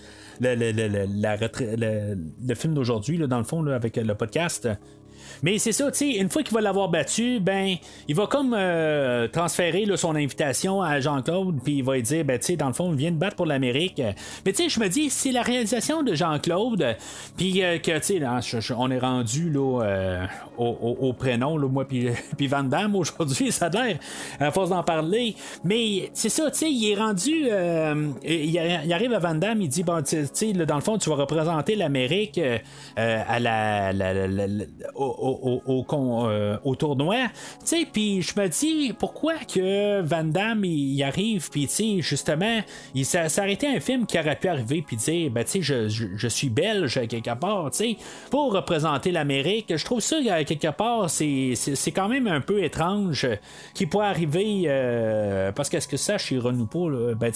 le- le- le- le- film d'aujourd'hui, dans le fond, là, avec le podcast. Mais c'est ça, tu sais, une fois qu'il va l'avoir battu, ben, il va comme euh, transférer son invitation à Jean-Claude, puis il va lui dire, ben, tu sais, dans le fond, vient de battre pour l'Amérique. Mais tu sais, je me dis, c'est la réalisation de Jean-Claude, puis euh, que, tu sais, je- on est rendu là, euh, au, prénom, là, moi, puis Van Damme aujourd'hui, ça a l'air, à force d'en parler. Mais c'est ça, tu sais, il est rendu, euh, il, arrive à Van Damme, il dit, bon, tu sais, dans le fond, tu vas représenter l'Amérique à la- la- au, au- au- au euh, tournoi. Puis je me dis, pourquoi que Van Damme, il, arrive, puis justement, il s'est arrêté un film qui aurait pu arriver, puis dire, ben, je, je, je suis belge quelque part, pour représenter l'Amérique. Je trouve ça, euh, quelque part, c'est quand même un peu étrange euh, qui pourrait arriver, parce qu'est-ce que ça, chez Renipo, ben,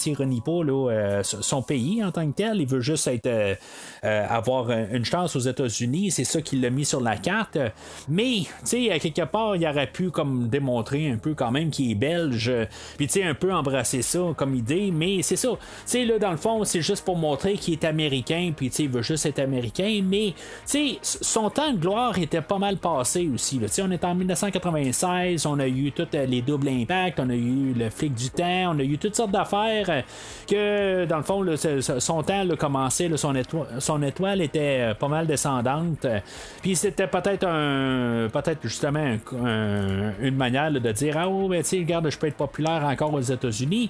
euh, son pays en tant que tel, il veut juste être, avoir une chance aux États-Unis, c'est ça qui l'a mis sur la carte. Mais, tu sais, à quelque part, il aurait pu comme démontrer un peu quand même qu'il est belge, euh, puis tu sais, un peu embrasser ça comme idée, mais c'est ça. Tu sais, là, dans le fond, c'est juste pour montrer qu'il est américain, puis tu sais, il veut juste être américain, mais, tu sais, son temps de gloire était pas mal passé aussi. Tu sais, on est en 1996, on a eu tous euh, les doubles impacts, on a eu le flic du temps, on a eu toutes sortes d'affaires euh, que, dans le fond, son temps là, commençait, son, étoile, son étoile était euh, pas mal descendante. euh, Puis c'était peut-être un peut-être justement un- un- une manière de dire Ah oh ben tu regarde, je peux être populaire encore aux États-Unis.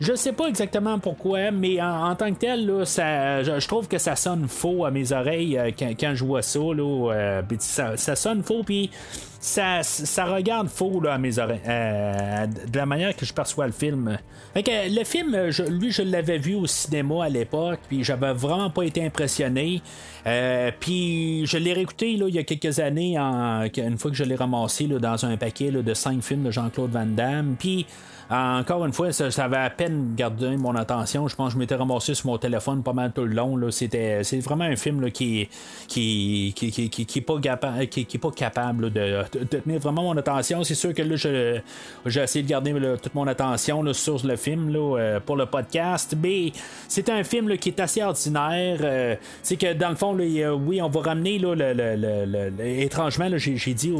Je sais pas exactement pourquoi, mais en, tant que tel, là, ça, je, trouve que ça sonne faux à mes oreilles euh, quand, je vois ça. Là, euh, ça, ça sonne faux, puis ça, ça regarde faux là, à mes oreilles, euh, de la manière que je perçois le film. Fait que, le film, lui, je l'avais vu au cinéma à l'époque, puis j'avais vraiment pas été impressionné. Euh, puis je l'ai réécouté là, il y a quelques années, une fois que je l'ai ramassé là, dans un paquet là, de cinq films de Jean-Claude Van Damme. Puis encore une fois, ça, ça avait à peine gardé mon attention. Je pense que je m'étais ramassé sur mon téléphone pas mal tout le long. Là. C'était, c'est vraiment un film là, qui, qui, qui, qui, qui, qui est pas, qui, pas capable là, de de tenir vraiment mon attention. C'est sûr que là, j'ai essayé de garder toute mon attention sur le film là, pour le podcast, mais c'est un film qui est assez ordinaire. c'est que dans le fond, oui, on va ramener là, le, étrangement, j'ai dit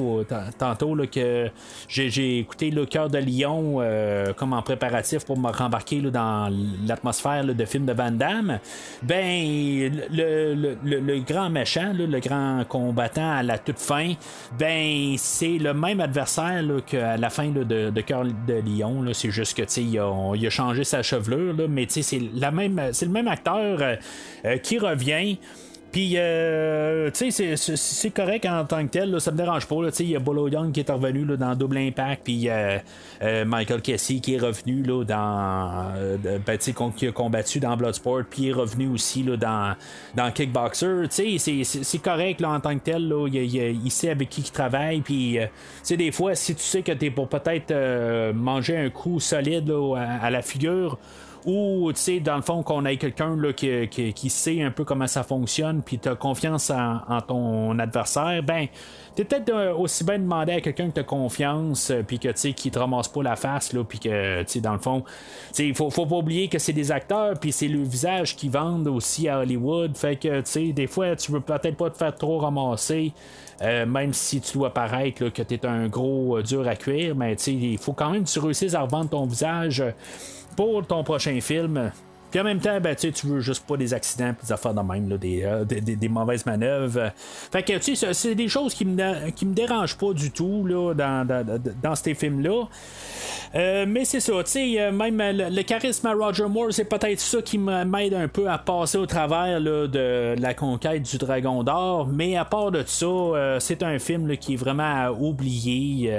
tantôt que j'ai écouté le cœur de Lion comme en préparatif pour me rembarquer dans l'atmosphère de film de Van Damme. Ben, le, grand méchant, le grand combattant à la toute fin, ben, c'est le même adversaire qu'à la fin de, Cœur de Lion. C'est juste que il a, il a changé sa chevelure, mais c'est le même acteur euh, euh, qui revient. Puis, euh, tu sais, c'est correct en tant que tel, là, ça me dérange pas. Il y a Bolo Young qui est revenu là, dans Double Impact, puis euh, euh, Michael Casey qui est revenu là, dans. Ben, qui a combattu dans Bloodsport, puis est revenu aussi là, dans, dans Kickboxer. Tu sais, c'est correct là, en tant que tel. Là, il, sait avec qui il travaille, puis, tu sais, des fois, si tu sais que t'es pour peut-être manger un coup solide à la figure, ou tu sais dans le fond qu'on ait quelqu'un là, qui, qui, sait un peu comment ça fonctionne puis tu as confiance en, ton adversaire ben t'es peut-être euh, aussi bien demander à quelqu'un que tu as confiance euh, puis que tu sais qui te ramasse pas la face là puis que tu sais dans le fond il faut, faut pas oublier que c'est des acteurs puis c'est le visage qui vendent aussi à Hollywood. Fait que tu sais des fois tu veux peut-être pas te faire trop ramasser euh, même si tu dois paraître que tu es un gros dur à cuire, mais il faut quand même que tu réussisses à revendre ton visage pour ton prochain film. Puis en même temps, ben, tu veux juste pas des accidents, des affaires de même, euh, des, des, mauvaises manœuvres. Fait que tu sais, c'est des choses qui me, qui me dérangent pas du tout là, dans, dans, dans ces films-là. Euh, mais c'est ça, tu sais, euh, même le, charisme à Roger Moore, c'est peut-être ça qui m'aide un peu à passer au travers là, de la conquête du Dragon d'Or. Mais à part de ça, c'est un film qui est vraiment oublié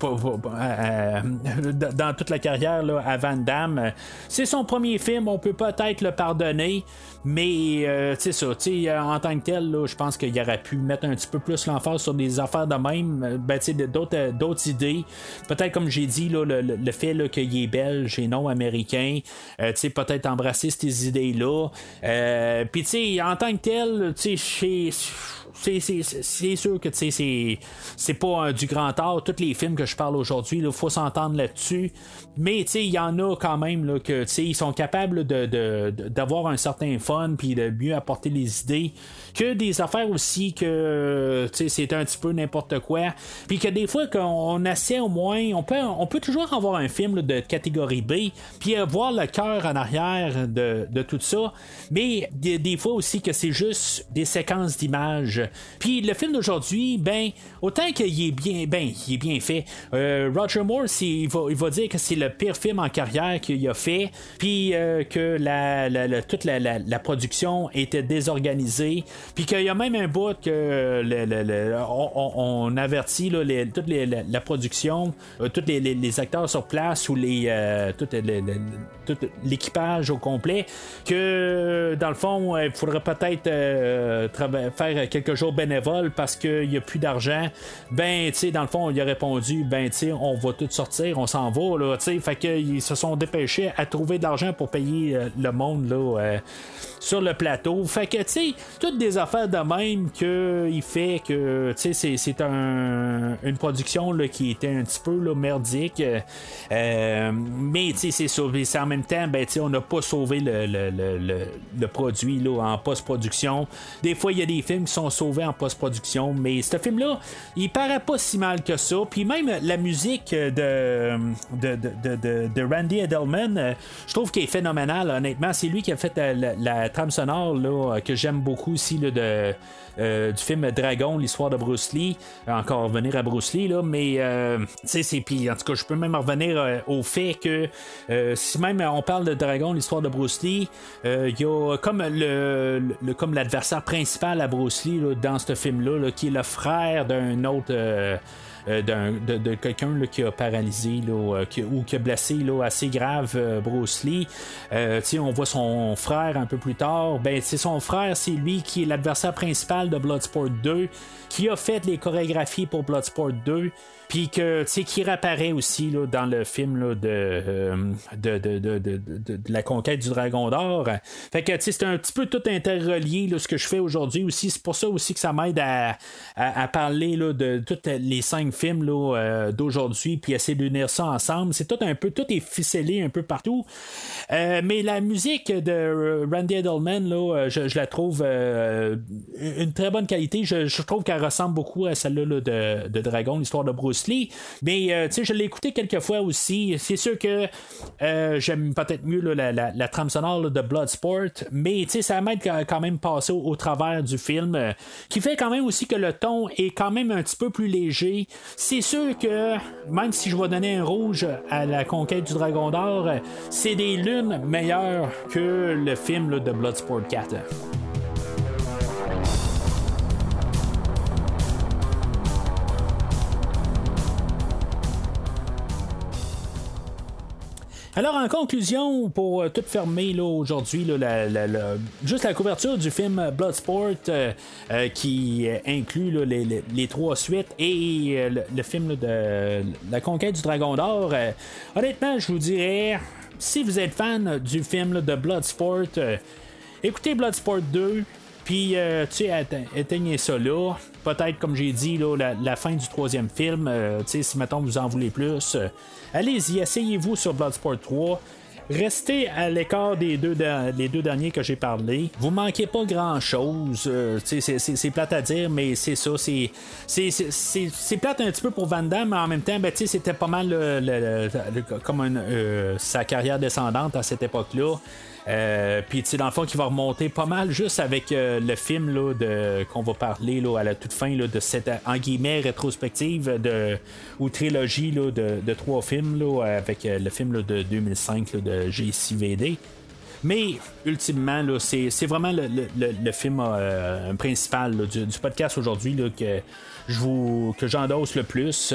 dans toute la carrière là, à Van Damme. C'est son premier film on peut peut-être le pardonner, mais euh, c'est ça, euh, en tant que tel, je pense qu'il aurait pu mettre un petit peu plus l'emphase sur des affaires de même, euh, ben, d'autres, d'autres idées. Peut-être, comme j'ai dit, le, le, fait qu'il est belge et non américain, peut-être embrasser ces idées-là. Puis, en tant que tel, tu sais, c'est sûr que c'est pas du grand art. Tous les films que je parle aujourd'hui, il faut s'entendre là-dessus. Mais il y en a quand même là, que ils sont capables d'avoir de, un certain fun puis de mieux apporter les idées que des affaires aussi que c'est un petit peu n'importe quoi. Puis que des fois qu'on essaie au moins, on peut, on peut toujours avoir un film de catégorie B, puis voir le cœur en arrière de, tout ça. Mais des, des fois aussi que c'est juste des séquences d'images. Puis le film d'aujourd'hui, ben, autant qu'il est bien, ben, il est bien fait. Euh, Roger Moore, il va, il va dire que c'est le pire film en carrière qu'il a fait, puis euh, que la, toute la, la, production était désorganisée. Puis qu'il y a même un bout que on, avertit toute la, production, euh, tous les, acteurs sur place ou les, euh, tout, l'équipage au complet, que dans le fond, il faudrait peut-être euh, faire quelques jours bénévoles parce qu'il n'y a plus d'argent. Ben, tu sais, dans le fond, il a répondu, ben, tu sais, on va tout sortir, on s'en va, là, tu sais. Fait qu'ils se sont dépêchés à trouver de l'argent pour payer le monde, là sur le plateau. Fait que, tu sais, toutes des affaires de même qu'il fait que, c'est un, une production là, qui était un petit peu merdique. Euh, mais, c'est sauvé. En même temps, ben, on n'a pas sauvé le, le, le, le produit là, en post-production. Des fois, il y a des films qui sont sauvés en post-production, mais ce film-là, il paraît pas si mal que ça. Puis même la musique de, de, de, de, Randy Edelman, je trouve qu'elle est phénoménale, honnêtement. C'est lui qui a fait la, la trame sonore là, que j'aime beaucoup aussi là, de, euh, du film Dragon, l'histoire de Bruce Lee. Encore revenir à Bruce Lee, là, mais euh, c'est puis en tout cas, je peux même revenir euh, au fait que si même on parle de Dragon, l'histoire de Bruce Lee, il y a comme le, comme l'adversaire principal à Bruce Lee dans ce film-là, qui est le frère d'un autre euh, de, de quelqu'un qui a paralysé là, euh, ou qui a blessé assez grave euh, Bruce Lee. Euh, on voit son frère un peu plus tard. Ben, c'est son frère, c'est lui qui est l'adversaire principal de Bloodsport 2, qui a fait les chorégraphies pour Bloodsport 2. Puis que, tu sais, qui réapparaît aussi là, dans le film là, de, euh, de, de, de, de- de- la conquête du Dragon d'Or. Fait que, tu sais, c'est un petit peu tout interrelié, là, ce que je fais aujourd'hui aussi. C'est pour ça aussi que ça m'aide à, à, parler là, de tous les cinq films euh, d'aujourd'hui, puis essayer d'unir ça ensemble. C'est tout un peu, tout est ficelé un peu partout. Euh, mais la musique de Randy Edelman, là, euh, je, la trouve une très bonne qualité. Je, je trouve qu'elle ressemble beaucoup à celle-là là, de, de Dragon, l'histoire de Bruce Mais euh, je l'ai écouté quelques fois aussi. C'est sûr que euh, j'aime peut-être mieux la, la, trame sonore de Bloodsport, mais ça m'aide quand- même passer au, au travers du film, euh, qui fait quand même aussi que le ton est quand même un petit peu plus léger. C'est sûr que même si je vais donner un rouge à la conquête du Dragon d'Or, c'est des lunes meilleures que le film de Bloodsport 4. Alors, en conclusion, pour euh, tout fermer là, aujourd'hui, là, juste la couverture du film Bloodsport euh, euh, qui inclut les, trois suites et le, film de La conquête du Dragon d'Or, honnêtement, je vous dirais, si vous êtes fan du film de Bloodsport, écoutez Bloodsport 2. Puis, tu sais, éte- éteignez ça là. Peut-être, comme j'ai dit, là, la, fin du troisième film, tu sais, si mettons vous en voulez plus, allez-y, asseyez-vous sur Bloodsport 3. Restez à l'écart des deux, derniers que j'ai parlé. Vous manquez pas grand chose. c'est, c'est- plate à dire, mais c'est ça. C'est, plate un petit peu pour Van Damme, mais en même temps, ben, c'était pas mal comme euh, sa carrière descendante à cette époque-là. Euh, Puis, tu sais, dans le fond, qui va remonter pas mal juste avec euh, le film là, de, qu'on va parler à la toute fin là, de cette, en guillemets, rétrospective de, ou trilogie de, trois films avec euh, le film de 2005 là, de JCVD. Mais ultimement, c'est, vraiment le, film principal du, podcast aujourd'hui que j'endosse le plus.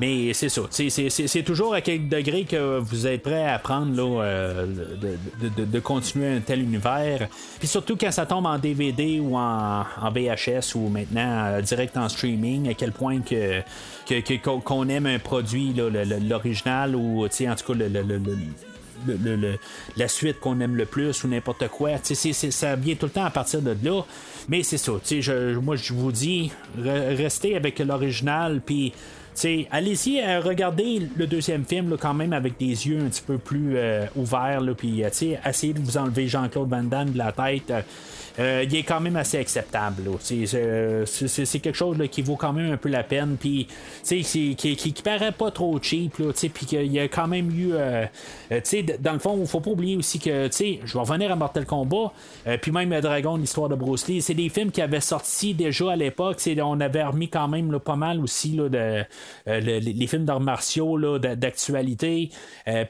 Mais c'est ça. C'est, toujours à quel degré que vous êtes prêt à apprendre là, euh, de, de- de- continuer un tel univers. Puis surtout quand ça tombe en DVD ou en, VHS ou maintenant euh, direct en streaming, à quel point que, qu'on, aime un produit, l'original ou en tout cas le- le- le- le la suite qu'on aime le plus ou n'importe quoi. C'est- c'est- ça vient tout le temps à partir de là. Mais c'est ça. Je, moi, je vous dis, re- restez avec l'original. Puis. Tu sais, Allez-y à regarder le deuxième film là, quand même avec des yeux un petit peu plus euh, ouverts. Puis euh, essayez de vous enlever Jean-Claude Van Damme de la tête. Euh, il est quand même assez acceptable. C'est- quelque chose qui vaut quand même un peu la peine. Puis, qui, qui, qui paraît pas trop cheap. là, Puis qu'il y a quand même eu. euh, euh, tu sais, d- dans le fond, il faut pas oublier aussi que, je vais revenir à Mortal Kombat. euh, puis même Dragon, l'histoire de Bruce Lee. C'est des films qui avaient sorti déjà à l'époque. On avait remis quand même pas mal aussi les, films d'arts martiaux d'actualité.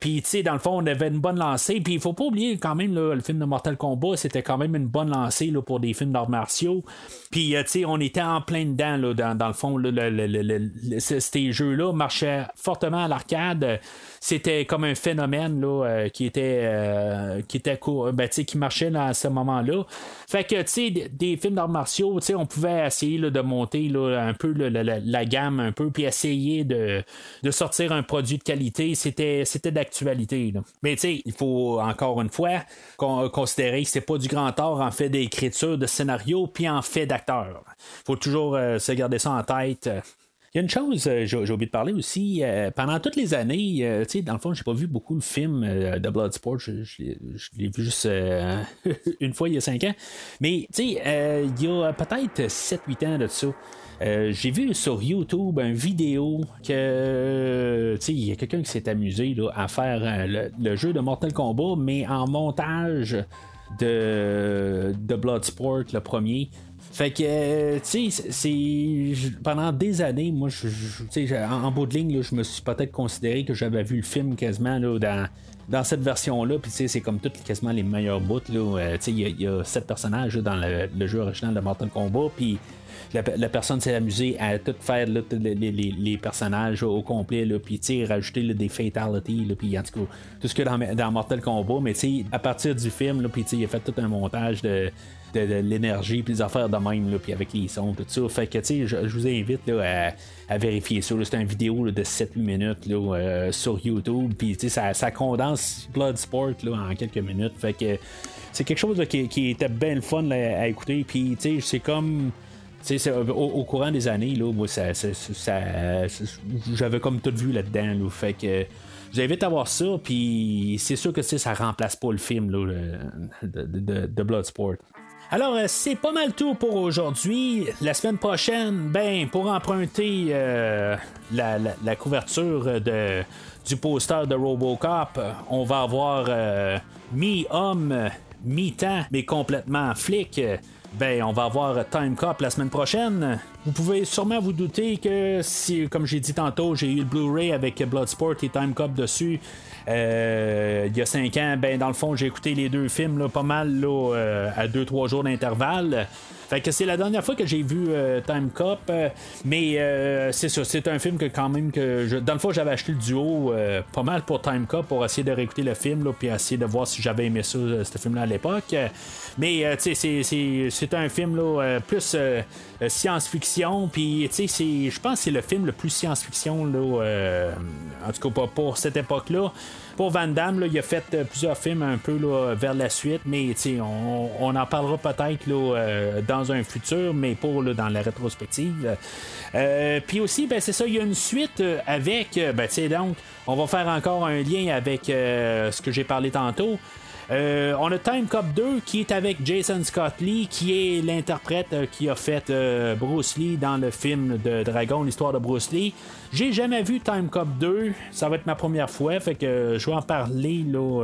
Puis, dans le fond, on avait une bonne lancée. Puis, il faut pas oublier quand même, le film de Mortal Kombat, c'était quand même une bonne lancée pour des films d'arts martiaux. Puis, euh, tu sais, on était en plein dedans, là, dans, dans le fond, là, le- le- le- le- le- ce- ces jeux-là marchaient fortement à l'arcade. C'était comme un phénomène là, euh, qui était euh, qui était court, ben, qui marchait dans ce moment-là. Fait que tu sais, des, des films d'arts martiaux, tu sais, on pouvait essayer là, de monter là, un peu la, gamme un peu, puis essayer de, de sortir un produit de qualité. C'était c'était d'actualité. Mais tu sais, il faut encore une fois con- considérer que c'est pas du grand art en fait d'écriture, de scénario, puis en fait d'acteur. Faut toujours euh, se garder ça en tête. Il y a une chose, euh, j'ai oublié de parler aussi. euh, pendant toutes les années, tu sais, dans le fond, j'ai pas vu beaucoup le film de Bloodsport. Je, je l'ai- vu juste une fois il y a cinq ans. Mais tu sais, il y a peut-être 7-8 ans de ça. j'ai vu sur YouTube une vidéo que tu sais, il y a quelqu'un qui s'est amusé à faire le jeu de Mortal Kombat, mais en montage de, de Bloodsport, le premier. Fait que, euh, tu sais, c'est. Pendant des années, moi, en, bout de ligne, je me suis peut-être considéré que j'avais vu le film quasiment là, dans, dans cette version-là. Puis, tu sais, c'est comme toutes quasiment les meilleurs bouts. Euh, tu sais, il y a- sept personnages dans le, le jeu original de Mortal Kombat. Puis, la, personne s'est amusée à tout faire les, les- les personnages au complet puis rajouter des fatalities puis en tout cas tout ce que dans, dans Mortal Kombat mais à partir du film là, il a fait tout un montage de l'énergie puis des affaires de même là, puis avec les sons tout ça. Fait que je, vous invite à, vérifier ça c'est une vidéo de 7 minutes euh, sur YouTube puis ça, condense Bloodsport en quelques minutes. Fait que c'est quelque chose qui, était bien fun à écouter puis c'est comme c'est- au, au courant des années, là, moi, ça, ça- j'avais comme tout vu là-dedans. là. fait que je vous invite à voir ça, puis c'est sûr que ça remplace pas le film le- de, Bloodsport. Alors, euh, c'est pas mal tout pour aujourd'hui. La semaine prochaine, ben, pour emprunter euh, la, couverture du poster de Robocop, euh, on va avoir euh, mi-homme, mi-temps, mais complètement flic. Ben, on va avoir Time Cop la semaine prochaine. Vous pouvez sûrement vous douter que si, comme j'ai dit tantôt, j'ai eu le Blu-ray avec Bloodsport et Time Cop dessus. euh, il y a 5 ans, ben dans le fond, j'ai écouté les deux films là, pas mal euh, à 2-3 jours d'intervalle. Fait que c'est la dernière fois que j'ai vu euh, Time Cop, euh, mais euh, c'est ça, c'est un film que quand même que je- dans le fond j'avais acheté le duo euh, pas mal pour Time Cop pour essayer de réécouter le film là, puis essayer de voir si j'avais aimé ça, euh, ce film-là à l'époque. Mais tu sais, c'est- c'est c'est un film là, plus science-fiction, puis tu sais, je pense que c'est le film le plus science-fiction là, euh, en tout cas pas pour cette époque-là. Pour Van Damme, là, il a fait euh, plusieurs films un peu là, vers la suite, mais on, on en parlera peut-être euh, dans un futur, mais pas là, dans la rétrospective. Euh, Puis aussi, ben, c'est ça, il y a une suite euh, avec, euh, ben, donc, on va faire encore un lien avec euh, ce que j'ai parlé tantôt. Euh, on a Time Cop 2 qui est avec Jason Scott Lee, qui est l'interprète euh, qui a fait euh, Bruce Lee dans le film de Dragon, l'histoire de Bruce Lee. J'ai jamais vu Time Cop 2, ça va être ma première fois, fait que je vais en parler là,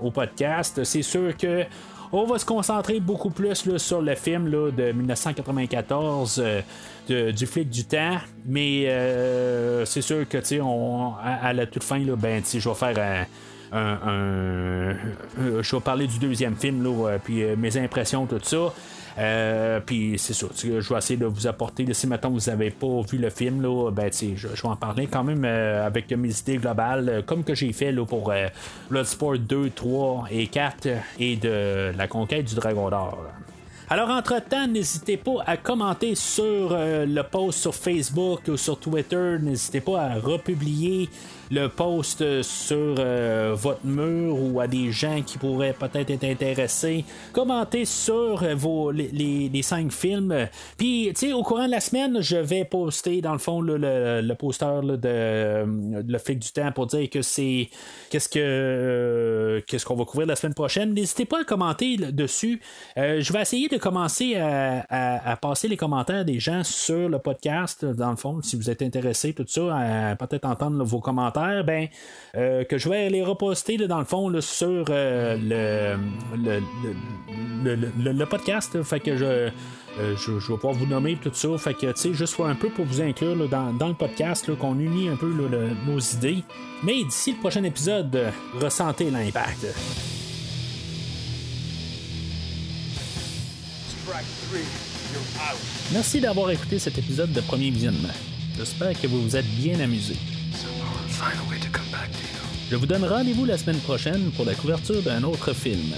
au podcast. C'est sûr que on va se concentrer beaucoup plus là, sur le film là, de 1994 euh, de- du flic du temps, mais c'est sûr que on- à, la toute fin, là, ben, je vais faire un je vais parler du deuxième film, là, puis euh, mes impressions, tout ça. Euh, puis c'est ça, je vais essayer de vous apporter, si maintenant vous n'avez pas vu le film, là, ben, je, vais en parler quand même euh, avec mes idées globales, comme que j'ai fait là, pour euh, Bloodsport 2, 3 et 4 et de la conquête du Dragon d'Or. Alors, entre-temps, n'hésitez pas à commenter sur le post sur Facebook ou sur Twitter. N'hésitez pas à republier le post sur euh, votre mur ou à des gens qui pourraient peut-être être intéressés. Commentez sur euh, vos, les, les- cinq films. Puis, tu sais, au courant de la semaine, je vais poster, dans le fond, le, le poster de euh, Le Flic du Temps pour dire que c'est. Qu'est-ce que. euh, qu'est-ce qu'on va couvrir la semaine prochaine. N'hésitez pas à commenter dessus. Euh, je vais essayer de commencer à, à- passer les commentaires des gens sur le podcast, dans le fond, si vous êtes intéressé, tout ça, peut-être entendre vos commentaires, ben, euh, que je vais les reposter là, dans le fond là, sur euh, le, le, le, le- le- le podcast. fait que je. euh, je, je vais pouvoir vous nommer tout ça. Fait que, tu sais, juste un peu pour vous inclure là, dans, dans le podcast, qu'on unit un peu là, le- nos idées. Mais d'ici le prochain épisode, euh, ressentez l'impact. Merci d'avoir écouté cet épisode de Premier Visionnement. J'espère que vous vous êtes bien amusés. Je vous donne rendez-vous la semaine prochaine pour la couverture d'un autre film.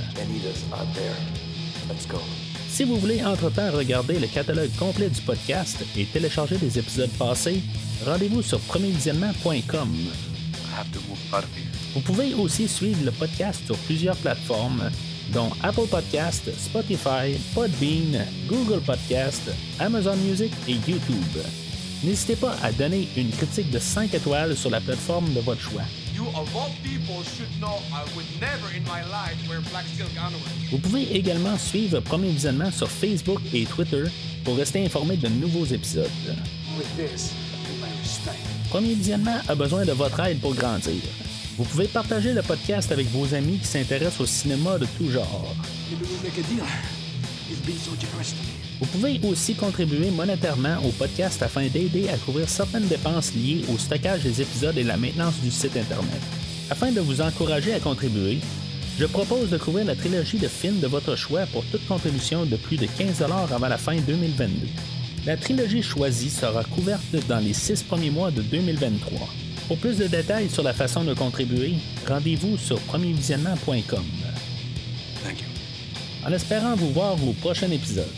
Si vous voulez entre-temps regarder le catalogue complet du podcast et télécharger des épisodes passés, rendez-vous sur premiervisionnement.com. I have to move out of here. Vous pouvez aussi suivre le podcast sur plusieurs plateformes, dont Apple Podcast, Spotify, Podbean, Google Podcast, Amazon Music et YouTube. N'hésitez pas à donner une critique de 5 étoiles sur la plateforme de votre choix. Vous pouvez également suivre Premier Visionnement sur Facebook et Twitter pour rester informé de nouveaux épisodes. Premier Visionnement a besoin de votre aide pour grandir. Vous pouvez partager le podcast avec vos amis qui s'intéressent au cinéma de tout genre. Vous pouvez aussi contribuer monétairement au podcast afin d'aider à couvrir certaines dépenses liées au stockage des épisodes et la maintenance du site Internet. Afin de vous encourager à contribuer, je propose de couvrir la trilogie de films de votre choix pour toute contribution de plus de 15 avant la fin 2022. La trilogie choisie sera couverte dans les six premiers mois de 2023. Pour plus de détails sur la façon de contribuer, rendez-vous sur premiervisionnement.com. En espérant vous voir au prochain épisode.